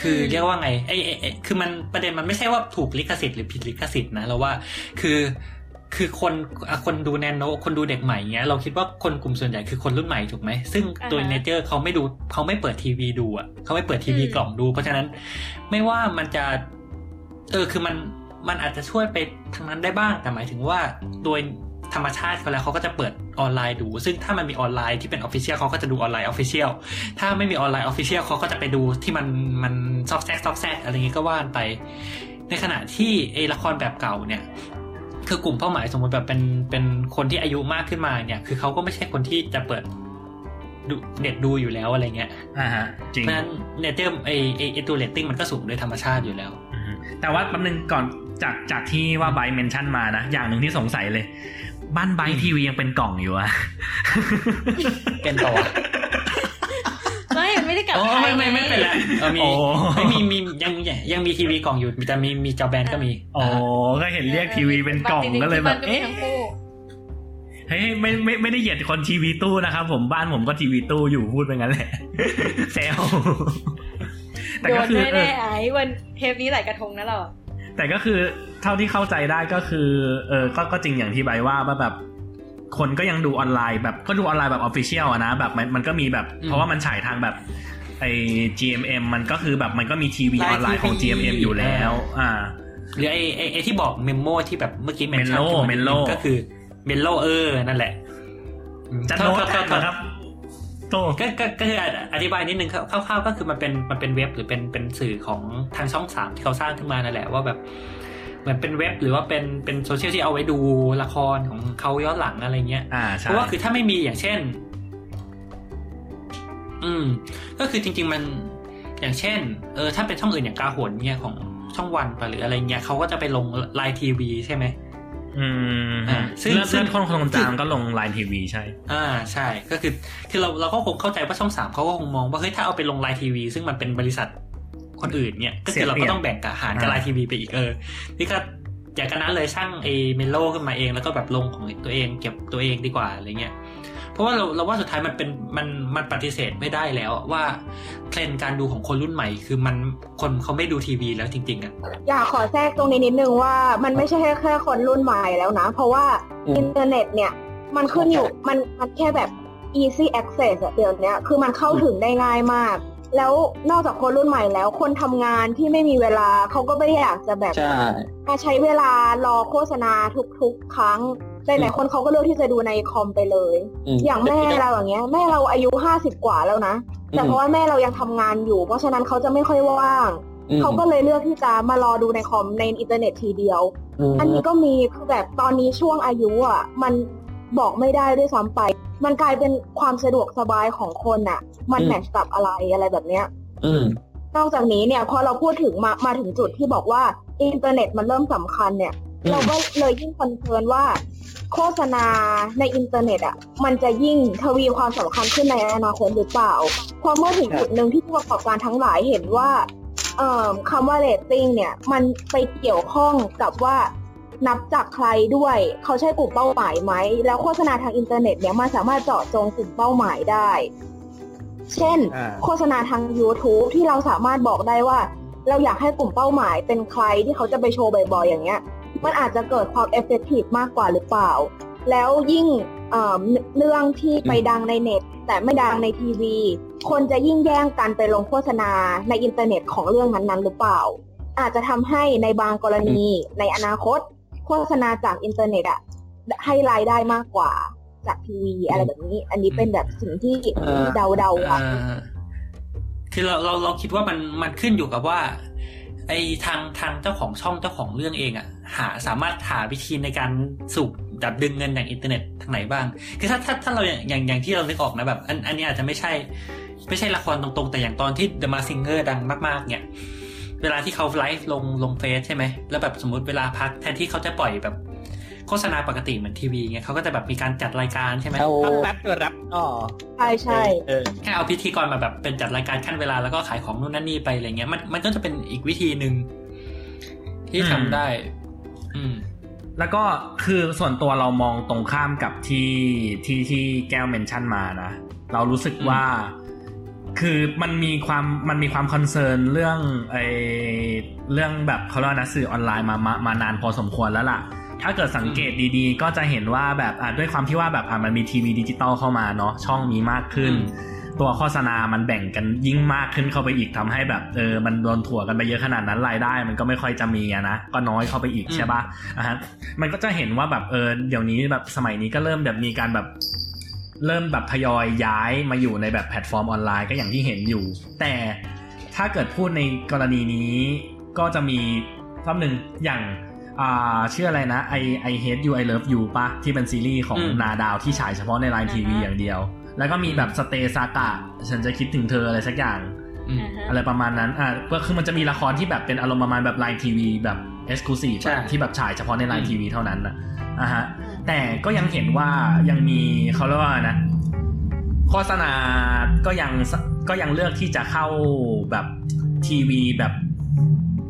Speaker 3: คือ
Speaker 2: อืม
Speaker 3: เรียกว่าไงไอ้ไอ้ไอ้คือมันประเด็นมันไม่ใช่ว่าถูกลิขสิทธิ์หรือผิดลิขสิทธิ์นะเราว่าคือคือคนอะคนดูแนนโนคนดูเด็กใหม่เงี้ยเราคิดว่าคนกลุ่มส่วนใหญ่คือคนรุ่นใหม่ถูกไหมซึ่งโดย nature เขาไม่ดูเขาไม่เปิดทีวีดูอะเขาไม่เปิดทีวีกล่องดู เพราะฉะนั้นไม่ว่ามันจะ เออคือมันมันอาจจะช่วยไปทางนั้นได้บ้าง แต่หมายถึงว่าโดยธรรมชาติเขาแล้วเขาก็จะเปิดออนไลน์ดู ซึ่งถ้ามันมีออนไลน์ที่เป็น official เขาก็จะดูออนไลน์ officialถ้าไม่มีออนไลน์ official เขาก็จะไปดูที่มันมันซอกแซกซอกแซกอะไรเงี้ยก็ว่ากันไป ในขณะที่ไอละครแบบเก่าเนี่ย คือกลุ่มเป้าหมายสมมติแบบเป็นเป็นคนที่อายุมากขึ้นมาเนี่ย คือเขาก็ไม่ใช่คนที่จะเปิดดูเน็ตดูอยู่แล้วอะไรเงี้ย
Speaker 4: ๆอ่าฮะจริง
Speaker 3: เพราะฉะนั้น nature ไอไอไอตัวเรตติ้งมันก็สูงโดยธรรมชาติอยู่แล้ว
Speaker 4: อืม แต่ว่าแป๊บนึงก่อนจากจากที่ว่าไบ mention มานะ อย่างหนึ่งที่สงสัยเลย บ้านไบทีวียังเป็นกล่องอยู่อะ
Speaker 3: เป็นต่อวะ
Speaker 2: ไม่มันไม่ได้กลับ
Speaker 3: โอ้
Speaker 2: ไท
Speaker 3: ไม่
Speaker 2: ย
Speaker 3: ไม่ไม่เป็นไรเออมี
Speaker 4: โอ้
Speaker 3: ไม่มีมียังยังมีทีวีกล่องอยู่แต่มีมีจอแบนก็มี
Speaker 4: โอ้ก็เห็นเรียกทีวีเป็นกล่องก็เลยแบบ
Speaker 2: จริงๆที่บ้านก็มี
Speaker 4: เอ๊ะ
Speaker 2: ทั้งคู่
Speaker 4: เฮ้ยไม่ไม่ไม่ได้เหยียดคนทีวีตู้นะครับผมบ้านผมก็ทีวีตู้อยู่พูดไปงั้นแหละแซวแต่
Speaker 2: โด
Speaker 4: ก็
Speaker 2: น
Speaker 4: คือเอ
Speaker 2: แน่
Speaker 4: อ
Speaker 2: ๆไอ้วันเทปนี้หลายกระทงนะเราอะ
Speaker 4: แต่ก็คือเท่าที่เข้าใจได้ก็คือ เออก็ก็จริงอย่างที่ไบว่าว่าแบบ คนก็ยังดูออนไลน์แบบก็ดูออนไลน์แบบ official อะนะแบบมันมันก็มีแบบ เพราะว่ามันฉายทางแบบไอ้ GMM มันก็คือแบบมันก็มีทีวีออนไลน์ของ GMM อยู่แล้ว อ่า
Speaker 3: หรือไอไอไอที่บอก Mello ที่แบบเมื่อกี้ mention
Speaker 4: Mello
Speaker 3: ขึ้นมา
Speaker 4: Mello
Speaker 3: ก็คือ Mello เออนั่นแหละ
Speaker 4: จะ
Speaker 3: โท
Speaker 4: โน้
Speaker 3: ษ
Speaker 4: ต
Speaker 3: โทษโทษ
Speaker 4: นะครับ โต
Speaker 3: ก็ก็ก็คืออธิบายนิดนึงคร่าวๆก็คือมันเป็นมันเป็นเว็บหรือเป็นเป็นสื่อของทางช่องสามที่เขาสร้างขึ้นมานั่นแหละว่าแบบเหมือนเป็นเว็บหรือว่าเป็นเป็นโซเชียลที่เอาไว้ดูละครของเขาย้อนหลังอะไรเงี้ย
Speaker 4: อ่า
Speaker 3: เพ
Speaker 4: ใช่
Speaker 3: ราะว่าคือถ้าไม่มีอย่างเช่น อืม ก็คือจริง ๆ มันอย่างเช่น เออถ้าเป็นช่องอื่นอย่างกาหนเนี่ยของช่องวันไปหรืออะไรเงี้ยเขาก็จะไปลงไลน์ทีวีใช่ไหม
Speaker 4: อืม
Speaker 3: อ่าซึ่ง
Speaker 4: เลื่อน
Speaker 3: ซึ่
Speaker 4: เลื่
Speaker 3: ง
Speaker 4: อนคนคนจางก็ลงไลน์ทีวีใช่
Speaker 3: อ่าใช่ ก็คือคือเราเราก็คงเข้าใจว่าช่องสามเขาก็คงมองว่าเฮ้ยถ้าเอาไปลงไลน์ทีวีซึ่งมันเป็นบริษัทคนอื่นเนี่ยก็
Speaker 4: เสีย
Speaker 3: อเรา
Speaker 4: เปรียบคือเราก็
Speaker 3: ต้องแบ่งกับหารกับ
Speaker 4: อ่า
Speaker 3: LINE TV ไปอีกเออนี่ก็อย่างกันนั้นเลยสร้างเอ Mello ขึ้นมาเองแล้วก็แบบลงของตัวเองเก็บตัวเองดีกว่าอะไรเงี้ย เพราะว่าเราเราว่าสุดท้ายมันเป็นมันมันปฏิเสธไม่ได้แล้วว่าเทรนด์การดูของคนรุ่นใหม่ คือมันคนเขาไม่ดูทีวีแล้วจริง ๆอะ
Speaker 5: อยากขอแทรกตรงนี้นิดนึงว่ามันไม่ใช่แค่แค่คนรุ่นใหม่แล้วนะ เพราะว่า
Speaker 6: อืม
Speaker 5: อินเทอร์เน็ตเนี่ยมันขึ้นอยู่มันมันแค่แบบ easy access อะเดี๋ยวเนี้ยคือมันเข้าถึงได้ง่ายมาก แล้วนอกจากคนรุ่นใหม่แล้ว คนทำงานที่ไม่มีเวลาเขาก็ไม่ได้อยากจะแบบ
Speaker 6: ใช่
Speaker 5: มาใช้เวลารอโฆษณาทุกๆ ครั้ง หลายๆคนเขาก็เลือกที่จะดูในคอมไปเลย
Speaker 6: ม
Speaker 5: อย่างแม่เราอย่างเงี้ย แม่เราอายุห้าสิบกว่าแล้วนะ แต่เพราะว่าแม่เรายังทำงานอยู่ เพราะฉะนั้นเขาจะไม่ค่อยว่าง
Speaker 6: อืม
Speaker 5: เขาก็เลยเลือกที่จะมารอดูในคอมในอินเทอร์เน็ตทีเดียว
Speaker 6: ม
Speaker 5: อันนี้ก็มีคือแบบตอนนี้ช่วงอายุอะ มันบอกไม่ได้ด้วยซ้ำไป มันกลายเป็นความสะดวกสบายของคนอะ มัน match กับอะไรอะไรแบบเนี้ย
Speaker 6: อืม
Speaker 5: นอกจากนี้เนี่ยพอเราพูดถึงมามาถึงจุดที่บอกว่าอินเทอร์เน็ตมันเริ่มสำคัญเนี่ย
Speaker 6: อืม
Speaker 5: เราก็เลยยิ่ง concern ว่า โฆษณาในอินเทอร์เน็ตอะมันจะยิ่งทวีความสำคัญขึ้นในอนาคตหรือเปล่าเพราะเมื่อถึงจุดหนึ่งที่ผู้ประกอบการทั้งหลายเห็นว่าเอ่อคำว่าเรตติ้งเนี่ยมันไปเกี่ยวข้องกับว่านับจากใครด้วย เขาใช่กลุ่มเป้าหมายไหม แล้วโฆษณาทางอินเทอร์เน็ตเนี่ยมันสามารถเจาะจงกลุ่มเป้าหมายได้ เช่น
Speaker 6: อ่า
Speaker 5: โฆษณาทาง YouTube ที่เราสามารถบอกได้ว่า เราอยากให้กลุ่มเป้าหมายเป็นใครที่เขาจะไปโชว์บ่อยๆอย่างเงี้ย มันอาจจะเกิดความ effective มากกว่าหรือเปล่า แล้วยิ่งเอ่อเรื่องที่ไปดังในเน็ต แต่ไม่ดังในทีวี คนจะยิ่งแย่งกันไปลงโฆษณาในอินเทอร์เน็ตของเรื่องนั้นๆหรือเปล่า อาจจะทำให้ในบางกรณีในอนาคต โฆษณาจากอินเทอร์เน็ตอะให้รายได้มากกว่าจากทีวีอะไรแบบนี้ อันนี้เป็นแบบสิ่งที่
Speaker 3: เออ
Speaker 5: เดาๆอะ
Speaker 3: เอ่อคือเราเราเราคิดว่ามันมันขึ้นอยู่กับว่า ไอทางทางเจ้าของช่องเจ้าของเรื่องเองอะหาสามารถหาวิธีในการสูบดับดึงเงินอย่างอินเทอร์เน็ตทางไหนบ้าง คือถ้าถ้าถ้าเราอย่างอย่างอย่างที่เราเลือกออกนะแบบ อันอันนี้อาจจะไม่ใช่ ไม่ใช่ละครตรงๆ แต่อย่างตอนที่ The Masked Singer ดังมากๆ เนี่ย เวลาที่เขาไลฟ์ลงลงเฟซใช่ไหม แล้วแบบสมมติเวลาพักแทนที่เขาจะปล่อยแบบ โฆษณาปกติเหมือนทีวีเงี้ยเขาก็จะแบบมีการจัดรายการใช่ไหม
Speaker 6: เอา
Speaker 3: ปั๊บ
Speaker 6: แป๊บตัวรับอ๋อ
Speaker 5: ใช่ใช่
Speaker 6: เออ
Speaker 3: แค่เอาพิธีกรมาแบบเป็นจัดรายการขั้นเวลาแล้วก็ขายของนู่นนั่นนี่ไปอะไรเงี้ยมันมันก็จะเป็นอีกวิธีหนึ่งที่ทำได้ อืม
Speaker 4: แล้วก็คือส่วนตัวเรามองตรงข้ามกับที่ที่ที่แก้ว mention มานะ เรารู้สึกว่าคือมันมีความมันมีความ concern เรื่องไอเรื่องแบบเขาเรียกว่านะสื่อออนไลน์มามามานานพอสมควรแล้วล่ะ ถ้าเกิดสังเกตดีๆ ก็จะเห็นว่าแบบอะด้วยความที่ว่าแบบอะมันมีทีวีดิจิตอลเข้ามาเนาะช่องมีมากขึ้น
Speaker 3: อืม
Speaker 4: ตัวโฆษณามันแบ่งกันยิ่งมากขึ้นเข้าไปอีกทำให้แบบเออมันโดนถัวกันไปเยอะขนาดนั้นรายได้ มันก็ไม่ค่อยจะมีอะนะก็น้อยเข้าไปอีกใช่ปะอะฮะมันก็จะเห็นว่าแบบเออเดี๋ยวนี้แบบสมัยนี้ก็เริ่มแบบมีการแบบเริ่มแบบทยอยย้ายมาอยู่ในแบบแพลตฟอร์มออนไลน์ก็อย่างที่เห็นอยู่ แต่ถ้าเกิดพูดในกรณีนี้ก็จะมีรอบหนึ่งอย่าง อ่าชื่ออะไรนะ I I hate you I love you ปะที่เป็นซีรีส์ของ
Speaker 3: อืม
Speaker 4: นาดาวที่ฉายเฉพาะใน LINE TV อย่างเดียว แล้วก็มีแบบ Stay ซากะฉันจะคิดถึงเธออะไรสักอย่าง
Speaker 3: อืม
Speaker 4: อะไรประมาณนั้นอ่าก็คือมันจะมีละครที่แบบเป็นอารมณ์ประมาณแบบ LINE TV แบบเอ็กซ์คลูซีฟ
Speaker 3: ใช่
Speaker 4: ที่แบบฉายเฉพาะในไล
Speaker 3: อื
Speaker 4: น์
Speaker 3: ม
Speaker 4: ทีวีเท่านั้นนะอะฮะแต่ก็ยังเห็นว่ายังมีเขาเรียกว่านะโฆษณาก็ยังก็ยังเลือกที่จะเข้าแบบทีวีแบบ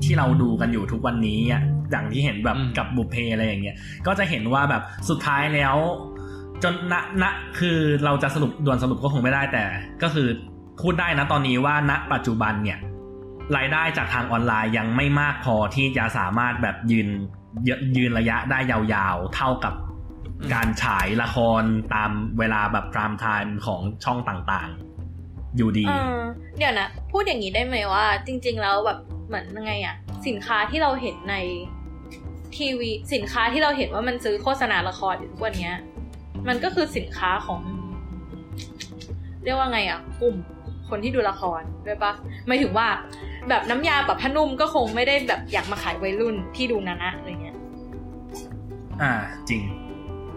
Speaker 4: ที่เราดูกันอยู่ทุกวันนี้อะ อย่างที่เห็นแบบ
Speaker 3: อืม
Speaker 4: กับบุพเพอะไรอย่างเงี้ยก็จะเห็นว่าแบบสุดท้ายแล้ว จนณณคือเราจะสรุปด่วนสรุปก็คงไม่ได้แต่ ก็คือพูดได้นะตอนนี้ว่าณปัจจุบันเนี่ยรายได้จากทางออนไลน์ยังไม่มากพอที่จะสามารถแบบยืนยยืนระยะได้ยาวๆ เท่ากับการฉายละครตามเวลาแบบพรามไทม์ของช่องต่างๆ อยู่ดี
Speaker 2: เออเดี๋ยวนะ พูดอย่างนี้ได้ไหมว่า จริง ๆ แล้วแบบเหมือนยังไงอะ สินค้าที่เราเห็นในทีวีสินค้าที่เราเห็นว่ามันซื้อโฆษณาละครอยู่ทุกวันเนี้ยมันก็คือสินค้าของ เรียกว่าไงอะกลุ่มคนที่ดูละครด้วยปะหมายถึงว่า แบบน้ำยาแบบผ้านุ่มก็คงไม่ได้แบบอยากมาขายวัยรุ่นที่ดูนานะอะไรเงี้ย
Speaker 4: อ่า จริง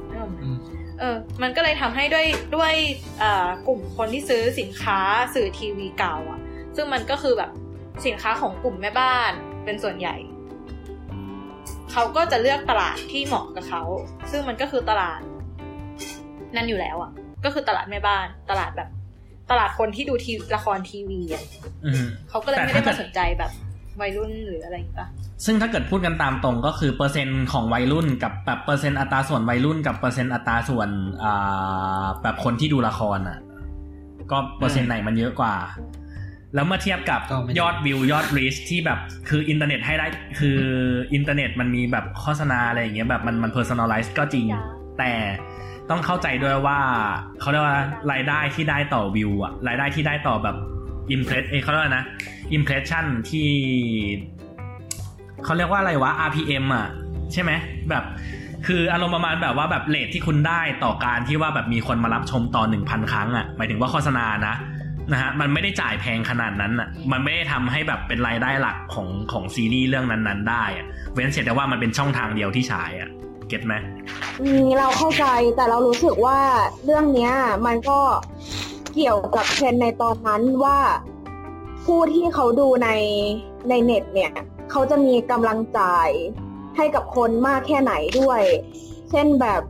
Speaker 2: นึกออกไหม
Speaker 3: อืม
Speaker 2: เออ มันก็เลยทำให้ด้วยด้วยเอ่อกลุ่มคนที่ซื้อสินค้าสื่อทีวีเก่าอะซึ่งมันก็คือแบบสินค้าของกลุ่มแม่บ้าน เป็นส่วนใหญ่ เขาก็จะเลือกตลาดที่เหมาะกับเขา ซึ่งมันก็คือตลาด นั่นอยู่แล้วอะก็คือตลาดแม่บ้าน ตลาดแบบ ตลาดคนที่ดูทีละครทีวีอะ
Speaker 4: อืม
Speaker 2: เขาก็เลย
Speaker 4: แต่
Speaker 2: ไม่ได้
Speaker 4: ถ้าเกิ
Speaker 2: มา
Speaker 4: ด
Speaker 2: สนใจแบบวัยรุ่นหรืออะไรอย่างเงี้ยปะ
Speaker 4: ซึ่งถ้าเกิดพูดกันตามตรงก็คือเปอร์เซ็นต์ของวัยรุ่นกับแบบเปอร์เซ็นต์อัตราส่วนวัยรุ่นกับเปอร์เซ็นต์อัตราส่วนอ่าแบบคนที่ดูละครอะ ก็เปอร์เซ็นต์ไหนมันเยอะกว่า แล้วเมื่อเทียบกับ
Speaker 3: ก็ไม่
Speaker 4: ยอดวิวยอด reach ที่แบบคืออินเทอร์เน็ตให้ได้คืออินเทอร์เน็ตมันมีแบบโฆษณาอะไรอย่างเงี้ยแบบมันมัน personalize ก็จริง แต่ต้องเข้าใจด้วยว่าเขาเรียกว่ารายได้ที่ได้ต่อวิวอะรายได้ที่ได้ต่อแบบ impress เอยเขาเรียกว่านะ impression ที่เขาเรียกว่าอะไรวะ RPM อะใช่ไหมแบบคืออารมณ์ประมาณแบบว่าแบบ rate ที่คุณได้ต่อการที่ว่าแบบมีคนมารับชมต่อหนึ่งพันครั้งอะหมายถึงว่าโฆษณานะ นะฮะมันไม่ได้จ่ายแพงขนาดนั้นอะมันไม่ได้ทำให้แบบเป็นรายได้หลักของของซีรีส์เรื่องนั้นๆ ได้อะเว้นเสียแต่ว่ามันเป็นช่องทางเดียวที่ฉายอะเก็ตไหม
Speaker 5: อืมเราเข้าใจแต่เรารู้สึกว่าเรื่องเนี้ย มันก็เกี่ยวกับเทรนในตอนนั้นว่า ผู้ที่เขาดูในในเน็ตเนี่ย เขาจะมีกำลังจ่ายให้กับคนมากแค่ไหนด้วย เช่นแบบ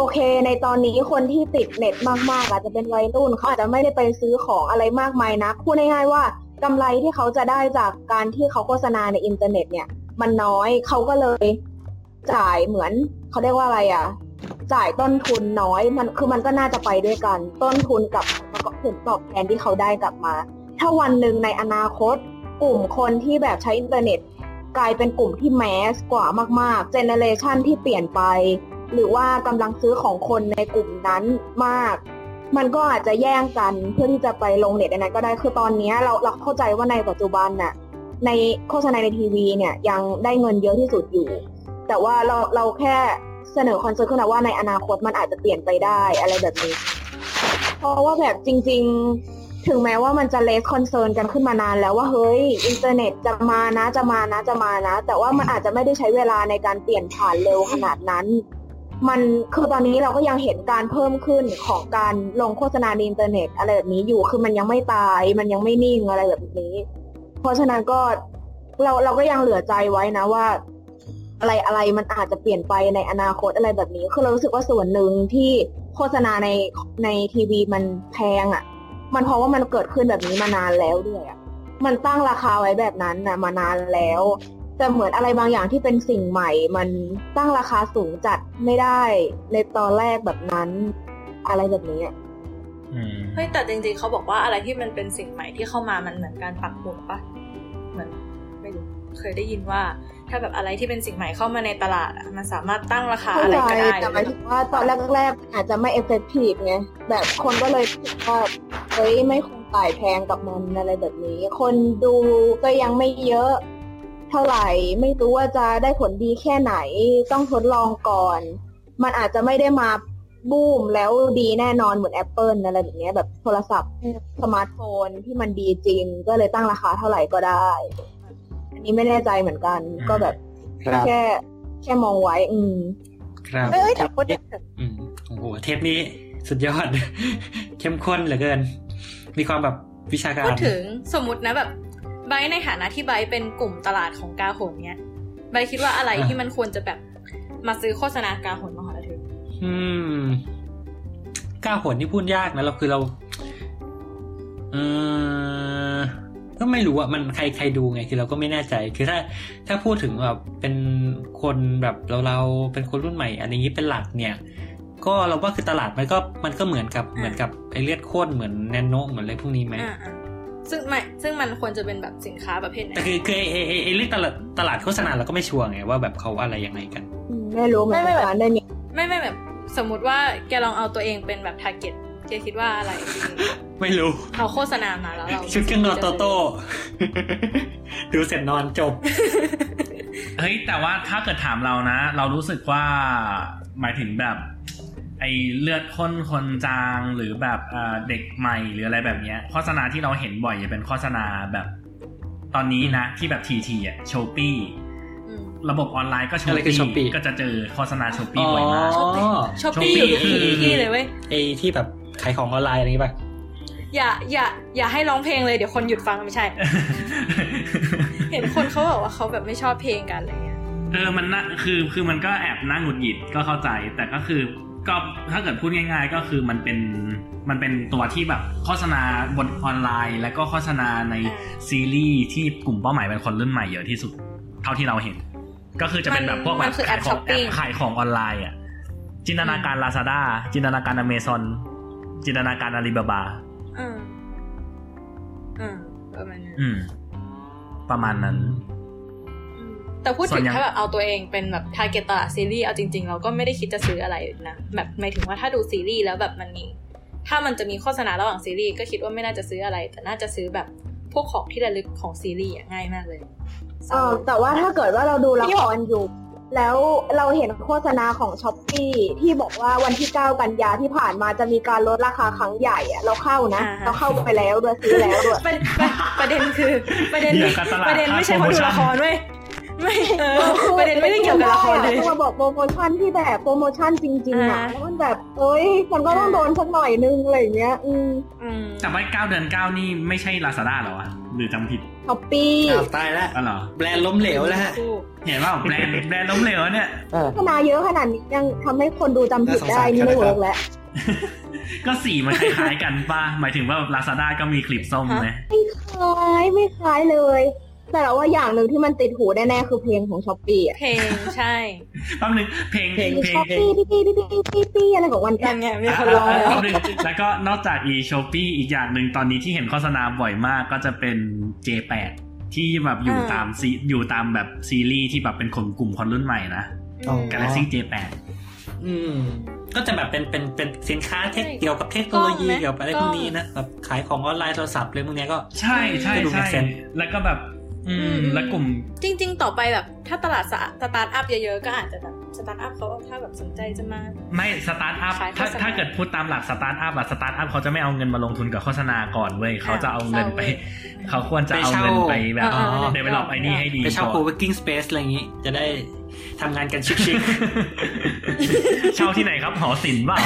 Speaker 5: โอเค ในตอนนี้คนที่ติดเน็ตมากๆ อาจจะเป็นวัยรุ่นเขาอาจจะไม่ได้ไปซื้อของอะไรมากมายนะพูดง่ายๆว่ากำไรที่เขาจะได้จากการที่เขาโฆษณาในอินเทอร์เน็ตเนี่ย มันน้อยเขาก็เลยจ่ายเหมือนเขาเรียกว่าอะไรอะ จ่ายต้นทุนน้อยมันคือมันก็น่าจะไปด้วยกัน ต้นทุนกับผลตอบแทนที่เขาได้กลับมา ถ้าวันหนึ่งในอนาคต กลุ่มคนที่แบบใช้อินเทอร์เน็ต กลายเป็นกลุ่มที่ mass กว่ามากๆ generation ที่เปลี่ยนไป หรือว่ากำลังซื้อของคนในกลุ่มนั้นมาก มันก็อาจจะแย่งกันเพื่อที่จะไปลงเน็ตอันนั้นก็ได้คือตอนนี้เราเราเข้าใจว่าในปัจจุบันน่ะในโฆษณาในทีวีเนี่ยยังได้เงินเยอะที่สุดอยู่ แต่ว่าเราเราแค่เสนอ concern ขึ้นมาว่าในอนาคตมันอาจจะเปลี่ยนไปได้อะไรแบบนี้ เพราะว่าแบบจริง ๆ ถึงแม้ว่ามันจะ raise concern กันขึ้นมานานแล้วว่าเฮ้ยอินเทอร์เน็ตจะมานะจะมานะจะมานะ แต่ว่ามันอาจจะไม่ได้ใช้เวลาในการเปลี่ยนผ่านเร็วขนาดนั้น มันคือตอนนี้เราก็ยังเห็นการเพิ่มขึ้นของการลงโฆษณาในอินเทอร์เน็ตอะไรแบบนี้อยู่คือมันยังไม่ตาย มันยังไม่นิ่งอะไรแบบนี้ เพราะฉะนั้นก็เราเราก็ยังเหลือใจไว้นะว่า อะไรอะไรมันอาจจะเปลี่ยนไปในอนาคตอะไรแบบนี้ คือเรารู้สึกว่าส่วนหนึ่งที่โฆษณาในในทีวีมันแพงอะ่ะ มันเพราะว่ามันเกิดขึ้นแบบนี้มานานแล้วด้วยอะ่ะมันตั้งราคาไว้แบบนั้นนะมานานแล้ว แต่เหมือนอะไรบางอย่างที่เป็นสิ่งใหม่ มันตั้งราคาสูงจัดไม่ได้ในตอนแรกแบบนั้นอะไรแบบนี้อะ
Speaker 4: อืม
Speaker 2: เฮ้ยแต่จริงๆเขาบอกว่าอะไรที่มันเป็นสิ่งใหม่ที่เข้ามามันเหมือนการปักหมุดปะเหมือนไม่รู้เคยได้ยินว่า ถ้าแบบอะไรที่เป็นสิ่งใหม่เข้ามาในตลาดอะมันสามารถตั้งราคา
Speaker 5: เข้า
Speaker 2: อะไร
Speaker 5: ใจ
Speaker 2: ก็ได้
Speaker 5: แต่หมายถึงว่าตอนแรกๆอาจจะไม่เอฟเฟกตีฟไงแบบคนก็เลยคิดว่าเฮ้ยไม่ควรจ่ายแพงกับมันอะไรแบบนี้ คนดูก็ยังไม่เยอะ เท่าไหร่ ไม่รู้ว่าจะได้ผลดีแค่ไหน ต้องทดลองก่อน มันอาจจะไม่ได้มาบูมแล้วดีแน่นอนเหมือน Apple อะไรแบบเนี้ยแบบโทรศัพท์สมาร์ทโฟนที่มันดีจริง ก็เลยตั้งราคาเท่าไหร่ก็ได้ อันนี้ไม่แน่ใจเหมือนกัน ก็แบบ
Speaker 6: ครับ
Speaker 5: แค่แค่มองไว้ อืม
Speaker 3: ครับ
Speaker 7: เอ้ยแต่พูดถึง
Speaker 3: อืมโอ้โหเทปนี้สุดยอด เข้มข้นเหลือเกิน มีความแบบวิชาการ
Speaker 2: พูดถึงสมมตินะแบบ ไบร์ทในฐานะที่ไบร์ทเป็นกลุ่มตลาดของกาหนเนี้ยไบร์ทคิดว่าอะไร
Speaker 3: อะ
Speaker 2: ที่มันควรจะแบบมาซื้อโฆษณากาหนมาหาเธอ
Speaker 3: อืมก้าวผลที่พูดยากนะเราคือเราเออก็ไม่รู้อะมันใครใครดูไง คือเราก็ไม่แน่ใจ คือถ้า ถ้าพูดถึงแบบเป็นคนแบบเราเราเป็นคนรุ่นใหม่อันนี้เป็นหลักเนี่ย ก็เราว่าคือตลาดมันก็มันก็เหมือนกับเหมือนกับไอเลือดข้นเหมือนแนนโนเหมือนอะไรพวกนี้ไหม
Speaker 2: อ่าอ่า ซึ่งไม่ซึ่งมันควรจะเป็นแบบสินค้าประเภทไหน
Speaker 3: แต่คือคือไอไอ้ไอ้ไอเรื่องตลาดตลาดโฆษณาเราก็ไม่ชัวร์ไงว่าแบบเขาอะไรยังไงกัน
Speaker 5: อืมไม่รู้เหมือนกันได้มี
Speaker 2: ไม่ไม่แบบสมมุติว่าแกลองเอาตัวเองเป็นแบบทาร์เก็ตแกคิดว่าอะไรดี
Speaker 3: ไม่รู้
Speaker 2: เราโฆษณามาแล้วเรา
Speaker 3: ชุดเครื่องนอนโตโต้ดูเสร็จนอนจบ
Speaker 4: เฮ้ยแต่ว่าถ้าเกิดถามเรานะ เรารู้สึกว่าหมายถึงแบบ ไอเลือดข้นคนจางหรือแบบเอ่อเด็กใหม่หรืออะไรแบบเนี้ยโฆษณาที่เราเห็นบ่อยจะเป็นโฆษณาแบบ ตอนนี้นะที่แบบทีทีอะ Shopee
Speaker 2: อืม
Speaker 4: ระบบออนไลน์ก็โช
Speaker 3: อะไรคือ
Speaker 4: ปี้
Speaker 3: Shopee
Speaker 4: ก็จะเจอโฆษณา Shopee บ่อยมาก
Speaker 3: อ๋อ
Speaker 2: Shopee อยู่ที่
Speaker 4: Shopee
Speaker 2: ที่เลยเว้ย
Speaker 3: ไอที่แบบขายของออนไลน์อะไรอย่างงี้ป่ะ
Speaker 2: อย่าอย่าอย่าให้ร้องเพลงเลยเดี๋ยวคนหยุดฟังไม่ใช่ เห็นคนเขาบอกว่าเขาแบบไม่ชอบเพลงกันอะไรเงี้ย
Speaker 4: เออมันน่าคือคือมันก็แอบน่าหงุดหงิดก็เข้าใจ แต่ก็คือ ก็ถ้าเกิดพูดง่าย ๆ ก็คือมันเป็นมันเป็นตัวที่แบบโฆษณาบนออนไลน์ แล้วก็โฆษณาในซีรีส์ที่กลุ่มเป้าหมายเป็นคนรุ่นใหม่เยอะที่สุด เท่าที่เราเห็น ก็คือจะเป็นแบบพวกแบ
Speaker 2: มั
Speaker 4: บ
Speaker 2: นคือแอ
Speaker 4: ขา
Speaker 2: ป
Speaker 4: ยข
Speaker 2: ช้
Speaker 4: อ
Speaker 2: องป
Speaker 4: แอ
Speaker 2: ปิ้
Speaker 4: ป
Speaker 2: ง
Speaker 4: ขายของออนไลน์อะจินตนาการลาซาด้าจินตนาการอเมซอนจินตนาการอาลีบาบา
Speaker 2: อืมอืมประมาณนั้น
Speaker 4: อืมประมาณนั้น
Speaker 2: อืม แต่พูด
Speaker 4: ส่
Speaker 2: ถึ
Speaker 4: วน
Speaker 2: ง
Speaker 4: ยัง
Speaker 2: ถ้าแบบเอาตัวเองเป็นแบบ target ตลาดซีรีส์เอาจริง ๆ เราก็ไม่ได้คิดจะซื้ออะไรนะแบบหมายถึงว่าถ้าดูซีรีส์แล้วแบบมันมี ถ้ามันจะมีโฆษณาระหว่างซีรีส์ก็คิดว่าไม่น่าจะซื้ออะไร แต่น่าจะซื้อแบบพวกของที่ระลึกของซีรีส์อะง่ายมากเลย
Speaker 5: เออแต่ว่าถ้าเกิดว่าเราดูละครอยู่ แล้วเราเห็นโฆษณาของ Shopeeที่บอกว่าวันที่ 9 กันยาที่ผ่านมาจะมีการลดราคาครั้งใหญ่อะเราเข้านะ
Speaker 2: อ่าฮะ
Speaker 5: เราเข้าไปแล้วด้วยซื้อแล้วด้วย
Speaker 2: ประประประเด็นคือประเด็น
Speaker 4: อย่างกับตลาด
Speaker 2: ประเด็นไม่ใช่เพราะดูละครเว้ย ไม่เออประเด็นไม่ได้เกี่ยวกับละครเลย
Speaker 5: มาบอกโปรโมชั่นที่แบบโปรโมชั่นจริงๆ
Speaker 2: อ่า
Speaker 5: อะแล้วมันแบบเอ้ยมันก็ต้องโดนสักหน่อยนึงอะไรอย่างเงี้ยอืม
Speaker 2: อืม
Speaker 4: แต่ว่าเก้าเดือนเก้านี่ไม่ใช่ลาซาด้าหรอวะหรือจำผิด
Speaker 5: Shopee อ้า
Speaker 3: วตายแล้ว
Speaker 4: อ๋อเหรอ
Speaker 3: แบรนด์ล้มเหลวแล้วฮะ
Speaker 4: เห็นว่าแบรนด์แบรนด์ล้มเหลวเนี่ย
Speaker 6: เออ
Speaker 5: โฆษณาเยอะขนาดนี้ยังทำให้คนดูจำผิดได้นี่ไม่ work แล้ว
Speaker 4: ก็สีมันคล้ายๆกันป่ะหมายถึงว่าลาซาด้าก็มีคลิปส้มไหม
Speaker 5: ไม่คล้ายไม่คล้ายเลย แต่เราว่าอย่างหนึ่งที่มันติดหูแน่ๆคือเพลงของ Shopee อะ
Speaker 2: เพลงใช่
Speaker 4: แป๊บนึงเพลงเพลงเพลง
Speaker 5: Shopee ปี้ปี้ปี้ปี้ปี้อะไรของมัน
Speaker 2: นั่นไงมีคนร้องแล้ว
Speaker 4: แป๊บนึงแล้วก็นอกจากอี Shopee อีกอย่างหนึ่งตอนนี้ที่เห็นโฆษณาบ่อยมากก็จะเป็น J8 ที่แบบอยู่
Speaker 2: อ่า
Speaker 4: ตามซีอยู่ตามแบบซีรีส์ที่แบบเป็นคนกลุ่มคนรุ่นใหม่นะ
Speaker 6: อ๋อ
Speaker 4: Galaxy J8
Speaker 3: อืมก็จะแบบเป็นเป็นเป็นสินค้า tech
Speaker 2: ใช่
Speaker 3: เกี่ยวกับเทคโนโลยี
Speaker 2: กล้องไหม
Speaker 3: เกี่ยวกับอะไรพวกนี้นะแบบขายของออนไลน์โทรศัพท์เรื่องพวกเนี้ยก็
Speaker 4: ใช่ใช่
Speaker 3: ก็ดู
Speaker 4: ใช่
Speaker 3: make sense
Speaker 4: แล้วก็แบบอืม แล้วกลุ่ม
Speaker 2: จริง ๆ ต่อไปแบบ ถ้าตลาดสะสตาร์ทอัพเยอะๆ ก็อาจจะแบบสตาร์ทอัพเขาถ้าแบบสนใจจะมา
Speaker 4: ไม่สตาร์ทอัพ
Speaker 2: ขายโฆ
Speaker 4: ถ้า
Speaker 2: ษณา
Speaker 4: ถ้าเกิดพูดตามหลักสตาร์ทอัพอะสตาร์ทอัพเขาจะไม่เอาเงินมาลงทุนกับโฆษณาก่อนเว้ยเขาจะเอาเงินไป
Speaker 2: เศร้าเว้ย
Speaker 4: เขาควรจะเอาเงินไปแบบ
Speaker 2: อ่าๆ
Speaker 4: develop ไอ้นี่ให้ดี
Speaker 3: ไปเช่า
Speaker 4: ก่อน
Speaker 3: co-working space อะไรอย่างนี้ จะได้ทำงานกันชิค
Speaker 4: เช่าที่ไหนครับหอศิลป์เปล่า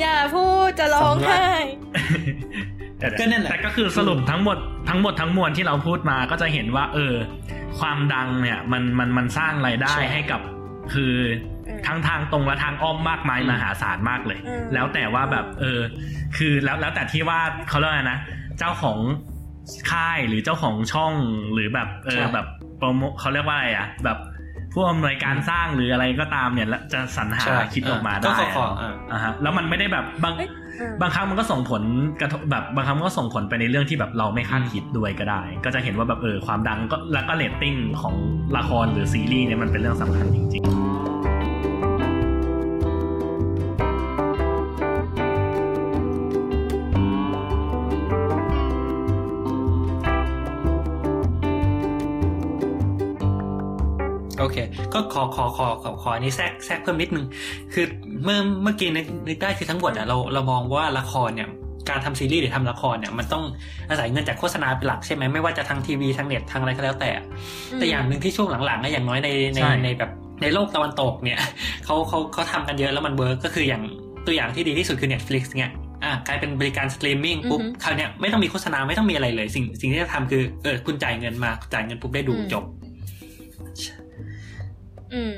Speaker 2: อย่าพูดจะร้องไห้
Speaker 3: ก็นั่นแหละ
Speaker 4: แต่ก็คือสรุปทั้งหมดทั้งหมดทั้งมวลที่เราพูดมาก็จะเห็นว่า เออ ความดังเนี่ย มันมันมันสร้างรายได้
Speaker 3: ใช่
Speaker 4: ให้กับ คือ
Speaker 2: อืม
Speaker 4: ทั้งทางตรงและทางอ้อมมากมาย
Speaker 3: อืม
Speaker 4: มหาศาลมากเลย
Speaker 2: อืม
Speaker 4: แล้วแต่ว่าแบบ เออ คือแล้วแล้วแต่ที่ว่าเขาเรียกว่าไงนะเจ้าของค่ายหรือเจ้าของช่องหรือแบบเออแบบโปรโมเขาเรียกว่าอะไรอะ แบบ ผู้อำนวยการสร้างหรืออะไรก็ตามเนี่ยแล้วจะสรรหา
Speaker 3: ใช่
Speaker 4: คิดออกมา
Speaker 3: ก็
Speaker 4: ได้
Speaker 3: ขอ
Speaker 4: อะ
Speaker 3: ขออ่า
Speaker 4: อ่าฮะแล้วมันไม่ได้แบบบาง
Speaker 2: เอ้ยอืม
Speaker 4: บางครั้งมันก็ส่งผลกระทบแบบบางครั้งมันก็ส่งผลไปในเรื่องที่แบบเราไม่คาดคิดด้วยก็ได้ ก็จะเห็นว่าแบบเออความดังก็แล้วก็เรตติ้งของละครหรือซีรีส์เนี่ยมันเป็นเรื่องสำคัญจริง
Speaker 3: โเค ก็ขอขอขอขอขออันนี้แทรกแทรกเพิ่มนิดนึง คือเมื่อเมื่อกี้นึกนึกได้คือทั้งหมดอะเราเรามองว่าละครเนี่ยการทำซีรีส์หรือทำละครเนี่ยมันต้องอาศัยเงินจากโฆษณาเป็นหลักใช่ไหมไม่ว่าจะทางทีวีทางเน็ตทางอะไรก็แล้วแต่ แต่อย่างหนึ่งที่ช่วงหลังๆอะอย่างน้อยในใน
Speaker 4: ใช่
Speaker 3: ในแบบในโลกตะวันตกเนี่ยเขาเขาเขาทำกันเยอะแล้วมัน work ก็คืออย่างตัวอย่างที่ดีที่สุดคือ Netflix เนี่ยอะกลายเป็นบริการสตรีมมิ่งปุ๊บ
Speaker 2: อือฮึ
Speaker 3: คราวเนี้ยไม่ต้องมีโฆษณาไม่ต้องมีอะไรเลย สิ่งสิ่งที่จะทำคือเออคุณจ่ายเงินมาจ่ายเงินปุ๊บได้ดู
Speaker 2: อืม
Speaker 3: จบ
Speaker 2: อืม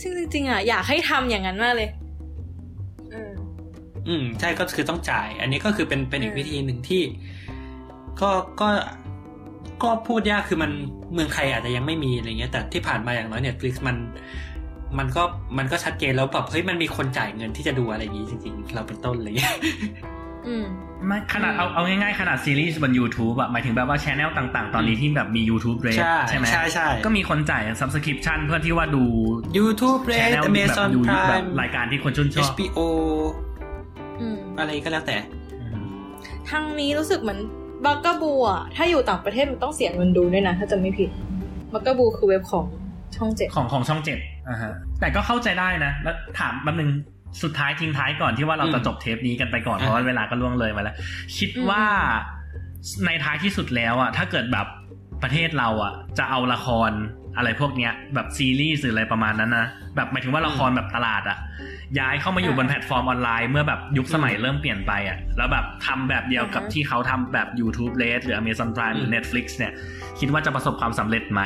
Speaker 2: ซึ่งจริงๆอะอยากให้ทำอย่างนั้นมากเลยอืม
Speaker 3: อืมใช่ก็คือต้องจ่าย อันนี้ก็คือเป็นเป็นอีก
Speaker 2: อืม
Speaker 3: วิธีหนึ่งที่ ก็ก็ก็พูดยากคือมันเมืองไทยอาจจะยังไม่มีอะไรเงี้ย แต่ที่ผ่านมาอย่างน้อยเนี่ยฟลิกมัน มันก็มันก็ชัดเจนแล้วแบบเฮ้ยมันมีคนจ่ายเงินที่จะดูอะไรอย่างนี้จริง ๆ เราเป็นต้นอะไรเงี้ย
Speaker 2: อืม
Speaker 4: ๆไม่ขนาดเอาเอาง่ายๆ ขนาดซีรีส์บน YouTube อะหมายถึงแบบว่าชแนลต่างๆ ตอนนี้ที่แบบมี YouTube Red
Speaker 3: ใช่
Speaker 4: ใช่ไหม
Speaker 3: ใช่ใช่
Speaker 4: ก็มีคนจ่าย subscription เพื่อที่ว่าดู
Speaker 3: YouTube
Speaker 4: ช
Speaker 3: Red
Speaker 4: แนลแบบ
Speaker 3: Amazon
Speaker 4: ดูแบบ
Speaker 3: Prime
Speaker 4: รายการที่คนชื่นชอบ
Speaker 3: HBO
Speaker 2: อืม
Speaker 3: อะไรก็แล้วแต่
Speaker 2: ทางนี้รู้สึกเหมือนบักก a บูอะถ้าอยู่ต่างประเทศมันต้องเสียเงินดูด้วยนะ ถ้าจะไม่ผิดบักก a บูคือเว็บของช่องเจ็ด
Speaker 4: ของของช่องเจ็ดอ่าฮะแต่ก็เข้าใจได้นะ แล้วถามแป๊บนึง สุดท้ายทิ้งท้ายก่อนที่ว่าเราจะ
Speaker 3: อืม
Speaker 4: จบเทปนี้กันไปก่อน
Speaker 3: อะ
Speaker 4: เพราะว่าเวลาก็ล่วงเลยมาแล้ว คิดว่าในท้ายที่สุดแล้วอะถ้าเกิดแบบประเทศเราอะ จะเอาละครอะไรพวกเนี้ย แบบซีรีส์หรืออะไรประมาณนั้นนะแบบหมายถึงว่าละครแบบตลาดอะ ย้ายเข้ามาอยู่บนแพลตฟอร์มออนไลน์เมื่อแบบยุคสมัยเริ่มเปลี่ยนไปอะ แล้วแบบทำแบบเดียวกับ
Speaker 2: อือฮะ
Speaker 4: ที่เขาทำแบบ YouTube Red หรือ Amazon Prime หรือ Netflix เนี่ย คิดว่าจะประสบความสำเร็จไหม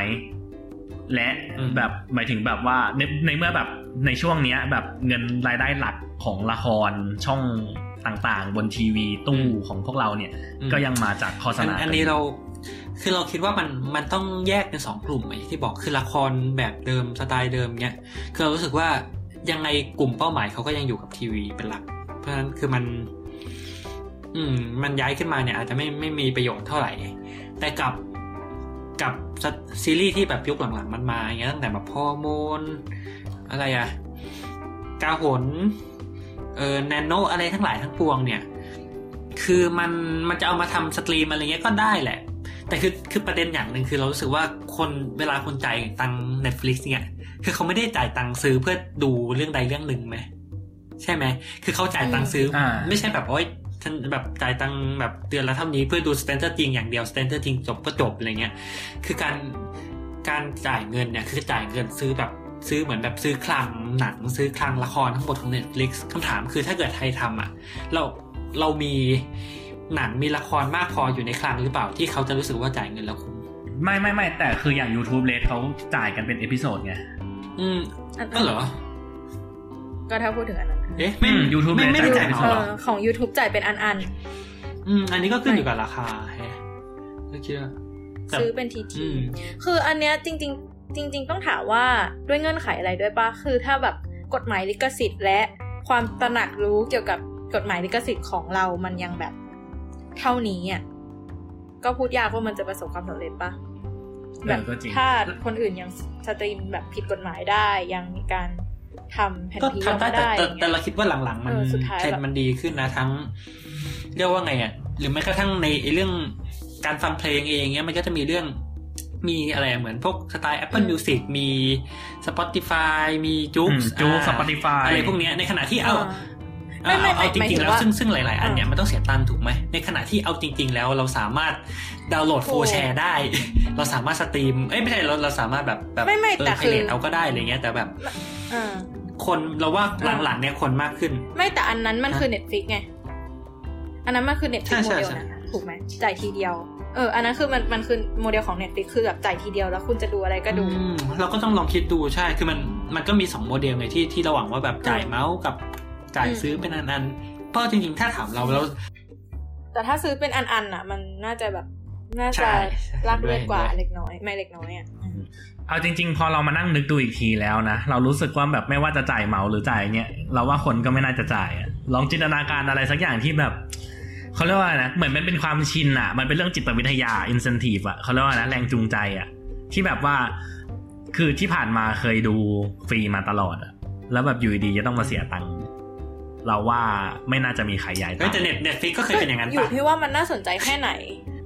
Speaker 4: และ
Speaker 3: อืม
Speaker 4: แบบหมายถึงแบบว่าในในเมื่อแบบในช่วงเนี้ย แบบเงินรายได้หลักของละครช่องต่างๆ บนทีวีตู้ของพวกเราเนี่ย
Speaker 3: อืม
Speaker 4: ก็ยังมาจากโฆษ
Speaker 3: อัน
Speaker 4: ณา
Speaker 3: อันนี้เราคือเราคิดว่ามันมันต้องแยกเป็นสองกลุ่มไอ้ที่บอกคือละครแบบเดิมสไตล์เดิมเนี้ยคือเรารู้สึกว่ายังไงกลุ่มเป้าหมายเขาก็ยังอยู่กับทีวีเป็นหลัก เพราะฉะนั้นคือมัน อืม มันย้ายขึ้นมาเนี่ย อาจจะไม่ไม่มีประโยชน์เท่าไหร่ แต่กับ กับซีรีส์ที่แบบยุคหลังๆมันมาอย่างเงี้ยตั้งแต่แบบฮอร์โมนอะไรอะกาหนเออแนนโน๊ะอะไรทั้งหลายทั้งปวงเนี่ย คือมันมันจะเอามาทำ stream อะไรเงี้ยก็ได้แหละ แต่คือคือประเด็นอย่างหนึ่งคือเรารู้สึกว่าคนเวลาคนจ่ายตัง Netflix เนี่ย คือเขาไม่ได้จ่ายตังค์ซื้อเพื่อดูเรื่องใดเรื่องหนึ่งไหมใช่ไหม คือเขาจ่ายตังค์ซื้ออ
Speaker 4: อ่า
Speaker 3: ไม่ใช่แบบว่า ฉันแบบจ่ายตังค์แบบเดือนละเท่านี้เพื่อดู Stranger Things อย่างเดียว Stranger Things จบก็จบอะไรเงี้ยคือการการจ่ายเงินเนี่ยคือจ่ายเงินซื้อแบบซื้อเหมือนแบบซื้อคลังหนังซื้อคลังละครทั้งหมดของ Netflix คำถามคือถ้าเกิดไทยทำอะเราเรามีหนังมีละครมากพออยู่ในคลังหรือเปล่าที่เขาจะรู้สึกว่าจ่ายเงินแล้วคุ้ม
Speaker 4: ไม่ไม่ไม่แต่คืออย่าง YouTube เลทเขาจ่ายกันเป็น episode ไง
Speaker 3: อืม
Speaker 2: อัน
Speaker 3: ก็เหรอ
Speaker 2: ก็ถ้าพูดถึงอันนั้น
Speaker 3: เอ๊ะไม่
Speaker 4: อืม YouTube
Speaker 3: ไม่ไม่ได้
Speaker 4: ไม่
Speaker 3: จ่าย
Speaker 4: จ่าย
Speaker 3: เหร
Speaker 2: เอ
Speaker 3: อ
Speaker 2: อของ YouTube จ่ายเป็นอันอัน
Speaker 3: อืมอันนี้ก็ขึ้นอยู่กับราคาแฮะก็คิดว่า
Speaker 2: ๆ
Speaker 3: แต่
Speaker 2: ซื้อเป็นที
Speaker 3: อื
Speaker 2: ที
Speaker 3: ม
Speaker 2: คืออันเนี้ยจริงๆจริง ๆ ต้องถามว่าด้วยเงื่อนไขอะไรด้วยปะคือถ้าแบบกฎหมายลิขสิทธิ์และความตระหนักรู้เกี่ยวกับกฎหมายลิขสิทธิ์ของเรามันยังแบบเท่านี้อะก็พูดยากว่ามันจะประสบความสำเร็จปะ
Speaker 4: เออ
Speaker 2: แบบ
Speaker 4: ก็จริง
Speaker 2: ถ้าคนอื่นยังสตรีมแบบผิดกฎหมายได้ยังมีการ ทำแผ่น
Speaker 3: ก็
Speaker 2: พีออก
Speaker 3: ทำได้
Speaker 2: มา
Speaker 3: แต่
Speaker 2: ได้
Speaker 3: แต่
Speaker 2: อย่าง
Speaker 3: แต่
Speaker 2: เงี้ย
Speaker 3: เราคิดว่าหลังๆ มัน
Speaker 2: เออสุดท้าย
Speaker 3: เทรน
Speaker 2: แบบ
Speaker 3: ด์มันดีขึ้นนะทั้ง เรียกว่าไงอะหรือแม้กระทั่งในไอ้เรื่องการฟังเพลงเองเงี้ยมันก็จะมีเรื่องมีอะไรอะเหมือนพวกสไตล์ Apple Music มี Spotify มีจุ๊ก
Speaker 4: อืมจุ๊ก Spotify
Speaker 3: อะไรพวกเนี้ยในขณะที่เอา
Speaker 2: ไม่ไม่
Speaker 3: เอาเอาจ
Speaker 2: หมาย
Speaker 3: ริ
Speaker 2: ถึ
Speaker 3: ง
Speaker 2: ง
Speaker 3: ๆแล้ว
Speaker 2: ว่า
Speaker 3: ซึ่งซึ่งหลาย ๆ อันเนี่ย
Speaker 2: อ่ามั
Speaker 3: มันต้องเสียตังค์ถูกไหมในขณะที่เอาจริง ๆ แล้วเราสามารถดาวน์โหลด
Speaker 2: ถู
Speaker 3: โฟ
Speaker 2: ก
Speaker 3: แชร์ได้ เราสามารถสตรีมเอ้ยไม่ใช่เราเราสามารถแบบแบบ
Speaker 2: ไม่ไม่แต่
Speaker 3: เออ
Speaker 2: คือ
Speaker 3: เพลเอาก็ได้อะไรเงี้ยแต่แบบ
Speaker 2: อ่า
Speaker 3: คนเราว่าหลังๆเนี่ยคนมากขึ้น
Speaker 2: ไม่แต่อันนั้นมัน
Speaker 3: ฮะ
Speaker 2: คือ Netflix ไง อันนั้นมันคือ Netflix
Speaker 3: ใช่
Speaker 2: โม
Speaker 3: ใช่
Speaker 2: เดล
Speaker 3: ใช่
Speaker 2: นะถูกไหมจ่ายทีเดียวเอออันนั้นคือมันมันคือโมเดลของ Netflix คือแบบจ่ายทีเดียวแล้วคุณจะดูอะไรก็ดู
Speaker 3: อืมเราก็ต้องลองคิดดูใช่คือมันมันก็มีสองโมเดลไงที่ที่ระหว่างว่าแบบจ่ายเมาส์กับจ่าย
Speaker 2: อืม
Speaker 3: ซื้อเป็นอันๆเพราะจริงๆ ถ้าถามเราเรา
Speaker 2: แต่ถ้าซื้อเป็นอันๆอะ มันน่าจะแบบน่า
Speaker 3: ใช่
Speaker 2: จะลากเลือดกว่า
Speaker 3: เห็นด้วย
Speaker 2: เล็กน้อย ไม่เล็กน้อยอะอืม
Speaker 4: เอาจริง ๆ พอเรามานั่งนึกดูอีกทีแล้วนะ เรารู้สึกว่าแบบไม่ว่าจะจ่ายเหมาหรือจ่ายเนี่ยเราว่าคนก็ไม่น่าจะจ่ายอะลองจินตนาการอะไรสักอย่างที่แบบเขาเรียกว่าอะไรนะเหมือนมันเป็นความชินอะมันเป็นเรื่องจิตวิทยา incentive อะเขาเรียกว่านะแรงจูงใจอะที่แบบว่าคือที่ผ่านมาเคยดูฟรีมาตลอดอะแล้วแบบอยู่ดีๆจะต้องมาเสียตังค์เราว่าไม่น่าจะมีใครย้าย
Speaker 3: เฮ้
Speaker 4: ตั
Speaker 3: ย
Speaker 4: งค์
Speaker 3: แต่เน็ต Netflix ก็เคยเป็นอย่างนั้น
Speaker 2: อยู่
Speaker 3: ปะ
Speaker 2: ที่ว่ามันน่าสนใจแค่ไหน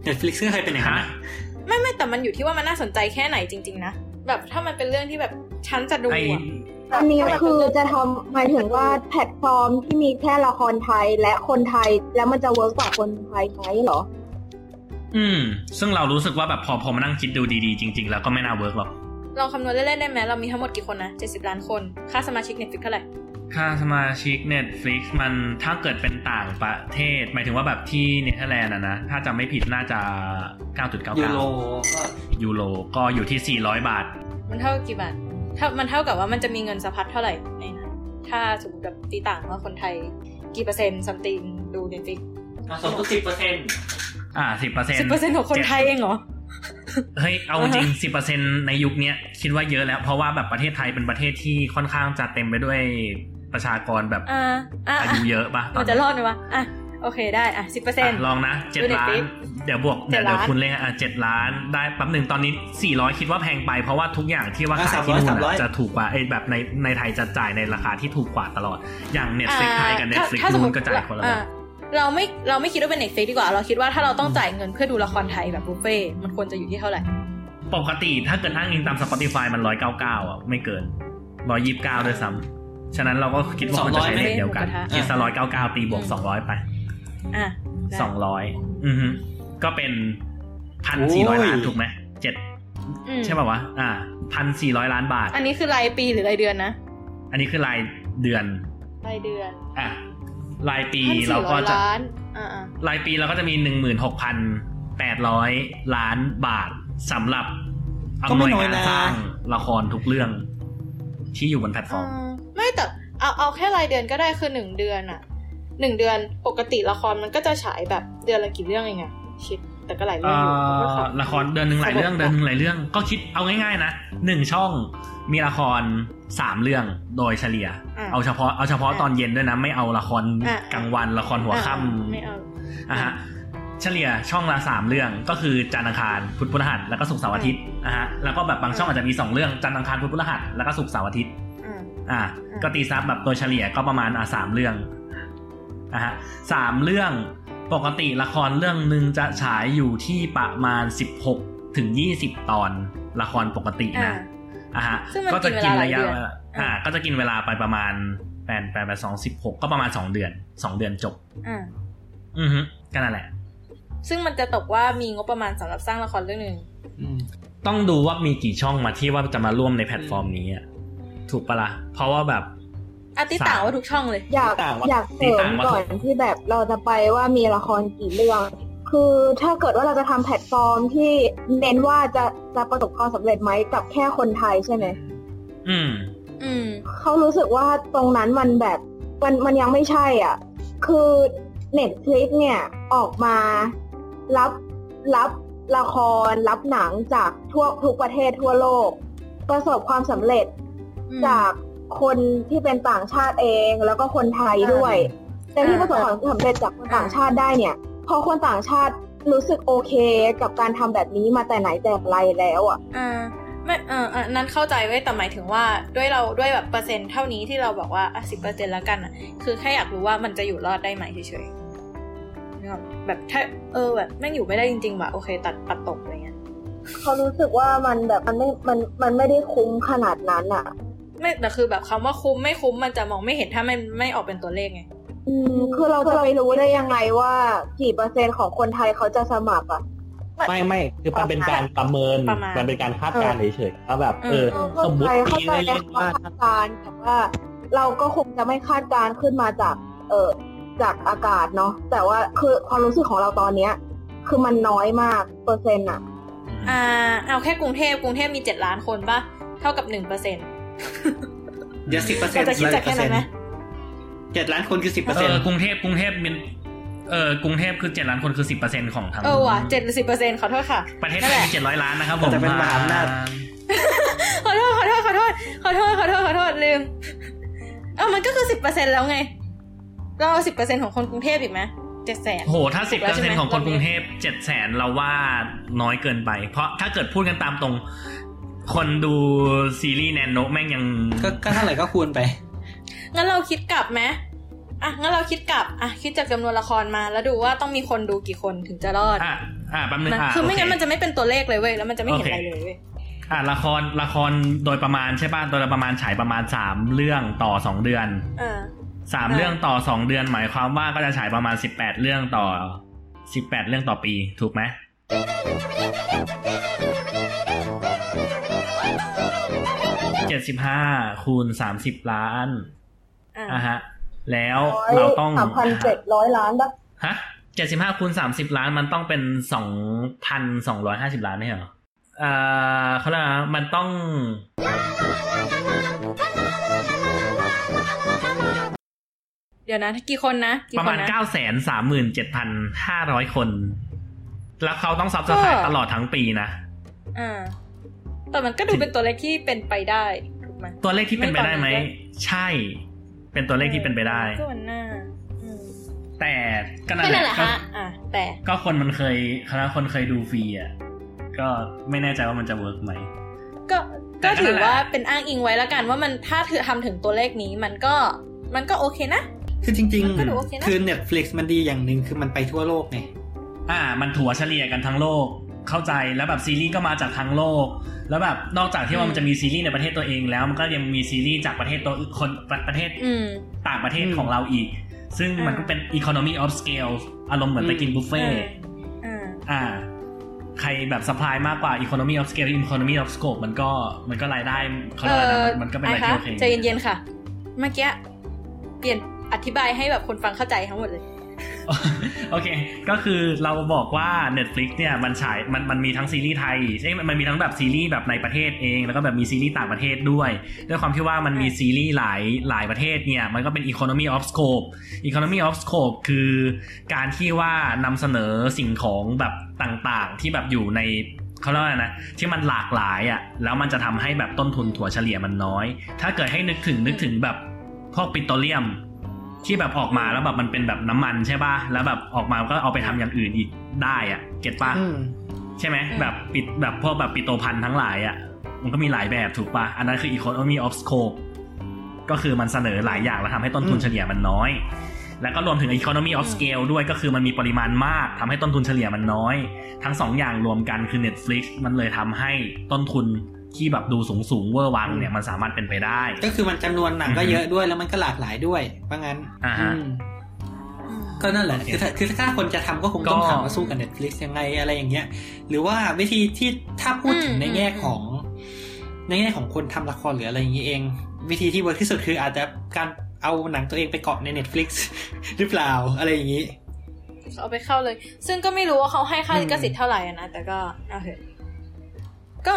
Speaker 3: Netflix ก็เคยเป็นอย่างนั้น
Speaker 4: ฮะ
Speaker 3: นะ
Speaker 2: ไม่ไม่แต่มันอยู่ที่ว่ามันน่าสนใจแค่ไหนจริง ๆ นะ แบบถ้ามันเป็นเรื่องที่แบบฉันจะดู
Speaker 4: ไอ
Speaker 2: อะ
Speaker 7: อันนี้คือจะทำหมายถึงว่าแพลตฟอร์มที่มีแค่ละครไทยและคนไทยแล้วมันจะ work กว่าคนไทยใช้เหรอ
Speaker 4: อืม ซึ่งเรารู้สึกว่าแบบพอพอมานั่งคิดดูดีๆ จริง ๆ แล้วก็ไม่น่า work หรอก
Speaker 2: ลองคำนวณเล่นๆได้ไหมเรามีทั้งหมดกี่คนนะ70ล้านคน ค่าสมาชิก Netflix เท่าไหร่
Speaker 4: ค่าสมาชิก Netflix มันถ้าเกิดเป็นต่างประเทศ หมายถึงว่าแบบที่เนเธอร์แลนด์อะนะ ถ้าจำไม่ผิดน่าจะ 9.99
Speaker 3: ยูโรก็
Speaker 4: ยูโรก็อยู่ที่ 400 บาท
Speaker 2: มันเท่ากี่บาทเท่ามันเท่ากับว่ามันจะมีเงินสะพัดเท่าไหร่ในนั้นถ้าสมมติแบบตีต่างว่าคนไทยกี่เปอร์เซ็นต์ something ดู Netflix
Speaker 3: สมมติสิบเปอร์เซ็นต์
Speaker 4: อ่า10%
Speaker 2: สิบเปอร์เซ็นต์ของคนไทยเองเหรอ
Speaker 4: เฮ้ย เอาจริง10%ในยุคเนี้ยคิดว่าเยอะแล้ว เพราะว่าแบบประเทศไทยเป็นประเทศที่ค่อนข้างจะเต็มไปด้วย ประชากรแบบ
Speaker 2: อ่าอ่า
Speaker 4: อายุเยอะปะต
Speaker 2: มันจะรอดไหมวะอะโอเคได้อะสิบเปอร์เซ็นต์
Speaker 4: อะลองนะเจ็ด
Speaker 2: ดู
Speaker 4: ล้าน
Speaker 2: Netflix
Speaker 4: เดี๋ยวบวก
Speaker 2: เจ็
Speaker 4: เดี๋ยวเดี๋ยว
Speaker 2: ดล้าน
Speaker 4: คุณเลขอะเจ็ดล้านได้แป๊บหนึ่งตอนนี้สี่ร้อยคิดว่าแพงไปเพราะว่าทุกอย่างที่ว่า
Speaker 3: อะ
Speaker 4: ขายที่นู่น
Speaker 3: 300
Speaker 4: อะจะถูกกว่าไอ้แบบในในไทยจะจ่ายในราคาที่ถูกกว่าตลอด อย่างเน็ตฟลิกไทยกับเน็ตฟลิก
Speaker 2: ถ้าสมม
Speaker 4: นู่
Speaker 2: ติ
Speaker 4: นก็จ่ายคนละแบบ
Speaker 2: อะเราไม่เราไม่คิดว่าเป็น Netflix ดีกว่า เราคิดว่าถ้าเราต้องจ่ายเงินเพื่อดูละครไทยแบบบุฟเฟ่ต์มันควรจะอยู่ที่เท่าไหร่
Speaker 4: ปกติถ้าเกิดอ้างอิงตาม Spotify มันร้อยเก้าเก้าอะไม่เกินร้อยยี่สิบเก้าด้วยซ้ำ ฉะนั้นเราก็คิดว่ามันจะใช้เลทเดียวกัน
Speaker 2: 200ไหม
Speaker 4: คิดซะร้อยเก้าเก้าตีบวก
Speaker 2: อืม
Speaker 4: สองร้อยไป
Speaker 2: อะได้
Speaker 4: สองร้อยอือฮึก็เป็นพันสี่ร้อยล้านถูกไหมเจ็ด
Speaker 2: อืม
Speaker 4: ใช่ป่าวะอ่าพันสี่ร้อยล้านบาท
Speaker 2: อันนี้คือรายปีหรือรายเดือนนะ
Speaker 4: อันนี้คือรายเดือน
Speaker 2: รายเดือน
Speaker 4: อะรายปี
Speaker 2: พัน
Speaker 4: เรา
Speaker 2: สี่ร้
Speaker 4: ก็
Speaker 2: อย
Speaker 4: จะ
Speaker 2: ล้านอ่าอ่ารา
Speaker 4: ยปีเราก็จะมีหนึ่งหมื่นหกพันแปดร้อยล้านบาทสำหรับอำนวยงานสร้างละครทุกเรื่องที่อยู่บนแพลตฟอร์ม
Speaker 2: อ่า ไม่แต่เอาเอาแค่รายเดือนก็ได้คือหนึ่งเดือนอะหนึ่งเดือนปกติละครมันก็จะฉายแบบเดือนละกี่เรื่องเองอะชิดแต่ก็หลายเรื่องอยู่
Speaker 4: เอ่อ
Speaker 2: ก็ขับ
Speaker 4: ละครเดือนหนึ่งหลายเรื่อง
Speaker 2: ระบบ
Speaker 4: เดือนหนึ่งหลายเรื่อง ก็คิดเอาง่ายๆนะหนึ่งช่องมีละครสามเรื่องโดยเฉลี่ย
Speaker 2: อะ
Speaker 4: เอาเฉพาะเอาเฉพาะ
Speaker 2: อะ
Speaker 4: ตอนเย็นด้วยนะ ไม่เอาละคร
Speaker 2: อะ
Speaker 4: กลางวันละครหัวค่
Speaker 2: อ่าไม่เอาำ
Speaker 4: อะฮะเฉลี่ยช่องละสามเรื่องก็คือจันทร์อังคารพุธพฤหัสแล้วก็ศุกร์เสาร์อาทิตย์นะฮะแล้วก็แบบบางช่องอาจจะมีสองเรื่องจันทร์อังคารพุธพฤหัสแล้วก็ศุกร์เสาร์อาทิตย์
Speaker 2: อืม
Speaker 4: อะ
Speaker 2: อืม
Speaker 4: ก็ตีซับแบบโดยเฉลี่ยก็ประมาณอะสามเรื่องนะฮะสามเรื่องปกติละครเรื่องหนึ่งจะฉายอยู่ที่ประมาณสิบหกถึงยี่สิบตอนละครปกติ
Speaker 2: อ่า
Speaker 4: นะอะฮะ
Speaker 2: ซึ่งมัน
Speaker 4: ก็จะกินระยะ
Speaker 2: กินเวลาหลายเดือน
Speaker 4: อ่า ก็จะกินเวลาไปประมาณแปดแปดแปดสองสิบหกก็ประมาณสองเดือนสองเดือนจบ
Speaker 2: อ่า
Speaker 4: อือฮึก็นั่นแหละ
Speaker 2: ซึ่งมันจะตกว่ามีงบประมาณสำหรับสร้างละครเรื่องหนึ่ง
Speaker 3: อืม
Speaker 4: ต้องดูว่ามีกี่ช่องมาที่ว่าจะมาร่วมในแพลตฟอร์มนี้อะ ถูกปะล่ะ เพราะว่าแบบ
Speaker 2: อาติต่างว่าทุกช่องเลย
Speaker 5: อยาก
Speaker 6: ต่างว่า
Speaker 5: อยากเสริมก่อนที่แบบเราจะไปว่ามีละครกี่เรื่อง คือถ้าเกิดว่าเราจะทำแพลตฟอร์มที่เน้นว่าจะจะประสบความสำเร็จไหมกับแค่คนไทยใช่ไหม
Speaker 4: อืม
Speaker 2: อืม
Speaker 5: เขารู้สึกว่าตรงนั้นมันแบบมันมันยังไม่ใช่ อะ คือ Netflix เนี่ยออกมารับรับละครรับหนังจากทั่วทุกประเทศทั่วโลก ประสบความสำเร็จ
Speaker 2: อืม
Speaker 5: จากคนที่เป็นต่างชาติเองแล้วก็คนไทยด้วยแต่ที่ประสบความสำเร็จจากคนต่างชาติได้เนี่ยเพราะคนต่างชาติรู้สึกโอเคกับการทำแบบนี้มาแต่ไหนแต่ไรแล้วอะ
Speaker 2: อ่าไม่เอออันนั้นเข้าใจไว้ยแต่หมายถึงว่าด้วยเราด้วยแบบเปอร์เซ็นต์เท่านี้ที่เราบอกว่าอะสิบเปอร์เซ็นต์แล้วกันอะ คือแค่อยากรู้ว่ามันจะอยู่รอดได้ไหมเฉยๆนึกออกปะแบบถ้าเออแบบแม่งอยู่ไม่ได้จริงๆว่ะโอเค ตัดปัดตกอะไรเงี้ย
Speaker 5: เขารู้สึกว่ามันแบบมันไม่มันมันไม่ได้คุ้มขนาดนั้นอะ
Speaker 2: ไม่แต่คือแบบคำว่าคุ้มไม่คุ้มมันจะมองไม่เห็นถ้าไม่ไม่ออกเป็นตัวเลขไง
Speaker 5: อืมคือเราจะไปรู้ได้ยังไงว่ากี่เปอร์เซ็นต์ของคนไทยเขาจะสมัครอะ
Speaker 6: ไม่ไม่คือมันเป็นการประเมิน
Speaker 2: ประมาณ
Speaker 6: มันเป็นการคาดการณ์เฉยๆว่าแบบ
Speaker 2: เอ
Speaker 6: เอ
Speaker 2: อ
Speaker 6: อ
Speaker 5: เข้า
Speaker 6: สมม
Speaker 5: ใจ
Speaker 6: ติ
Speaker 5: เข้า
Speaker 6: มี
Speaker 5: ใจใน
Speaker 6: เล่น
Speaker 5: คำว่า
Speaker 6: ว่า
Speaker 5: คาดการณ์แต่ว่าเราก็คงจะไม่คาดการณ์ขึ้นมาจาก เออจากอากาศเนาะแต่ว่าคือความรู้สึกของเราตอนเนี้ย คือมันน้อยมากเปอร์เซ็นต์อะ
Speaker 2: อ่าเอาแค่กรุงเทพกรุงเทพมีเจ็ดล้านคนปะเท่ากับหนึ่งเปอร์เซ็นต์
Speaker 3: เดี๋ยวสิบเปอร์เซ็นต์
Speaker 2: เราจะคิดจากแค่นั้นไหม
Speaker 3: เจ็ดล้านคนคือสิบเปอร์
Speaker 4: เอ
Speaker 3: เซ็นต์
Speaker 4: อกรุงเทพกรุงเทพเป็นเออกรุงเทพคือเจ็ดล้านคนคือสิบเปอร์เซ็นของทั้ง
Speaker 2: เออว่ะเจ็ดหรือสิบเปอร์เซ็นต์ขอโทษค่ะ
Speaker 4: ประเทศ
Speaker 2: นั่
Speaker 4: ไท
Speaker 2: น
Speaker 4: ย
Speaker 2: แหละ
Speaker 4: มีเจ็ดร้อยล้านนะครับผม
Speaker 3: จะเป็นมหาอำนาจ
Speaker 2: ขอโทษขอโทษขอโทษขอโทษขอโทษขอโทษลืมเออมันก็คือสิบเปอร์เซ็นแล้วไงเราเอาสิบเปอร์เซ็นของคนกรุงเทพอีกไหมเจ็ดแสน
Speaker 4: โหถ้าสิบ
Speaker 2: แล้
Speaker 4: เปอ
Speaker 2: ว
Speaker 4: ร์
Speaker 2: ใช่
Speaker 4: เซ็น
Speaker 2: ไหม
Speaker 4: ของคนกรุงเทพเจ็ดแสนเราว่าน้อยเกินไป เพราะถ้าเกิดพูดกันตามตรง คนดูซีรีส์แนนโนแม่งยัง
Speaker 3: ก็ก็เท่าไหร่ก็คูณไป
Speaker 2: งั้นเราคิดกลับไหมอะงั้นเราคิดกลับอะคิดจากจำนวนละครมา แล้วดูว่าต้องมีคนดูกี่คนถึงจะรอด
Speaker 4: อะอะแป๊บนึง
Speaker 2: นะ
Speaker 4: อะ
Speaker 2: คือไม่
Speaker 4: โเงั้
Speaker 2: นมันจะไม่เป็นตัวเลขเลยเว้ยแล้วมันจะไม่เห็น
Speaker 4: โอเค
Speaker 2: อะไรเลยเว้ย
Speaker 4: อะละครละครโดยประมาณใช่ป่ะโดยประมาณฉายประมาณสามเรื่องต่อสองเดือน
Speaker 2: อ่า
Speaker 4: สาม
Speaker 2: อ่า
Speaker 4: เรื่องต่อสองเดือนหมายความว่าก็จะฉายประมาณสิบแปดเรื่องต่อสิบแปดเรื่องต่อปีถูกไหมเจ็ดสิบห้าคูณสามสิบล้าน
Speaker 2: อ่า
Speaker 4: อะฮะ แล้วเราต้อง
Speaker 5: สามพันเจ็ดร้อยล้านปะ
Speaker 4: ฮะเจ็ดสิบห้าคูณสามสิบล้านมันต้องเป็นสองพันสองร้อยห้าสิบล้านไม่ใช่เหรออ่าเขาเรียกว่ามันต้อง
Speaker 2: เดี๋ยวนะกี่คนนะกี่
Speaker 4: ประ
Speaker 2: ค
Speaker 4: มานณ
Speaker 2: นะ
Speaker 4: เก้าแสนสามหมื่นเจ็ดพันห้าร้อยคน แล้วเขาต้องซับสไคร
Speaker 2: ก็
Speaker 4: ตลอดทั้งปีนะ
Speaker 2: อ่า แต่มันก็ดูเป็นตัวเลขที่เป็นไปได้ถูกไหม
Speaker 4: ตัวเลขที่เป็นไปได้ไหม
Speaker 2: ไม่ตอนนี้
Speaker 4: ใช่ เป็นตัวเลขที่เป็นไปได้
Speaker 2: ก็วันหน้าอืม
Speaker 4: แต่ก็นั่น
Speaker 2: แค่
Speaker 4: แห
Speaker 2: นั้น
Speaker 4: ละ
Speaker 2: แหละ
Speaker 4: ก็
Speaker 2: ฮะอะแต่
Speaker 4: ก็คนมันเคยคณะคนเคยดูฟรีอะก็ไม่แน่ใจว่ามันจะเวิร์กไหม
Speaker 2: ก็
Speaker 4: แต่
Speaker 2: ก็
Speaker 4: ก็
Speaker 2: ถื
Speaker 4: นั่
Speaker 2: อน
Speaker 4: แหละ
Speaker 2: ว่าเป็นอ้างอิงไว้แล้วกันว่ามันถ้าถือทำถึงตัวเลขนี้มันก็มันก็โอเคนะ
Speaker 3: คือจริง
Speaker 2: มันก็ดูโอเคนะ
Speaker 3: ๆคือ Netflix มันดีอย่างหนึ่งคือมันไปทั่วโลกไง
Speaker 4: อ่า มันถัวเฉลี่ยกันทั้งโลก เข้าใจแล้วแบบซีรีส์ก็มาจากทั้งโลก แล้วแบบนอกจากที่ว่ามันจะมีซีรีส์ในประเทศตัวเองแล้ว มันก็ยังมีซีรีส์จากประเทศตัวอื่นคนประเทศ
Speaker 2: อืม
Speaker 4: ต่างประเทศ
Speaker 3: อืม
Speaker 4: ของเราอีก ซึ่งมันก็เป็น economy of scale อารมณ์เหมือนไปกินบุฟเฟ่
Speaker 2: อื
Speaker 4: ต์
Speaker 2: มอ่า
Speaker 4: อ่า ใครแบบ supply มากกว่า economy of scale economy of scope มันก็มันก็รายได้เขา
Speaker 2: เอ
Speaker 4: เรียกว่าอะไร
Speaker 2: อ
Speaker 4: นะมันก็เป็นอะไร
Speaker 2: ไอ้
Speaker 4: ที่
Speaker 2: คะ
Speaker 4: โอเค
Speaker 2: ใจเย็นๆค่ะ เมื่อกี้เปลี่ยนอธิบายให้แบบคนฟังเข้าใจทั้งหมดเลย
Speaker 4: โอเค ก็คือเราบอกว่า Netflix เนี่ยมันฉายมันมันมีทั้งซีรีส์ไทยใช่มันมีทั้งแบบซีรีส์แบบในประเทศเอง แล้วก็แบบมีซีรีส์ต่างประเทศด้วย ด้วยความที่ว่ามันมีซีรีส์หลายหลายประเทศเนี่ย มันก็เป็น economy of scope economy of scope คือการที่ว่านำเสนอสิ่งของแบบต่างๆ ที่แบบอยู่ในเขาเรียกว่าอะไรนะที่มันหลากหลายอะ่ะแล้วมันจะทำให้แบบต้นทุนถั่วเฉลี่ยมันน้อย ถ้าเกิดให้นึกถึงนึกถึงแบบพวกปิโตรเลียม ที่แบบออกมาแล้วแบบมันเป็นแบบน้ำมันใช่ป่ะแล้วแบบออกมาก็เอาไปทำอย่างอื่นอีกได้อะเก็ตป่ะ
Speaker 3: อืม
Speaker 4: ใช่ไหม
Speaker 2: อืม
Speaker 4: แบบปิดแบบพวกแบบปิโตรพันธ์ทั้งหลายอะมันก็มีหลายแบบถูกป่ะอันนั้นคือ economy of scope ก็คือมันเสนอหลายอย่างแล้วทำให้ต้นทุน
Speaker 3: อืม
Speaker 4: เฉลี่ยมันน้อย แล้วก็รวมถึง economy of scale ด้วยก็คือมันมีปริมาณมากทำให้ต้นทุนเฉลี่ยมันน้อย ทั้งสองอย่างรวมกันคือ Netflix มันเลยทำให้ต้นทุน ที่แบบดูสูงสูงๆเวอร์วังเนี่ยมันสามารถเป็นไปได้
Speaker 3: ก็คือมันจำนวนหนังก็เยอะด้วยแล้วมันก็หลากหลายด้วยว่างั้น
Speaker 4: อ่าฮะ
Speaker 3: อืมก็นั่นแหละคือถ้าคือถ้าคนจะทำก็คงต้องถามว่าสู้กับ Netflix ยังไงอะไรอย่างเงี้ย หรือว่าวิธีที่ถ้าพูดถึงในแง่ของ ในแง่ของคนทำละครหรืออะไรอย่างนี้เอง วิธีที่เวิร์กที่สุดคืออาจจะการเอาหนังตัวเองไปเกาะใน Netflix หรือเปล่าอะไรอย่างนี้
Speaker 2: เอาไปเข้าเลย ซึ่งก็ไม่รู้ว่าเขาให้ค่าลิขสิทธิ์เท่าไหร่อะนะแต่ก็เอาเถอะก็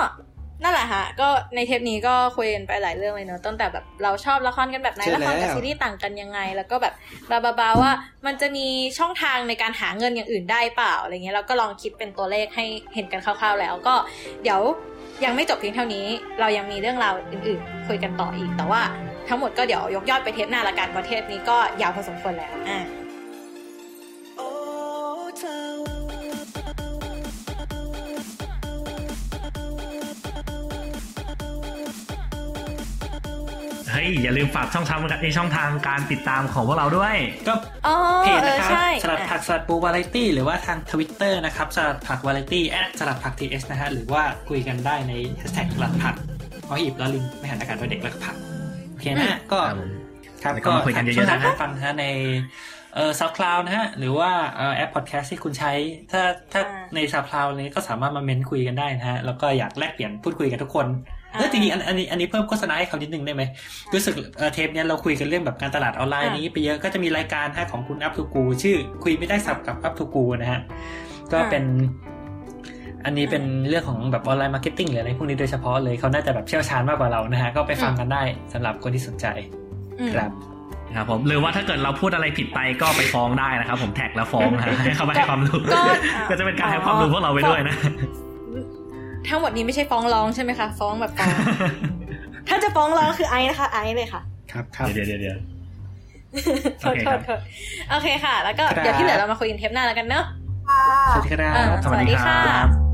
Speaker 2: นั่นแหละฮะ ก็ในเทปนี้ก็คุยกันไปหลายเรื่องเลยเนอะตั้งแต่แบบเราชอบละครกันแบบไหน
Speaker 3: ใช่
Speaker 2: ละครกับ
Speaker 3: แล้ว
Speaker 2: ซีรีส์ต่างกันยังไง แล้วก็แบบบาบาบาว่ามันจะมีช่องทางในการหาเงินอย่างอื่นได้เปล่าอะไรเงี้ยเราก็ลองคิดเป็นตัวเลขให้เห็นกันคร่าวๆแล้วก็เดี๋ยวยังไม่จบเพียงเท่านี้ เรายังมีเรื่องราวอื่นๆคุยกันต่ออีก แต่ว่าทั้งหมดก็เดี๋ยวยกยอดไปเทปหน้าละกันเพราะเทปนี้ก็ยาวพอสมควรแล้วอ่า
Speaker 4: ฮ้ยอย่าลืมฝากช่องทางในช่องทางการติดตามของพวกเราด้วย
Speaker 3: ก็
Speaker 2: อ๋อ
Speaker 3: เพจ
Speaker 2: เอ
Speaker 3: นะ
Speaker 2: อ
Speaker 3: ครับ
Speaker 2: ใช่
Speaker 3: สลัดผักสลัดปูวาไรตี้หรือว่าทางทวิตเตอร์นะครับสลัดผักวาไรตี้แอดสลัดผักทีเอสนะฮะหรือว่าคุยกันได้ในแฮชแท็กสลัดผักเพราะหีบแล้วลิงไม่หันอากาศไว้เด็กแล้วก็ผักโอเคนะฮะก็
Speaker 4: ครับผม
Speaker 3: ครับ
Speaker 4: แล้วก็
Speaker 3: ก็
Speaker 4: มาคุยกันเยอะๆ
Speaker 3: ช่วยทาง
Speaker 4: นะ
Speaker 3: การฟังนะฮะในเอ่อซาวคลาวนะฮะ หรือว่าเอ่อแอปพอดแคสต์ที่คุณใช้ ถ้าถ้า
Speaker 2: อ่า
Speaker 3: ในซาวคลาวนี้ก็สามารถมาเม้นคุยกันได้นะฮะ แล้วก็อยากแลกเปลี่ยนพูดคุยกับทุกคน
Speaker 2: อ่า
Speaker 3: เออจริงๆอันอันนี้อันนี้เพิ่มโฆษณาให้เขานิดนึงได้ไหมรู้สึกเอ่อเทปเนี้ยเราคุยกันเรื่องแบบการตลาดออนไลน์
Speaker 2: อ่า
Speaker 3: นี้ไปเยอะก็จะมีรายการฮะของคุณอัพทูกูชื่อคุยไม่ได้ศัพท์กับอัพทูกูนะฮะก็เป็น อันนี้เป็นเรื่องของแบบ online marketing หรืออะไรพวกนี้โดยเฉพาะเลยเขาน่าจะแบบเชี่ยวชาญมากกว่าเรานะฮะก็ไปฟังกันได้สำหรับคนที่สนใจ
Speaker 2: อืม
Speaker 3: ครับ
Speaker 4: ครับผมหรือว่าถ้าเกิดเราพูดอะไรผิดไปก็ไปฟ้องได้นะครับผม tag แล้วฟ้องนะให้เขามาให้ความรู้
Speaker 2: ก็
Speaker 4: ก็จะเป็นการให้ความรู้พวกเราไปด้วยนะ
Speaker 2: ทั้งหมดนี้ไม่ใช่ฟ้องร้องใช่ไหมคะฟ้องแบบฟ้องถ้าจะฟ้องร้องคือไอซ์นะคะ ไอซ์เลยค่ะ
Speaker 3: ครับครับ
Speaker 4: เดี๋ยวเดี๋ยวเดี๋ยว
Speaker 2: โท
Speaker 4: โอ
Speaker 2: ษ
Speaker 4: เค
Speaker 2: โท
Speaker 4: ครั
Speaker 2: ษ
Speaker 4: บ
Speaker 2: โทษโอเคค่ะ แล้วก็
Speaker 3: ครับ
Speaker 2: เดี๋ยวที่เหลือเรามาคุยกันเทปหน้าแล้วกันเนอะ
Speaker 5: ค่ะ
Speaker 3: สวัสดีครับ
Speaker 2: อ่า
Speaker 4: สวัสดีครับ
Speaker 2: สวัสดีค่ะ